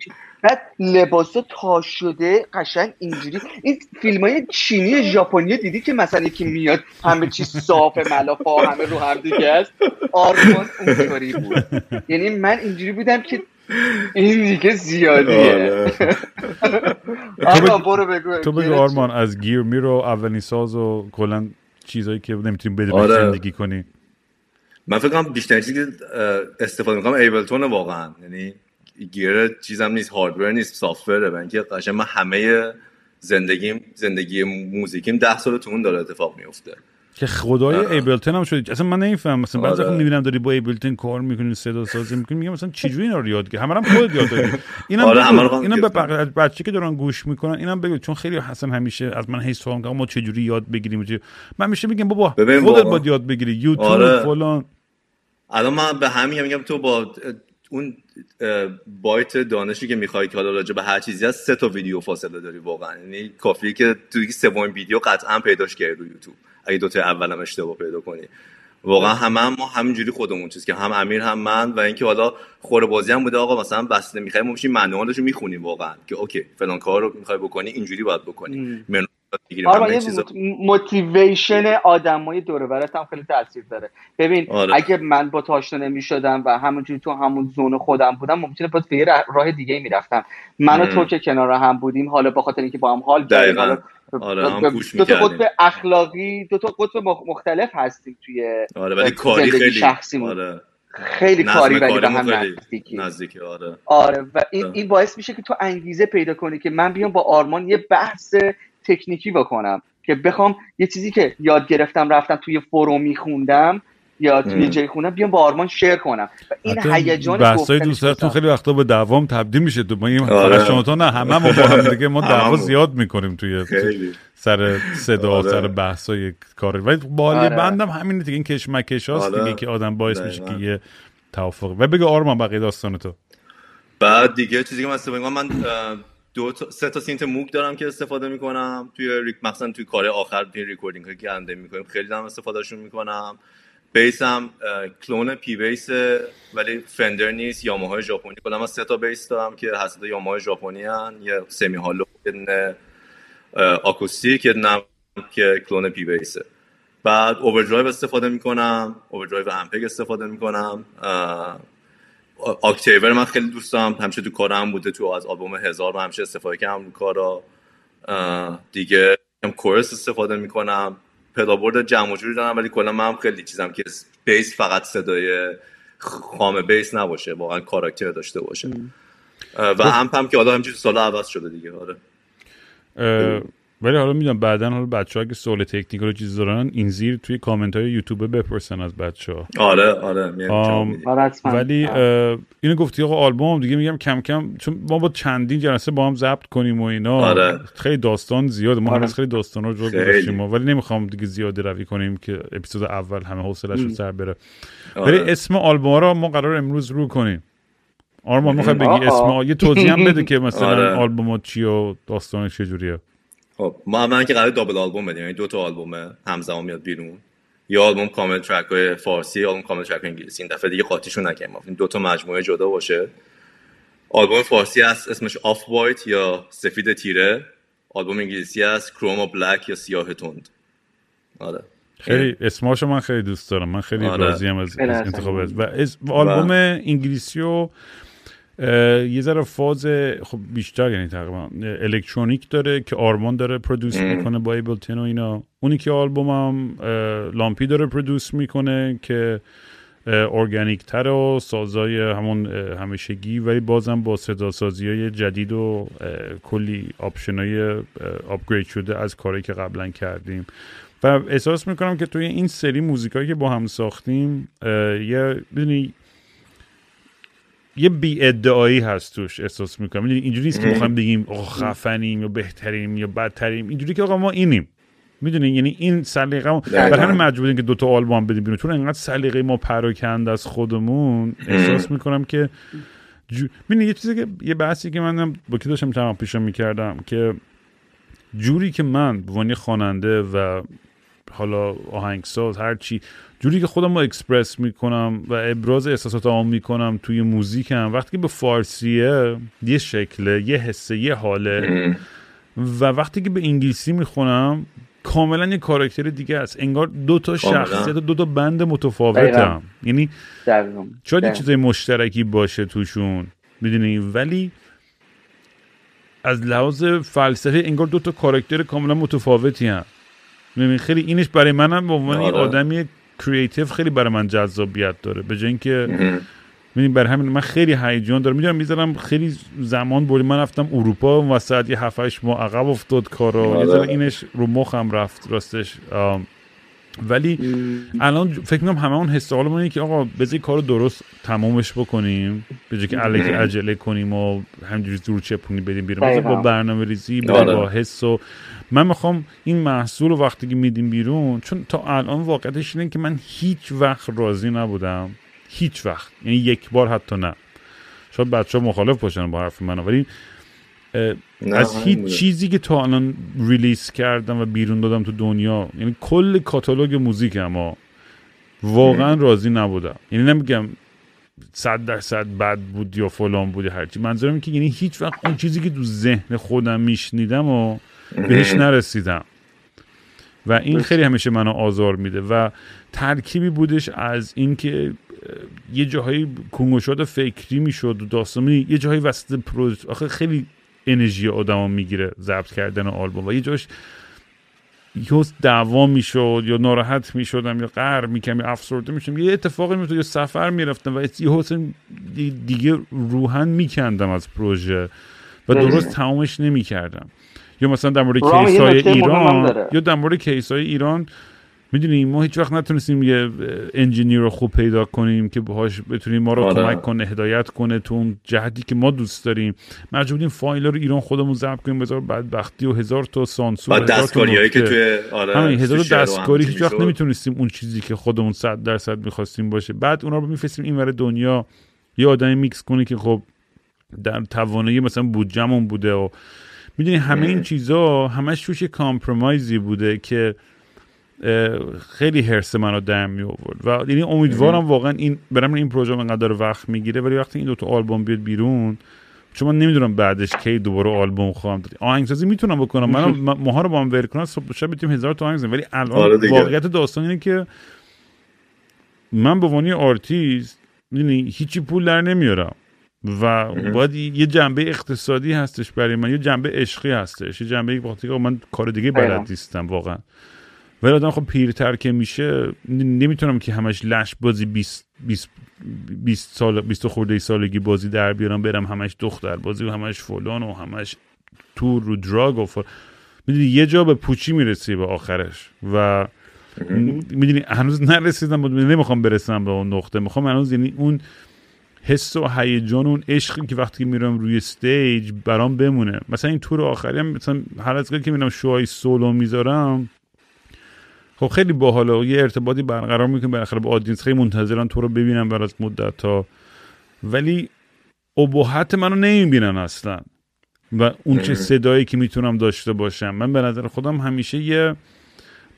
بعد لباسا تا شده قشنگ اینجوری. این فیلم های چینی ژاپنی دیدی که مثلا یکی میاد همه چیز صاف ملافا همه رو هم دیگه است. آرمان اونطوری بود. یعنی من اینجوری بودم که این دیگه زیادیه. آره. (laughs) آقا برو بگو. تو بگو آرمان از گیر میرو اولین ساز و کلا چیزایی که نمی‌تونیم بدون آره. زندگی کنی. من فکر کنم بیشتر چیزی که استفاده می‌کنم ایبلتون واقعا. یعنی گیر چیزم نیست هاردور نیست سافتوره و اینکه قشنگ من همه زندگیم زندگی موزیکیم ده سال تو اون داره اتفاق میفته که خدای ایبلتون هم شدی. اصلا من نمی‌فهمم. مثلا بعضی آره. وقتا می‌بینم داری با ایبلتون کار می‌کنی صدا سازی می‌کنی میگم مثلا چجوری اینا رو یاد گرفتی همه هم خودت یاد دادی. اینم آره، اینم به بچه که دارن گوش می‌کنن اینم بگو. چون خیلی حسن همیشه از من هی سوال می‌کنن ما چجوری یاد بگیریم؟ چه- من میشه میگم بابا خودت. باید یاد بگیری. یوتیوب آره. فلان. الان من به همین میگم تو با اون بایت دانشی که می‌خوای که حالا راجع به هر چیزی هست سه تا ویدیو فاصله داری واقعا. یعنی کافیه که تو یک سومین ویدیو قطعا پیداش کردی رو یوتیوب. اگه دو تا اولم اشتباه پیدا کنی. واقعا همه هم ما همینجوری خودمون چیز که هم امیر هم من و اینکه حالا خور بازی هم بوده آقا مثلا بسته می‌خوایم ما میشیم منوالشو می‌خونیم واقعا. که اوکی فلان کار رو می‌خوای بکنی اینجوری باید بکنی. آره موتیویشن آدمای دور برات هم خیلی تاثیر داره. ببین آره. اگه من با تو آشنا نمی‌شدم و همونجوری تو همون زون خودم بودم ممکنه باز به راه دیگه می‌رفتم. من و تو که کنار هم بودیم حالا به خاطر اینکه با هم حال دقیقاً. آره هم دو تا قطب اخلاقی دو تا قطب مختلف هستیم توی آره ولی کاری خیلی شخصی آره. خیلی کاری ولی به هم نزدیکی. نزدیکی آره. آره و این, این باعث میشه که تو انگیزه پیدا کنی که من بیام با آرمان یه بحث تکنیکی بکنم که بخوام یه چیزی که یاد گرفتم رفتم توی فروم میخوندم یا توی جای خونه بیام با آرمان شیر کنم. این هیجان بحثای دوستاتون خیلی وقتا به دوام تبدیل میشه. تو ما این آره. شما تو نه همه ما با هم دیگه ما دعوا زیاد می‌کنیم توی سر صدا آره. سر بحثای کار ولی بالی آره. بندم همینه دیگه این کشمکش هاست آره. دیگه که آدم باعث میشه که یه توافق. و بگه آرمان بقیه داستان تو. بعد دیگه چیزی که من من دو تا سه تا synth Moog دارم که استفاده می‌کنم. توی rig مثلا توی کار آخر توی recording که انده می‌کنیم خیلی دارم استفادهشون می‌کنم. bass هم clone P bass ولی Fender نیست. Yamaha ی ژاپنی. کلا سه تا bass دارم که حسد Yamaha ی ژاپنی ان یه سمی هالو یه آکوستیک یه که clone P bass ه بعد overdrive استفاده می‌کنم. overdrive Ampeg استفاده می‌کنم. اکتیور من خیلی دوست دارم. همیشه تو کارم بوده. تو از آلبوم هزار من همیشه استفاده کردم کارا. دیگه کورس استفاده می‌کنم. پدابورد جمع جوری دارم ولی کلا من خیلی چیزم که بیس فقط صدای خام بیس نباشه واقعا کاراکتر داشته باشه. و هم هم که حالا همچین سال عوض شده دیگه آره. ولی حالا می‌دونم بعدا حالا بچه ها که سوال تکنیک رو چیز دارن این زیر توی کامنت های یوتیوب بپرسن از بچه ها آره آره, آره، ولی اینو گفتی آقا آلبوم دیگه میگم کم کم چون ما با چندین جلسه با هم ضبط کنیم و اینا. آره. خیلی داستان زیاده. ما آره. خیلی داستان رو جا ولی نمی‌خوام دیگه زیاده روی کنیم که اپیزود اول همه حوصلش رو سر بره. ولی اسم آلبوم رو ما قرار امروز رو کنیم. آرمان می‌خوای بگی اسم؟ یه توضیح هم بده که (laughs) مثلا آره. آلبوم چی و داستانش چجوریه. خب ما من که قرار دابل آلبوم بدیم یعنی دو تا آلبوم همزمان میاد بیرون. یه آلبوم کامل track های فارسی آلبوم کامل track انگلیسی. این دفعه دیگه قاطیشون نکنیم این دو تا مجموعه جدا باشه. آلبوم فارسی هست اسمش Off White یا سفید تیره. آلبوم انگلیسی هست Chroma Black یا سیاه تند. آره. خیلی اسماشو من خیلی دوست دارم. من خیلی آره. راضیم از, از انتخاب و آلبوم انگلیسی و یه ذره فاز خب بیشتر یعنی تقریبا الکترونیک داره که آرمان داره produce می‌کنه با Ableton و اینا. اونی که آلبومم لامپی داره produce می‌کنه که ارگانیک تر و سازای همون همیشگی ولی بازم با صدا سازی های جدید و کلی option های upgrade شده از کاری که قبلا کردیم. و احساس می‌کنم که توی این سری موزیکایی که با هم ساختیم یه یه بی ادعایی هست توش احساس می‌کنم. اینجوری نیست که بخوایم بگیم خفنیم یا بهتریم یا بدتریم. اینجوری که آقا ما اینیم. می‌دونی؟ یعنی این سلیقه برای همین مجبوریم که دوتا آلبوم بدیم بیرون. چون انقدر سلیقه ما پراکند از خودمون احساس می‌کنم که جو... یه چیزی که یه بحثی که منم با کی داشتم تمام پیشم می‌کردم که جوری که من به خواننده و حالا آهنگساز هر چی جوری که خودم رو اکسپرس می‌کنم و ابراز احساسات آم می‌کنم توی موزیکم وقتی که به فارسیه یه شکله یه حسه یه حاله و وقتی که به انگلیسی می‌خونم کاملا یه کاراکتر دیگه است. انگار دو تا شخصیت دو تا بند متفاوتم. یعنی شاید یه چیزای مشترکی باشه توشون. می‌دونی؟ ولی از لحاظ فلسفه انگار دو تا کاراکتر کاملا متفاوتی هم خیلی اینش برای منم به عنوان آره. آدمی کریتیو خیلی برای من جذابیت داره. به جای اینکه می‌دونی برای همین من خیلی هیجان دارم. می‌دونم می‌ذارم خیلی زمان بولی من رفتم اروپا و وسط یه 7 ماه عقب افتاد کارو یه ذره اینش رو مخم رفت راستش. ولی الان فکر می‌کنم همه اون حس حالمون که آقا بذاری کارو درست تمامش بکنیم. به جای که الکی عجله کنیم و همینجوری زور چپونی بدیم بیرون. با برنامه ریزی با, با حس و من می‌خوام این محصول رو وقتی که میدیم بیرون چون تا الان واقعیتش اینه که من هیچ وقت راضی نبودم. هیچ وقت. یعنی یک بار حتی نه. شاید بچه ها مخالف باشن با حرف من ولی از هیچ چیزی که تا الان release کردم و بیرون دادم تو دنیا یعنی کل کاتالوگ موزیک اما واقعا راضی نبودم. یعنی نمیگم صد درصد بد بود یا فلان بود هرچی منظورم که یعنی هیچ وقت اون چیزی که تو ذهن خودم میشنیدم و بهش نرسیدم. و این خیلی همیشه منو آزار میده و ترکیبی بودش از اینکه یه جاهایی کنگوشات فکری می‌شد و داستانی یه جاهایی وسط پروژه آخه خیلی انرژی آدم می‌گیره ضبط کردن آلبوم و یه جاش یا دعوا می‌شد یا ناراحت می‌شدم یا قهر می‌کردم یا افسرده می‌شدم. یه اتفاقی میفتاد یا سفر می‌رفتم و یه دیگه روحن میکندم از پروژه و درست تمامش نمی‌کردم. یا مثلا در مورد کیسای ایران یا در مورد کیسای ایران می‌دونیم ما هیچ وقت نتونستیم یه انجینیر رو خوب پیدا کنیم که باهاش بتونیم ما رو آره. کمک کنه هدایت کنه تو اون جهتی که ما دوست داریم. مجبور بودیم فایل رو ایران خودمون ضبط کنیم. هزار بدبختی و هزار تا سانسور دستکاری که توی آره همین هزار دستکاری هیچ وقت نمی‌تونستیم اون چیزی که خودمون صد درصد می‌خواستیم باشه. بعد اونا رو میفرستیم اینور دنیا. یه آدمی میکس کنه که خب در توانایی مثلا بودجمون بوده و می‌دونی همه این چیزا همش توش compromise ی بوده که خیلی حرص منو در می آورد و یعنی امیدوارم واقعا این برام این پروژه انقدر وقت می‌گیره ولی وقتی این دو تا آلبوم بیاد بیرون چون من نمی‌دونم بعدش کی دوباره آلبوم خواهم داد. آهنگسازی می‌تونم بکنم. من (laughs) ماها رو با هم ول کنن صبح شب بتونیم هزار تا آهنگ ولی الان آره واقعیت داستان اینه که من به عنوان آرتیست یعنی هیچی پول در نمیارم. و باید یه جنبه اقتصادی هستش برای من یه جنبه عشقی هستش. یه جنبه وقتی من کار دیگه بلد نیستم واقعا. ولی آدم خب پیرتر که میشه نمی‌تونم که همش لش بازی 20 20 20 سال 20 خورده سالگی بازی در بیارم برم همش دختر بازی و همش فلان و همش تور رو drug و می‌دونی یه جا به پوچی می‌رسی به آخرش و می‌دونی هنوز نرسیدم نمی‌خوام برسم به اون نقطه. می‌خوام هنوز یعنی اون حس و هیجان اون عشقی که وقتی میرم روی stage برام بمونه. مثلا این تور آخری هم مثلا هر از که میرم show های solo می‌ذارم خب خیلی باحاله یه ارتباطی برقرار می‌کنه. بالاخره با audience خیلی منتظرن تو رو ببینم بعد از مدت ها ولی ابهت منو نمی‌بینن اصلا. و اون چه صدایی که می‌تونم داشته باشم. من به نظر خودم همیشه یه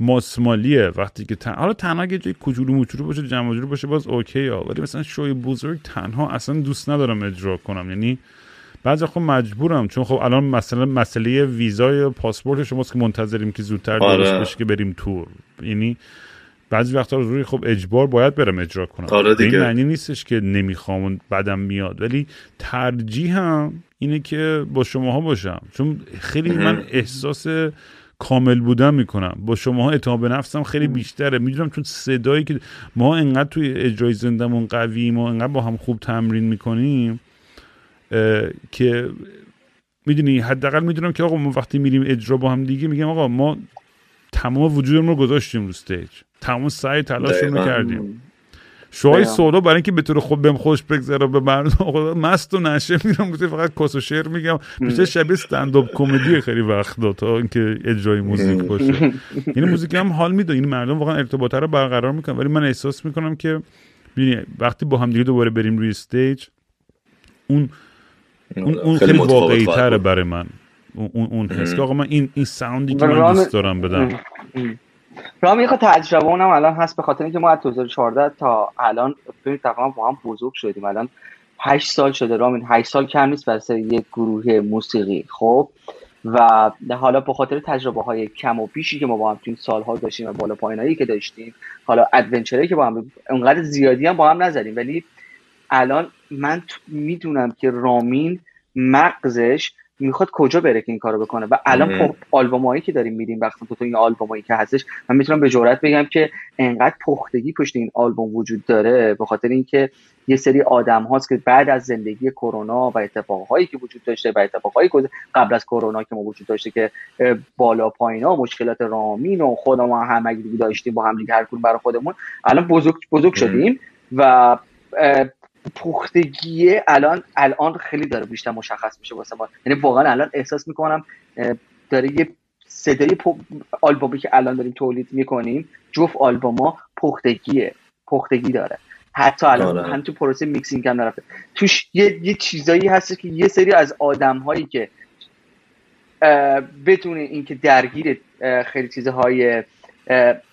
ماسمالیه وقتی که تن... حالا تنها یه جای کوچولو موچولو باشه جمع باشه باز اوکی ها. ولی مثلا شوی بزرگ تنها اصلا دوست ندارم اجرا کنم. یعنی بعضی خب مجبورم چون خب الان مثلا مسئله ویزای پاسپورت شماست که منتظریم که زودتر آره. درست بشه که بریم تور. یعنی بعضی وقتا روی خب اجبار باید برم اجرا کنم. آره دیگه. این معنی نیستش که نمی‌خوام بعدم میاد. ولی ترجیح هم اینه که با شماها باشم. چون خیلی من احساس کامل بودن می‌کنم. با شماها اعتماد به نفسم خیلی بیشتره. می‌دونم چون صدایی که ما انقدر توی اجرای زندمون قویم و انقدر با هم خوب تمرین می‌کنیم که می‌دونی حداقل می‌دونم که آقا ما وقتی میریم اجرا با هم دیگه میگم آقا ما تمام وجودمون رو گذاشتیم رو stage تمام سعی تلاشمون رو کردیم. show های solo برای اینکه به طور خود بهم خوش بگذره به مردم مست و نشه میرم فقط کس و شعر میگم. بیشتر شبیه stand-up comedy خیلی وقت تا اینکه اجرای موزیک باشه. (laughs) این موزیک هم حال میده. این مردم واقعا ارتباط رو برقرار می‌کنن. ولی من احساس می‌کنم که وقتی با هم دیگه دوباره بریم روی استیج اون اون, اون خیلی واقعی تره برای من. اون اون حس آقا من این این ساوندی که من دوست دارم بدم. رام یه تجربه اونم الان هست به خاطر اینکه ما از 2014 تا الان ببینید تقریبا با هم بزرگ شدیم. الان 8 سال شده رامین. 8 سال کم نیست برای یک گروه موسیقی. خب؟ و حالا به خاطر تجربه های کم و بیشی که ما با هم تو این سالها داشتیم و بالا پایینایی که داشتیم حالا ادونچری که با هم اونقدر زیادی هم با هم نزدیم. ولی الان من می‌دونم که رامین مغزش می‌خواد کجا بره که این کارو بکنه؟ و الان خب آلبومایی که داریم میدیم وقتی تو این آلبومایی که هستش من می‌تونم به جرات بگم که انقدر پختگی پشت این آلبوم وجود داره به خاطر اینکه یه سری آدم هاست که بعد از زندگی کرونا و اتفاقهایی که وجود داشته و اتفاقهایی قبل از کرونا که ما وجود داشته که بالا پایینا مشکلات رامین و خودمون همگی داشتیم با هم دیگه هر برای خودمون الان بزرگ بزرگ شدیم و پختگی الان الان خیلی داره بیشتر مشخص میشه واسه ما. یعنی واقعا الان احساس می‌کنم داره یه صدای آلبومی که الان داریم تولید می‌کنیم جفت آلبوما پختگیه. پختگی داره. حتی الان آره. هم تو پروسه میکسینگ هم نرفته. توش یه, یه چیزایی هست که یه سری از آدم هایی که بدون اینکه درگیر خیلی چیزهای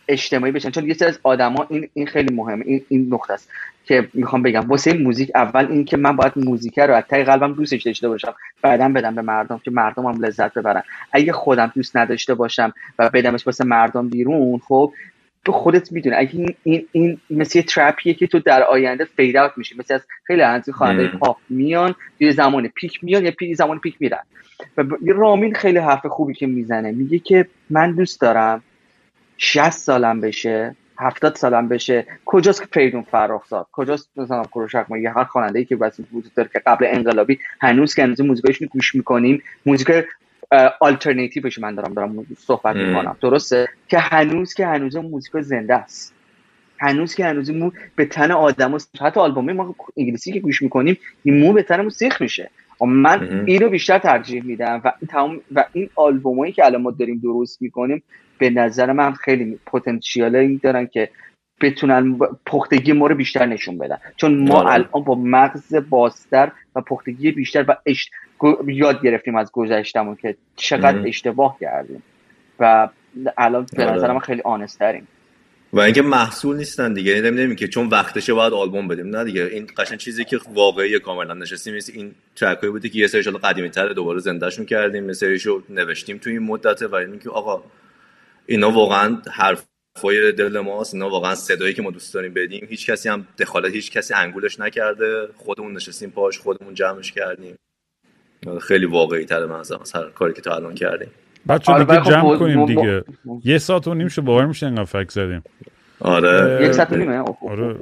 اجتماعی بشن چون یه سری از آدما این این خیلی مهمه. این این نقطه است. که می‌خوام بگم واسه موزیک اول این که من باید موزیک رو از ته قلبم دوستش داشته باشم بعدا بدم به مردم که مردم هم لذت ببرن. اگه خودم دوست نداشته باشم و بدمش واسه مردم بیرون خب تو خودت می‌دونی اگه این این, این مثل trap یه که تو در آینده fade out میشی مثل از خیلی از خواننده پاپ میان یه زمان peak میان یه پی زمان peak میرن. و رامین خیلی حرف خوبی که می‌زنه میگه که من دوست دارم 60 سالم بشه. هفتاد سالم بشه. کجاست که فریدون فرخزاد کجاست مثلا کروشک ما یه هر خواننده ای که واسه وجود داره که قبل انقلابی هنوز که هنوز موزیکاشون گوش می‌کنیم موزیک آلترناتیوش من دارم دارم صحبت می‌کنم. درسته؟ که هنوز که هنوز موزیک زنده است. هنوز که هنوز مو به تن آدم و حتی آلبوم ما انگلیسی که گوش می‌کنیم این مو به تنمون سیخ میشه. من این رو بیشتر ترجیح میدم و تمام و این آلبومایی که الان ما داریم درست می‌کنیم به نظر من خیلی پتانسیال دارن که بتونن پختگی ما رو بیشتر نشون بدن. چون ما آره. الان با مغز بازتر و پختگی بیشتر و اشت... یاد گرفتیم از گذشتمون که چقدر اشتباه کردیم. و الان به آره. نظر من خیلی آنستریم و اینکه محصول نیستن دیگه. یعنی نمی‌دونیم که چون وقتشه باید آلبوم بدیم. نه دیگه. این قشن چیزی که واقعی کاملا نشستیم مثل این ترک بودی که یه سریش قدیمی تر دوباره زندهشون کردیم. یه سریشو نوشتیم توی این مدت و اینکه آقا اینا واقعا حرفای دل ماست. اینا واقعا صدایی که ما دوست داریم بدیم. هیچ کسی هم دخالت هیچ کسی انگولش نکرده. خودمون نشستیم پاش خودمون جمعش کردیم. خیلی واقعی تر من از هر کاری که تا الان کردیم. بچه آره دیگه جمع کنیم دیگه. یه ساعت و نیم شو باور میشه اینقدر فکر زدیم. آره. یک ساعت نیمه. آره.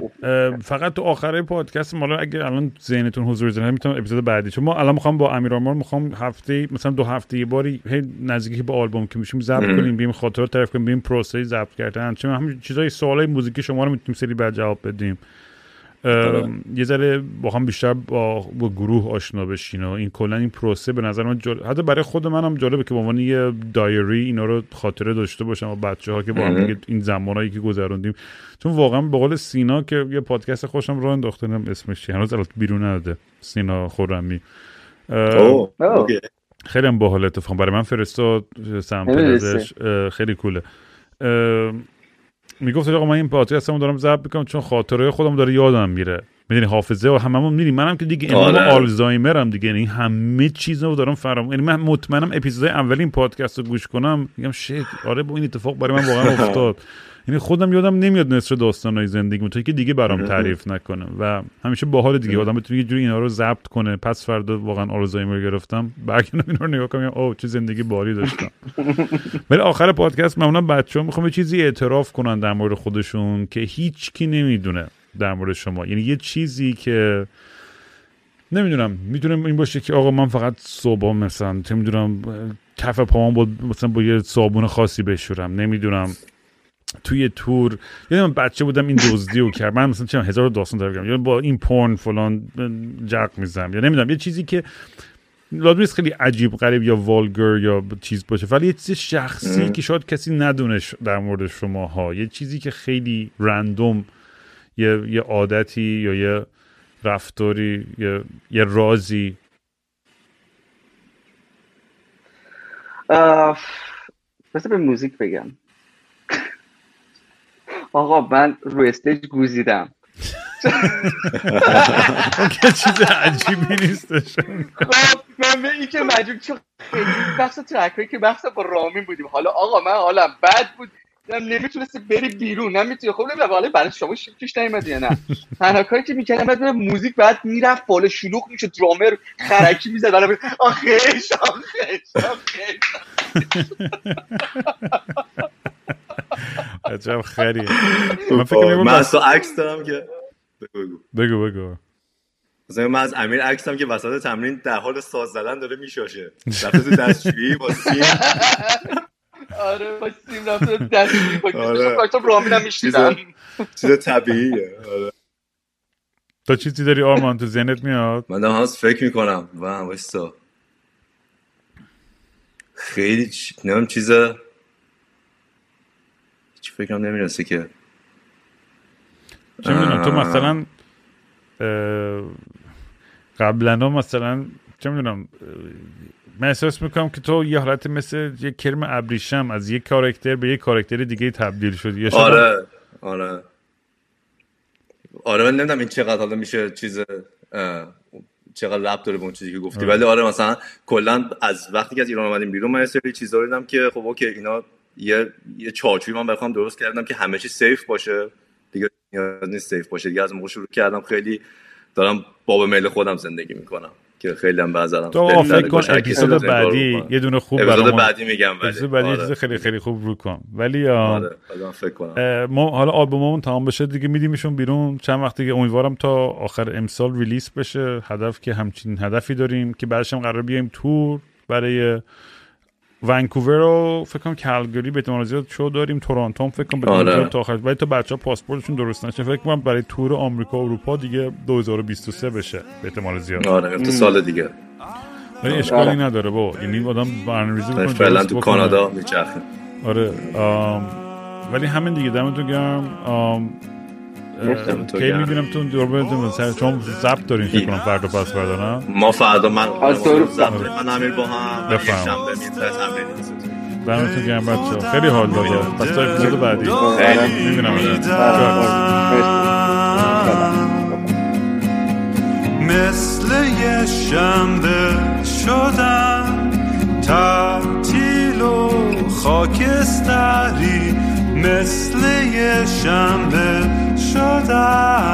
فقط تو آخره پادکست ما اگه الان ذهنتون حضور زنه می‌تونم اپیزود بعدی. چون ما الان می‌خوام با امیر آرمان می‌خوام هفته مثلا دو هفته یه باری هی نزدیکی با آلبوم که میشیم ضبط کنیم بیم خاطرات تعریف کنیم بیم پروسه ضبط کردن. چون همین چیزای سوالای موزیکی شما رو می‌تونیم سری بعد جواب بدیم. یه ذره با هم بیشتر با, با گروه آشنا بشین و این کلا این پروسه به نظر من جال... حتی برای خود منم جالبه که به عنوان یه دایری اینا رو خاطره داشته باشم و بچه ها که با هم این زمانایی که گذروندیم. چون واقعا به قول سینا که یه پادکست خوشم رو انداخته اسمش چی؟ هنوز البته بیرون نده سینا خورمی خیلی هم باحال اتفاق. برای من فرستاد سمپل خیلی کوله. می‌گفت آقا من این پادکستمو دارم ضبط می‌کنم چون خاطره خودم داره یادم میره می‌دونی حافظه و هممون میریم منم که دیگه امام آره. آلزایمرم دیگه یعنی همه چیزو دارم فرام یعنی من مطمئنم اپیزود اولین پادکست رو گوش کنم میگم شیت آره با این اتفاق برای من واقعا (laughs) افتاد یعنی خودم یادم نمیاد نصر داستانای زندگی تو که دیگه برام تعریف نکنه و همیشه باحال دیگه آدم بتونه یه جوری اینا رو ضبط کنه. پس فردا واقعا آلزایمر گرفتم. برگردم اینا رو نگاه کنم اوه چه زندگی باری داشتم. (laughs) ولی آخر پادکست معمولا بچه‌ها می‌خوام یه چیزی اعتراف کنن در مورد خودشون که هیچ کی نمی‌دونه در مورد شما. یعنی یه چیزی که نمی‌دونم می‌دونم این باشه که آقا من فقط صبح مثلا چه می‌دونم کف پامان با مثلا با یه صابون خاصی بشورم. نمی‌دونم. توی تور. یادم بچه بودم این دزدی رو کرد من مثلا چه هزار داستان دارم یا با این پورن فلان جق می‌زنم. یا نمی‌دونم یه چیزی که لازم نیست خیلی عجیب غریب یا والگر یا چیز باشه. ولی یه چیز شخصی که شاید کسی ندونه در مورد شما ها یه چیزی که خیلی رندوم یه, یه عادتی یا یه رفتاری یه, یه رازی. بس به موزیک بگم. آقا من روی استیج گوزیدم. که چیز عجیبی نیستش خب من به این که مجبور چون خیلی بحث ترک که بحث با رامین بودیم. حالا آقا من حالا بد بود. نمی‌تونستی بری بیرون. نمی‌تونی خب نمی‌دونم حالا برای شما پیش نیومد یا نه؟ تنها کاری که می‌کردم بعد موزیک بعد می‌رفت بالا شلوغ میشه درامر خرکی می‌زد. بالا آخیش آخیش آخیش عجب خری. من فکر من از تو عکس دارم که بگو. بگو بگو. مثلا من از امیر عکسم که وسط تمرین در حال ساز زدن داره میشاشه. (laughs) رفته تو دستشویی با سیم. آره با سیم رفته دستشویی. با آره. رامین هم میشیدن چیز طبیعیه. آره. تا چیزی داری آرمان؟ تو ذهنت میاد؟ من دارم هست فکر می‌کنم. و وایستا. خیلی نمیم چیز هیچ فکرم نمی‌رسه که. چه می‌دونم تو مثلا قبلا مثلا چه می‌دونم من احساس می‌کنم که تو یه حالت مثل یه کرم ابریشم از یک کارکتر به یک کارکتر دیگه تبدیل شدی. آره آره. آره من نمی‌دونم این چقدر حالا میشه چیز چقدر لب داره به اون چیزی که گفتی. ولی آره مثلا کلا از وقتی که از ایران اومدیم بیرون من یه سری چیزا دیدم که خب OK اینا یه یه چارچوبی من بخوام درست کردم که همه چی safe باشه. دیگه نیاز نیست safe باشه. دیگه از موقع شروع کردم خیلی دارم باب میل خودم زندگی می‌کنم که خیلی هم بذارم تو فکر کن اپیزود بعدی یه دونه خوب اپیزود بعدی میگم ولی. اپیزود بعدی آره. چیز خیلی خیلی خوب رو کن. ولی آره فکر کنم. ما حالا آلبوممون تمام بشه دیگه میدیمشون بیرون. چند وقت دیگه امیدوارم تا آخر امسال release بشه. هدف که همچین هدفی داریم که بعدش هم قرار بیایم تور برای ونکوور رو فکر کنم کلگری به احتمال زیاد شو داریم تورنتو فکر کنم به آره. تا آخر ولی تا بچه‌ها پاسپورتشون درست نشه فکر کنم برای تور آمریکا و اروپا دیگه 2023 بشه به احتمال زیاد. آره تا سال دیگه. ولی اشکالی نداره با یعنی آدم برنامه‌ریزی بکنه فعلا تو. کانادا میچرخیم آره آم، ولی همین دیگه دمتون گرم. آم، دمتون کی. می‌بینم تو دور بدون سر چون ضبط دارین فکر کنم فردا پس فردا نه؟ ما فردا من از دور- من امیر با هم بفهم. شنبه. دمتون گرم بچه خیلی حال داده پس تا اپیزود بعدی. می‌بینم مثل یه شنبه شدم تعطیل و خاکستری. مثل یه شنبه شدم